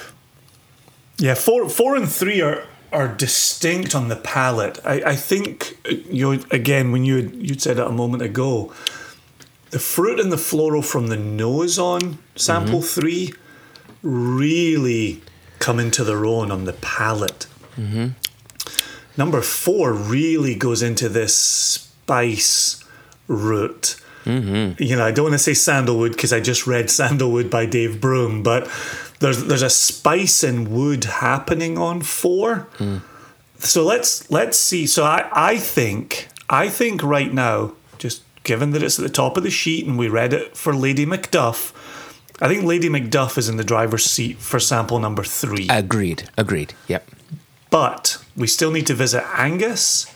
Yeah, four, four and three are are distinct on the palate. I, I think uh, you again when you you said it a moment ago, the fruit and the floral from the nose on sample mm-hmm. three really come into their own on the palate. Mm-hmm. Number four really goes into this spice route. Mm-hmm. You know, I don't want to say sandalwood because I just read Sandalwood by Dave Broom, but there's there's a spice and wood happening on four. So let's let's see. So I, I think I think right now, just given that it's at the top of the sheet and we read it for Lady Macduff, I think Lady Macduff is in the driver's seat for sample number three. Agreed. Agreed. Yep. But we still need to visit Angus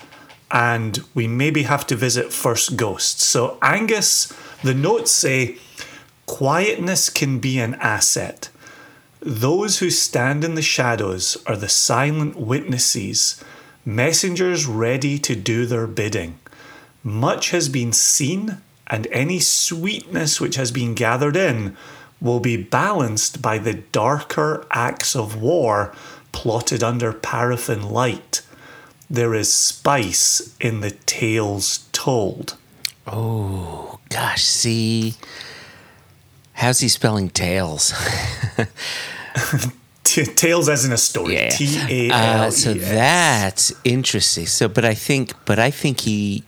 and we maybe have to visit First Ghost. So, Angus, the notes say quietness can be an asset. Those who stand in the shadows are the silent witnesses, messengers ready to do their bidding. Much has been seen, and any sweetness which has been gathered in will be balanced by the darker acts of war plotted under paraffin light. There is spice in the tales told. Oh gosh, see. How's he spelling tails? T- tales as in a story. Yeah. T A L Uh, so that's interesting. So, but I think, but I think he,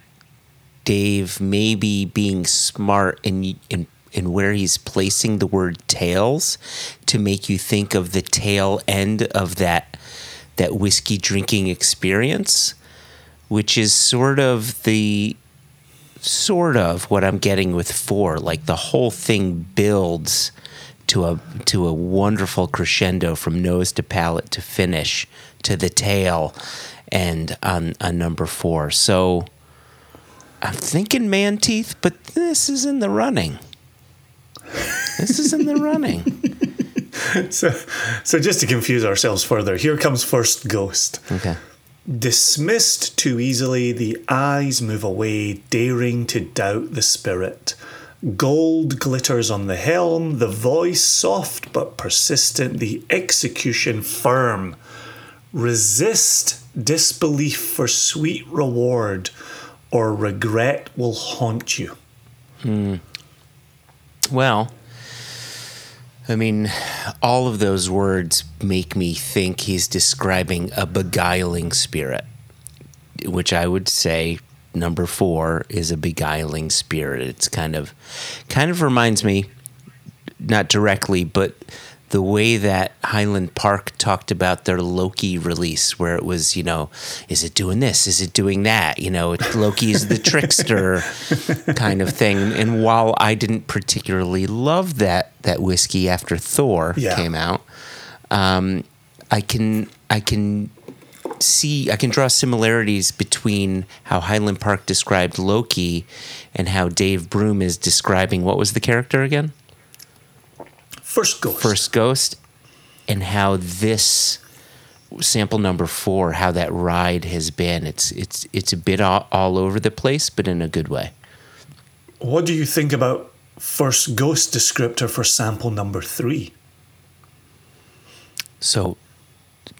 Dave, maybe being smart in in in where he's placing the word tails to make you think of the tail end of that that whiskey drinking experience, which is sort of the sort of what I'm getting with four. Like the whole thing builds to a to a wonderful crescendo from nose to palate to finish to the tail, and on on number four. So I'm thinking Menteith, but this is in the running. This is in the running. So, so just to confuse ourselves further, here comes first ghost. Okay. Dismissed too easily, the eyes move away, daring to doubt the spirit. Gold glitters on the helm, the voice soft but persistent, the execution firm. Resist disbelief for sweet reward, or regret will haunt you. Hmm. Well, I mean, all of those words make me think he's describing a beguiling spirit, which I would say number four is a beguiling spirit. It's kind of, kind of reminds me, not directly, but the way that Highland Park talked about their Loki release, where it was, you know, is it doing this? Is it doing that? You know, Loki is the trickster kind of thing. And while I didn't particularly love that that whiskey after Thor Yeah. came out, um, I can I can see I can draw similarities between how Highland Park described Loki and how Dave Broom is describing what was the character again? First ghost. First Ghost, and how this sample number four, how that ride has been. It's it's it's a bit all, all over the place, but in a good way. What do you think about first ghost descriptor for sample number three? So,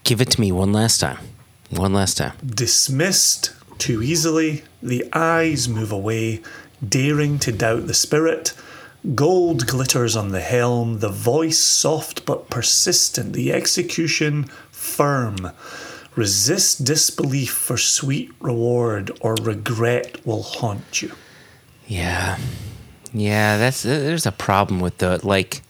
give it to me one last time. One last time. Dismissed too easily, the eyes move away, daring to doubt the spirit. Gold glitters on the helm, the voice soft but persistent, the execution firm. Resist disbelief for sweet reward, or regret will haunt you. Yeah, yeah. That's there's a problem with the like.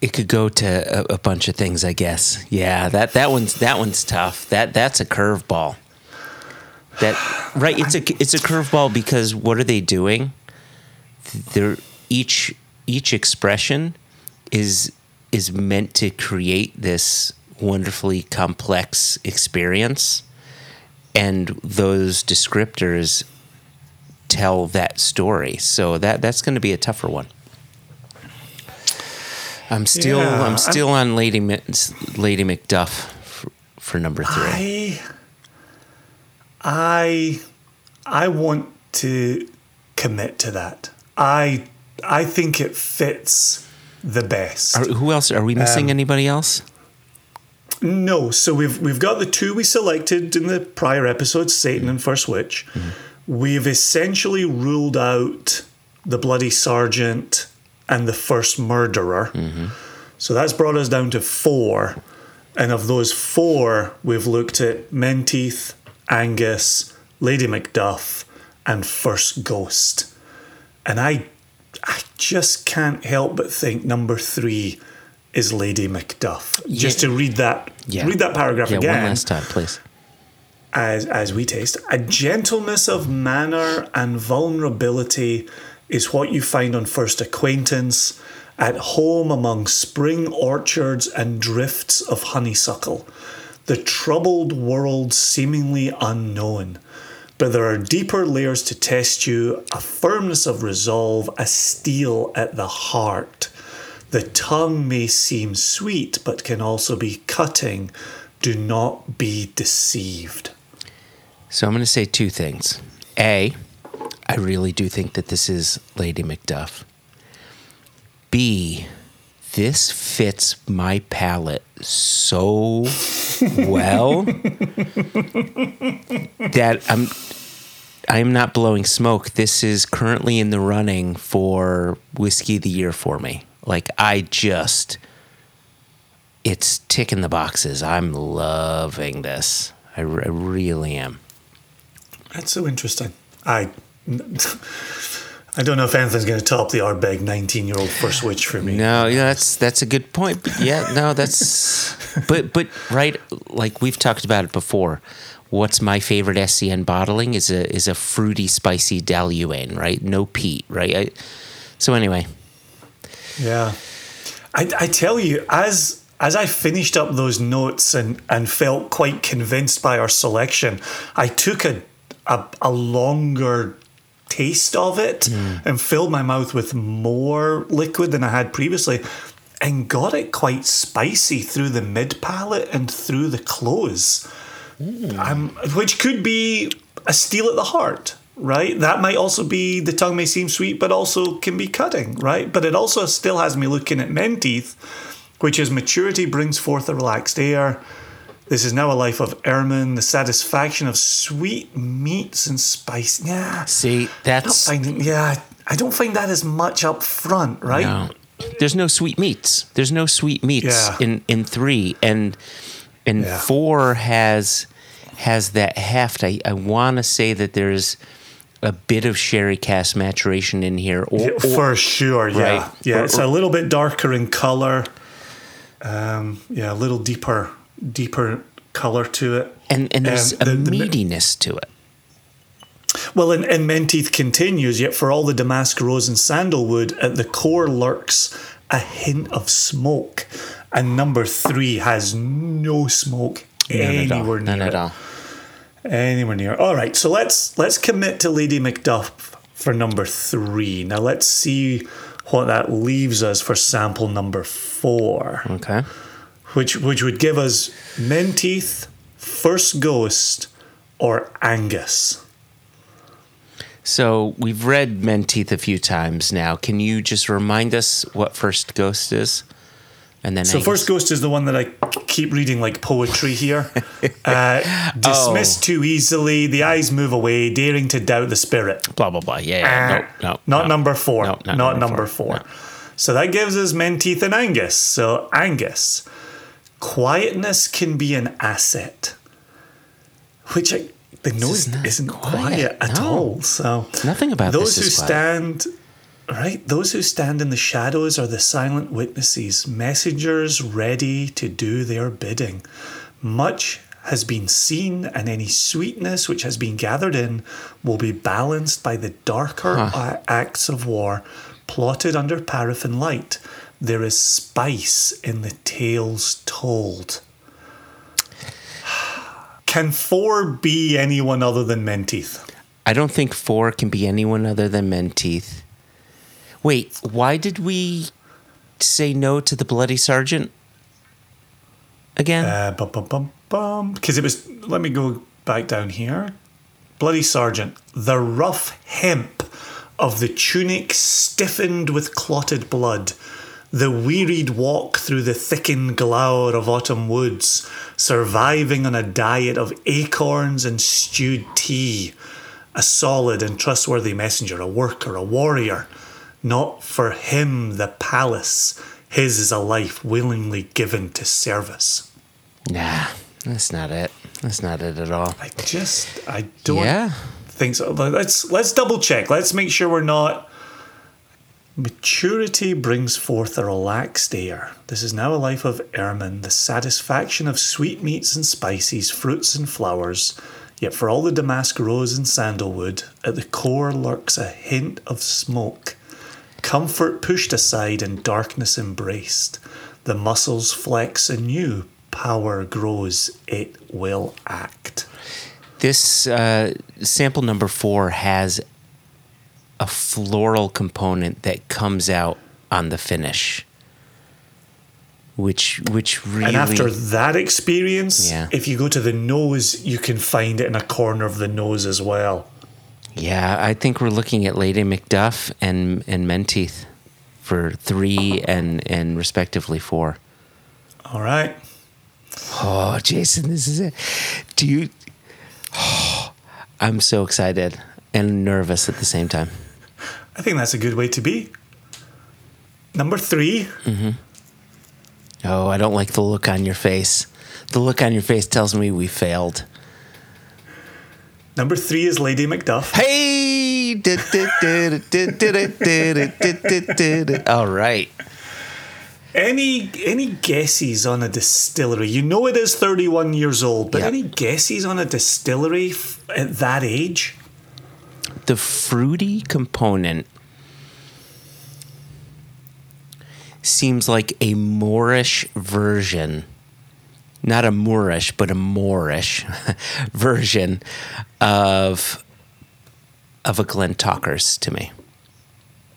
It could go to a, a bunch of things, I guess. Yeah, that that one's that one's tough. That that's a curveball. That right? It's a it's a curveball because what are they doing? They're each each expression is is meant to create this wonderfully complex experience and those descriptors tell that story so that that's going to be a tougher one i'm still Yeah, i'm I'm- still on lady lady macduff for, for number three I, I, I want to commit to that. I, I think it fits the best. Are, who else are we missing Um, anybody else No, so we've we've got the two we selected in the prior episodes, Seyton and First Witch. We've essentially ruled out the bloody sergeant and the first murderer. Mm-hmm. So that's brought us down to four. And of those four, we've looked at Menteith, Angus, Lady Macduff, and First Ghost. And I I just can't help but think number three is Lady Macduff. Just to read that yeah read that paragraph yeah again one last time please as as we taste. A gentleness of manner and vulnerability is what you find on first acquaintance at home among spring orchards and drifts of honeysuckle. The troubled world seemingly unknown but there are deeper layers to test you a firmness of resolve a steel at the heart. The tongue may seem sweet but can also be cutting. Do not be deceived So I'm going to say two things. A, I really do think that this is Lady Macduff. B, this fits my palate so well that I'm I'm not blowing smoke. This is currently in the running for whiskey of the year for me. Like I just it's ticking the boxes. I'm loving this. I, r- I really am. That's so interesting. I I don't know if anything's going to top the Ardbeg 19 year old First Witch for me. No, yeah, that's that's a good point. But yeah, no, that's but but right, like we've talked about it before. What's my favorite SCN bottling is a is a fruity, spicy Dailuaine, right? No peat, right? I, so anyway, Yeah. I, I tell you, as as I finished up those notes and, and felt quite convinced by our selection, I took a a, a longer taste of it and filled my mouth with more liquid than I had previously and got it quite spicy through the mid palate and through the close. Um, which could be a steel at the heart, right? That might also be the tongue may seem sweet, but also can be cutting, right? But it also still has me looking at Menteith, which is maturity brings forth a relaxed air. This is now a life of ermine, the satisfaction of sweet meats and spice. Yeah, see, I don't that's yeah, I don't find that as much up front, right? no. There's no sweet meats. There's no sweet meats Yeah. in in three, and and Yeah. four has has that heft. I I want to say that there's a bit of sherry cask maturation in here, or, Yeah, or- for sure, yeah, right. yeah. Or- it's a little bit darker in color. Um, yeah, a little deeper, deeper color to it. and and there's Um, a the- the- meatiness to it. Well, and, and Menteith continues. Yet for all the damask rose and sandalwood, at the core lurks a hint of smoke. And number three has no smoke None anywhere near None at all. Anywhere near. All right, so let's let's commit to Lady Macduff for number three. Now let's see what that leaves us for sample number four, Okay. Which which would give us Menteith, First Ghost, or Angus. So we've read Menteith a few times now. Can you just remind us what First Ghost is? And then So Angus. First Ghost is the one that I keep reading like poetry here. Uh, dismissed Oh. too easily, the eyes move away, daring to doubt the spirit. blah blah blah. Yeah, yeah. no, no, Uh, Not no. number four. No, not, not number, number four. four. So that gives us Menteith and Angus. So Angus, quietness can be an asset, which I, the noise is isn't quiet, quiet, at no. all. So Nothing about those this who is quiet. stand. Right, those who stand in the shadows are the silent witnesses, messengers ready to do their bidding. Much has been seen, and any sweetness which has been gathered in will be balanced by the darker a- acts of war plotted under paraffin light. There is spice in the tales told. Can four be anyone other than Menteith? I don't think four can be anyone other than Menteith. Wait, why did we say no to the Bloody Sergeant again? Uh, bum, bum, bum, bum. Because it was, let me go back down here. Bloody Sergeant, the rough hemp of the tunic stiffened with clotted blood, the wearied walk through the thickened glower of autumn woods, surviving on a diet of acorns and stewed tea, a solid and trustworthy messenger, a worker, a warrior. Not for him the palace, his is a life willingly given to service. nah, that's not it. That's not it at all. I just I don't Yeah. think so. Let's let's double check. Let's make sure we're not. Maturity brings forth a relaxed air. This is now a life of ermine, the satisfaction of sweetmeats and spices, fruits and flowers. Yet for all the damask rose and sandalwood, at the core lurks a hint of smoke. Comfort pushed aside and darkness embraced. The muscles flex anew, power grows, it will act. This uh, sample number four has a floral component that comes out on the finish, which which really And after that experience, Yeah. if you go to the nose, you can find it in a corner of the nose as well. yeah, I think we're looking at Lady Macduff and and Menteith for three and and respectively four. All right. Oh, Jason, this is it. Do you? I'm so excited and nervous at the same time. I think that's a good way to be. Number three, Oh, I don't like the look on your face. The look on your face tells me we failed. number three is Lady Macduff. Hey! All right. Any any guesses on a distillery? You know it is 31 years old, but Yeah. any guesses on a distillery f- at that age? The fruity component seems like a Moorish version. Not a Moorish, but a Moorish version of of a Glentauchers to me.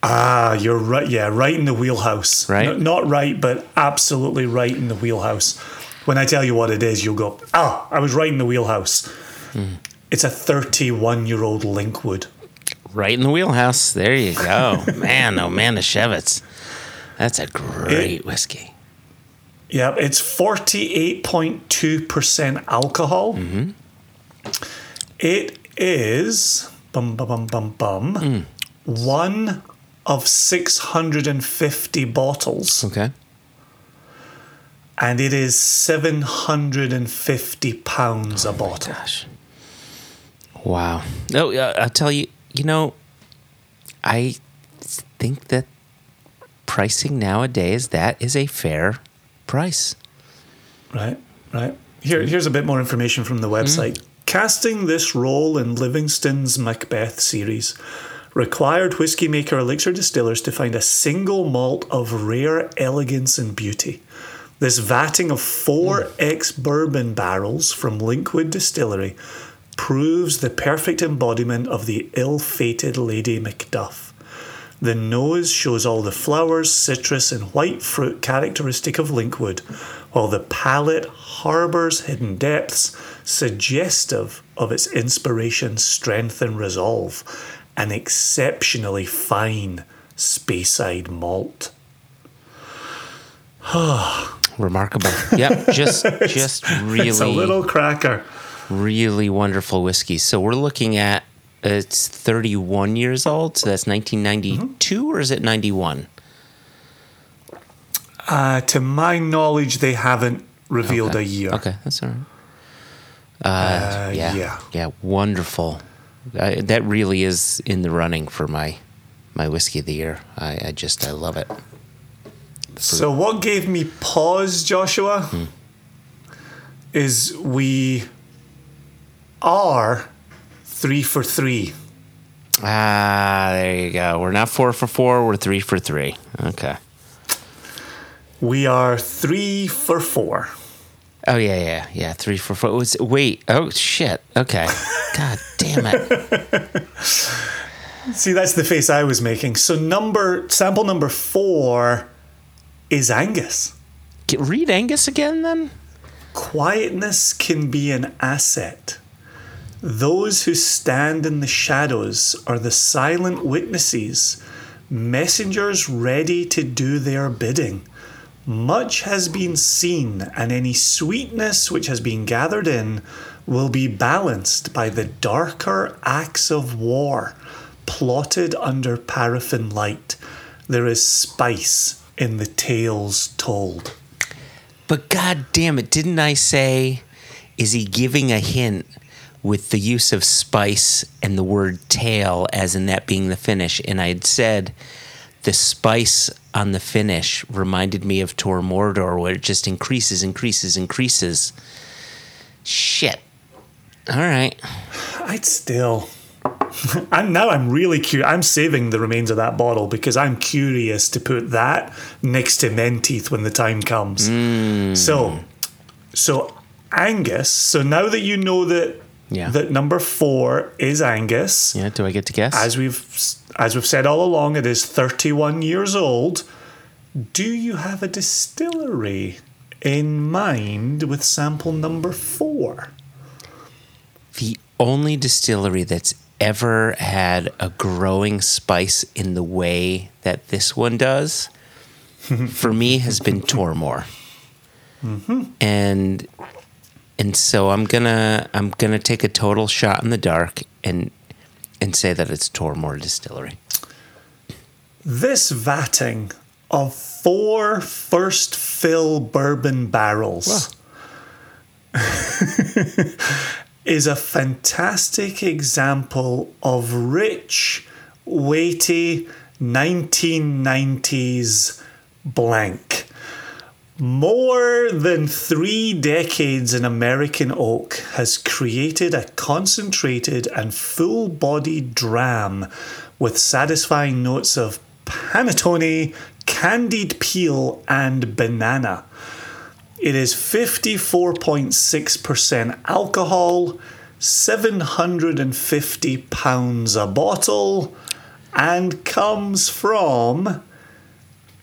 Ah, you're right. Yeah, right in the wheelhouse. Right? Not right, but absolutely right in the wheelhouse. When I tell you what it is, you'll go, ah, I was right in the wheelhouse. Hmm. It's a 31 year old Linkwood. Right in the wheelhouse. There you go. man, oh man, the Shevitz. That's a great whiskey. Yeah, it's 48.2% alcohol. Mm-hmm. It is bum bum bum bum bum Mm. one of 650 bottles, Okay. and it is 750 pounds a bottle. Gosh. Wow. No, uh, I'll tell you, you know, I think that pricing nowadays, that is a fair price. Right, right. Here, here's a bit more information from the website. Casting this role in Livingstone's Macbeth series required whiskey maker elixir distillers to find a single malt of rare elegance and beauty. This vatting of four ex bourbon barrels from Linkwood Distillery proves the perfect embodiment of the ill fated Lady Macduff. The nose shows all the flowers, citrus, and white fruit characteristic of Linkwood, while the palate harbours hidden depths suggestive of its inspiration, strength, and resolve. An exceptionally fine Speyside malt. Remarkable. Yep. Just, just really, It's a little cracker. Really wonderful whiskey. So we're looking at it's 31 years old. So that's 1992 or is it 91? Uh, to my knowledge, they haven't revealed a year. Okay, that's all right. Uh, Uh, yeah, yeah. yeah, wonderful. I, that really is in the running for my my whiskey of the year. I, I just I love it. So what gave me pause, Joshua, Hmm. is we are three for three. Ah, there you go. We're not four for four. We're three for three. Okay. We are three for four. Oh yeah, yeah, yeah. Three for four. Was wait? Oh shit. Okay. God damn it. See, that's the face I was making. So number sample number four is Angus. Get- Read Angus again then. Quietness can be an asset. Those who stand in the shadows are the silent witnesses, messengers ready to do their bidding. Much has been seen, and any sweetness which has been gathered in will be balanced by the darker acts of war plotted under paraffin light. There is spice in the tales told. But god damn it, didn't I say is he giving a hint with the use of spice and the word tail as in that being the finish and I had said the spice on the finish reminded me of Tormore where it just increases, increases, increases. Shit. All right. I'd still. And now I'm really curious. I'm saving the remains of that bottle because I'm curious to put that next to Menteith when the time comes. Hmm. So, so Angus. So now that you know that Yeah. that number four is Angus, Yeah, do I get to guess? as we've as we've said all along, it is 31 years old. Do you have a distillery in mind with sample number four? the only distillery that's ever had a growing spice in the way that this one does for me has been Tormore. Mm-hmm. And and so I'm gonna I'm gonna take a total shot in the dark and and say that it's Tormore Distillery. This vatting of four first fill bourbon barrels is a fantastic example of rich, weighty 1990s blank. More than three decades in American oak has created a concentrated and full bodied dram with satisfying notes of panettone, candied peel, and banana. It is 54.6% alcohol, 750 pounds a bottle, and comes from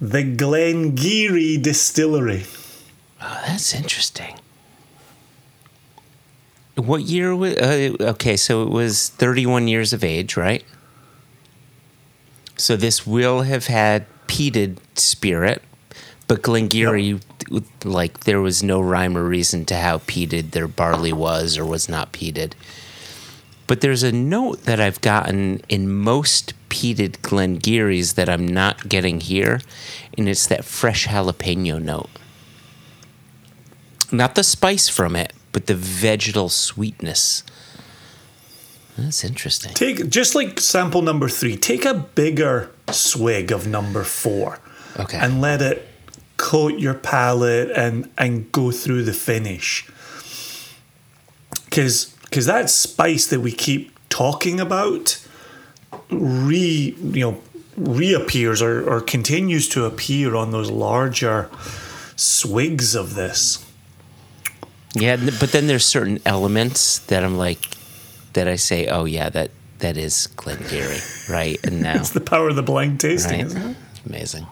the Glen Garioch Distillery. Oh, that's interesting. What year was? Uh, okay, so it was 31 years of age, right? So this will have had peated spirit, but Glen Garioch, like, there was no rhyme or reason to how peated their barley was or was not peated. But there's a note that I've gotten in most peated Glen Gariochs that I'm not getting here, and it's that fresh jalapeno note. Not the spice from it, but the vegetal sweetness. That's interesting. Take just like sample number three, take a bigger swig of number four. Okay. And let it coat your palate and and go through the finish. Cause because that spice that we keep talking about re you know reappears or, or continues to appear on those larger swigs of this. Yeah, but then there's certain elements that I'm like, that I say, oh yeah, that that is Glen Garioch, right? And now, It's the power of the blind tasting, right? isn't it? Amazing.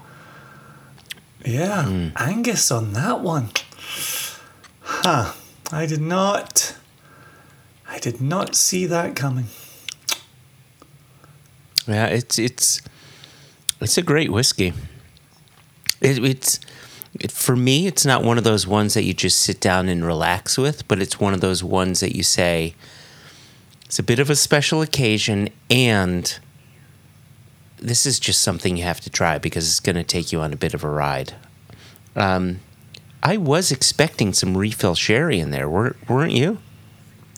Yeah, Hmm. Angus on that one. Huh. I did not. I did not see that coming. Yeah, it's it's it's a great whiskey. It, it's it, for me, it's not one of those ones that you just sit down and relax with, but it's one of those ones that you say it's a bit of a special occasion, and this is just something you have to try because it's going to take you on a bit of a ride. Um, I was expecting some refill sherry in there, weren't weren't you?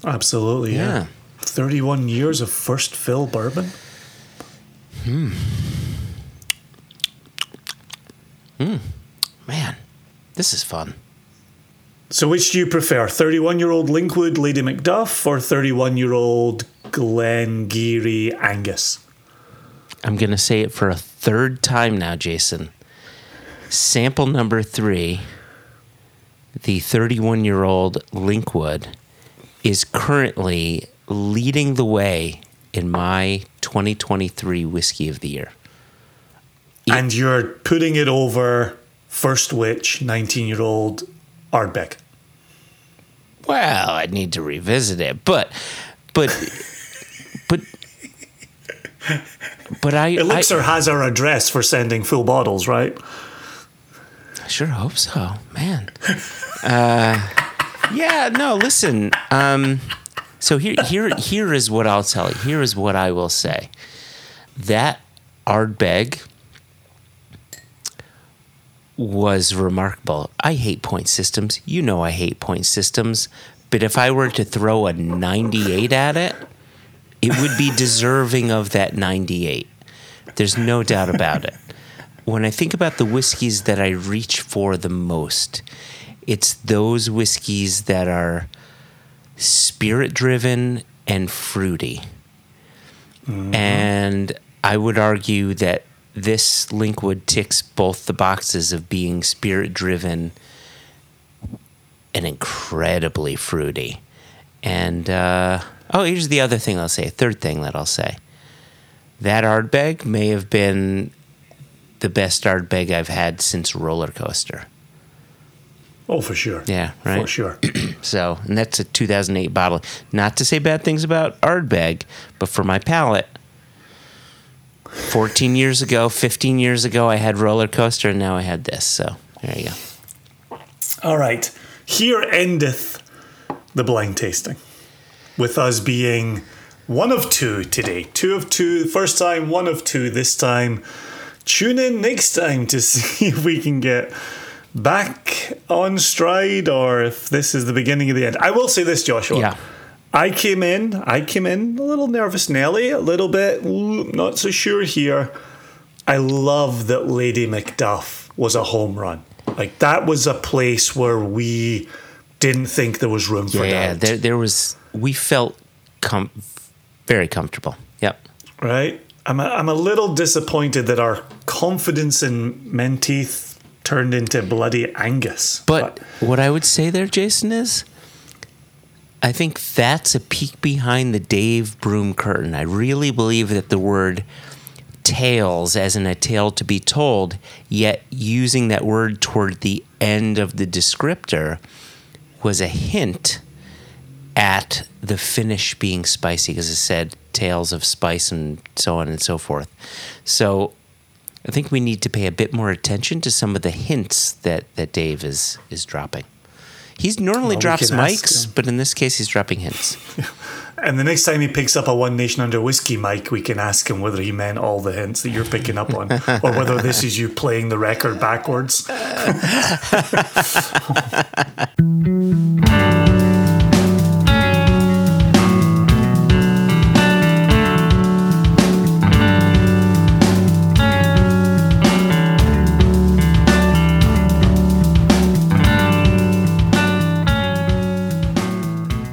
Absolutely, yeah. Yeah. 31 years of first fill bourbon. Hmm. Man, this is fun. So, which do you prefer? 31 year old Linkwood Lady Macduff or 31 year old Glen Garioch Angus? I'm going to say it for a third time now, Jason. Sample number three, the 31 year old Linkwood, is currently leading the way in my 2023 whiskey of the year. And you're putting it over First Witch, 19 year old Ardbeg. Well, I need to revisit it, but, but, but, but I, Elixir I has our address for sending full bottles, right? I sure hope so, man. Uh, yeah, no, listen. Um, so here, here, here is what I'll tell you. Here is what I will say. That Ardbeg was remarkable. I hate point systems. You know I hate point systems. But if I were to throw a 98 at it, it would be deserving of that 98. There's no doubt about it. When I think about the whiskeys that I reach for the most, it's those whiskeys that are spirit driven and fruity. And I would argue that this Linkwood ticks both the boxes of being spirit driven and incredibly fruity. And uh, oh, here's the other thing I'll say. Third thing that I'll say. That Ardbeg may have been the best Ardbeg I've had since Roller Coaster. Oh, for sure. Yeah, right. For sure. So, and that's a 2008 bottle. Not to say bad things about Ardbeg, but for my palate, 14 years ago, 15 years ago, I had Roller Coaster, and now I had this. So, there you go. All right. Here endeth the blind tasting. With us being one of two today. Two of two, first time, one of two this time. Tune in next time to see if we can get back on stride or if this is the beginning of the end. I will say this, Joshua. Yeah. I came in, I came in a little nervous Nelly, a little bit ooh, not so sure here. I love that Lady Macduff was a home run. Like that was a place where we didn't think there was room for that. Yeah, there, there was, we felt com- very comfortable. Yep. right? I'm a, I'm a little disappointed that our confidence in Menteith turned into bloody Angus. But what I would say there, Jason, is I think that's a peek behind the Dave Broom curtain. I really believe that the word tales, as in a tale to be told, yet using that word toward the end of the descriptor, was a hint at the finish being spicy, because it said tales of spice and so on and so forth. So I think we need to pay a bit more attention to some of the hints that, that Dave is is dropping. He's normally Well, drops mics, but in this case, he's dropping hints. and the next time he picks up a One Nation Under Whiskey mic, we can ask him whether he meant all the hints that you're picking up on, or whether this is you playing the record backwards.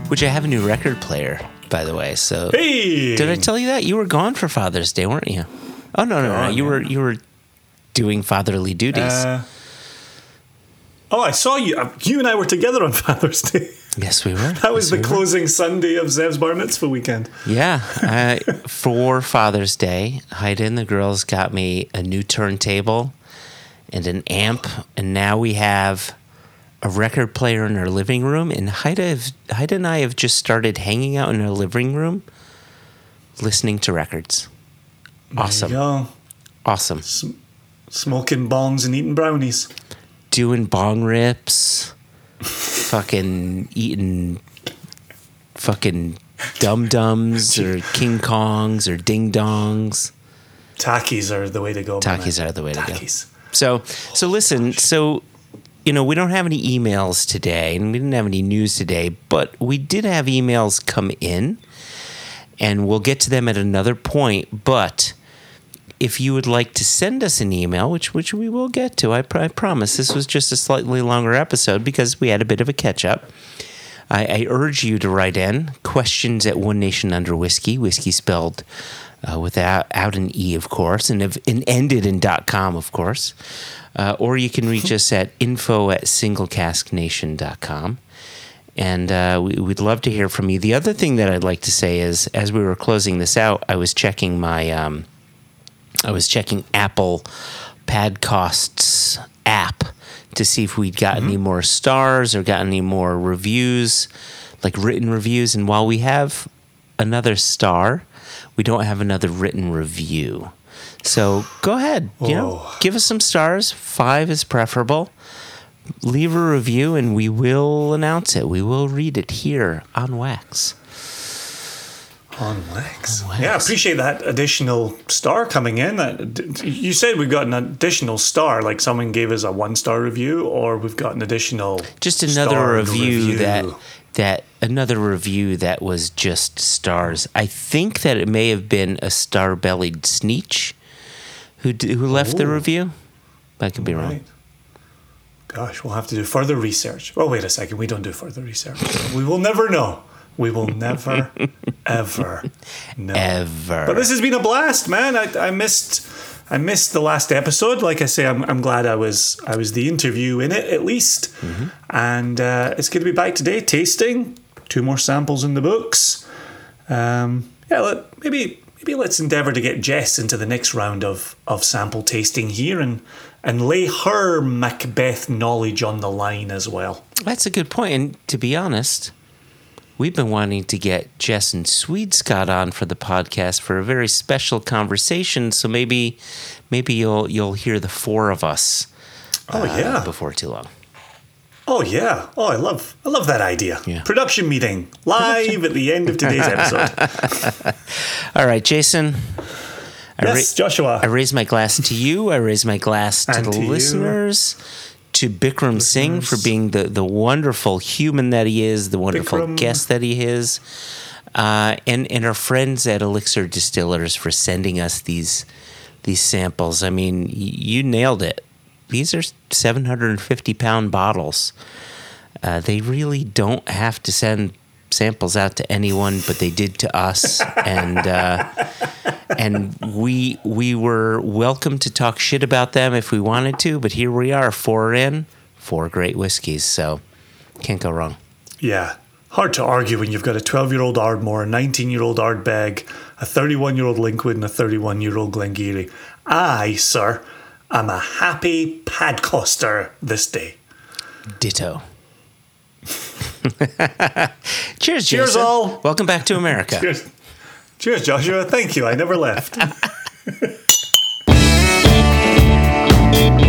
Which I have a new record player, by the way. So Hey, did I tell you that you were gone for Father's Day, weren't you? Oh no, no, no! Gone, You were you were doing fatherly duties. Uh, oh, I saw you. uh, You and I were together on Father's Day. yes, we were. That was Yes, the we were. closing Sunday of Zev's bar mitzvah weekend. Yeah, I, for Father's Day, Haida and the girls got me a new turntable and an amp, and now we have a record player in our living room. And Haida, have, Haida and I have just started hanging out in our living room, listening to records. Awesome, There you go. awesome. Smoking bongs and eating brownies. Doing bong rips, fucking eating, fucking dum dums or King Kongs or ding dongs. Takis are the way to go. man. Takis are the way to go. So, so oh listen. So, you know, we don't have any emails today, and we didn't have any news today, but we did have emails come in, and we'll get to them at another point. But if you would like to send us an email, which which we will get to, I, I promise. This was just a slightly longer episode because we had a bit of a catch up. I, I urge you to write in questions at One Nation Under Whiskey, whiskey spelled uh, without out an e, of course, and, if, and ended in .dot .com, of course. Uh, or you can reach us at info at singlecasknation.com. And uh, we, we'd love to hear from you. The other thing that I'd like to say is, as we were closing this out, I was checking my, um, I was checking Apple Padcasts app to see if we'd got any more stars or got any more reviews, like written reviews. And while we have another star, we don't have another written review. So go ahead, you know, Whoa. give us some stars. Five is preferable. Leave a review and we will announce it. We will read it here on Wax. On Wax. On Wax. Yeah, I appreciate that additional star coming in. That you said we've got an additional star, like someone gave us a one star review, or we've got an additional Just another starred review, that that another review that was just stars. I think that it may have been a star-bellied sneetch who d- who left the review. I could be wrong. Right. Gosh, we'll have to do further research. Oh, wait a second. We don't do further research. we will never know. We will never, ever know. Ever. But this has been a blast, man. I, I missed, I missed the last episode. Like I say, I'm, I'm glad I was, I was the interview in it at least. And uh, it's good to be back today, tasting two more samples in the books. Um, yeah, let, maybe, maybe let's endeavour to get Jess into the next round of of sample tasting here and and lay her Macbeth knowledge on the line as well. That's a good point. And to be honest, we've been wanting to get Jess and Swede-Scott on for the podcast for a very special conversation. So maybe, maybe you'll you'll hear the four of us. Oh uh, yeah. before too long. Oh yeah. Oh, I love I love that idea. Yeah. Production meeting live at the end of today's episode. All right, Jason. I ra- yes, Joshua. I raise my glass to you. I raise my glass to And the to you. listeners, to Bikram Singh for being the, the wonderful human that he is, the wonderful Bikram. guest that he is, uh, and and our friends at Elixir Distillers for sending us these these samples. I mean, y- you nailed it. These are 750 pound bottles. Uh, they really don't have to send samples out to anyone, but they did to us, and uh, and we we were welcome to talk shit about them if we wanted to. But here we are, four in, four great whiskeys, so can't go wrong. Yeah. Hard to argue when you've got a 12 year old Ardmore, a 19 year old Ardbeg, a 31 year old Linkwood, and a 31 year old Glen Garioch. I, sir, I'm a happy padcaster this day. Ditto. Cheers, Cheers, Jason. all. Welcome back to America. Cheers. Cheers, Joshua. Thank you. I never left.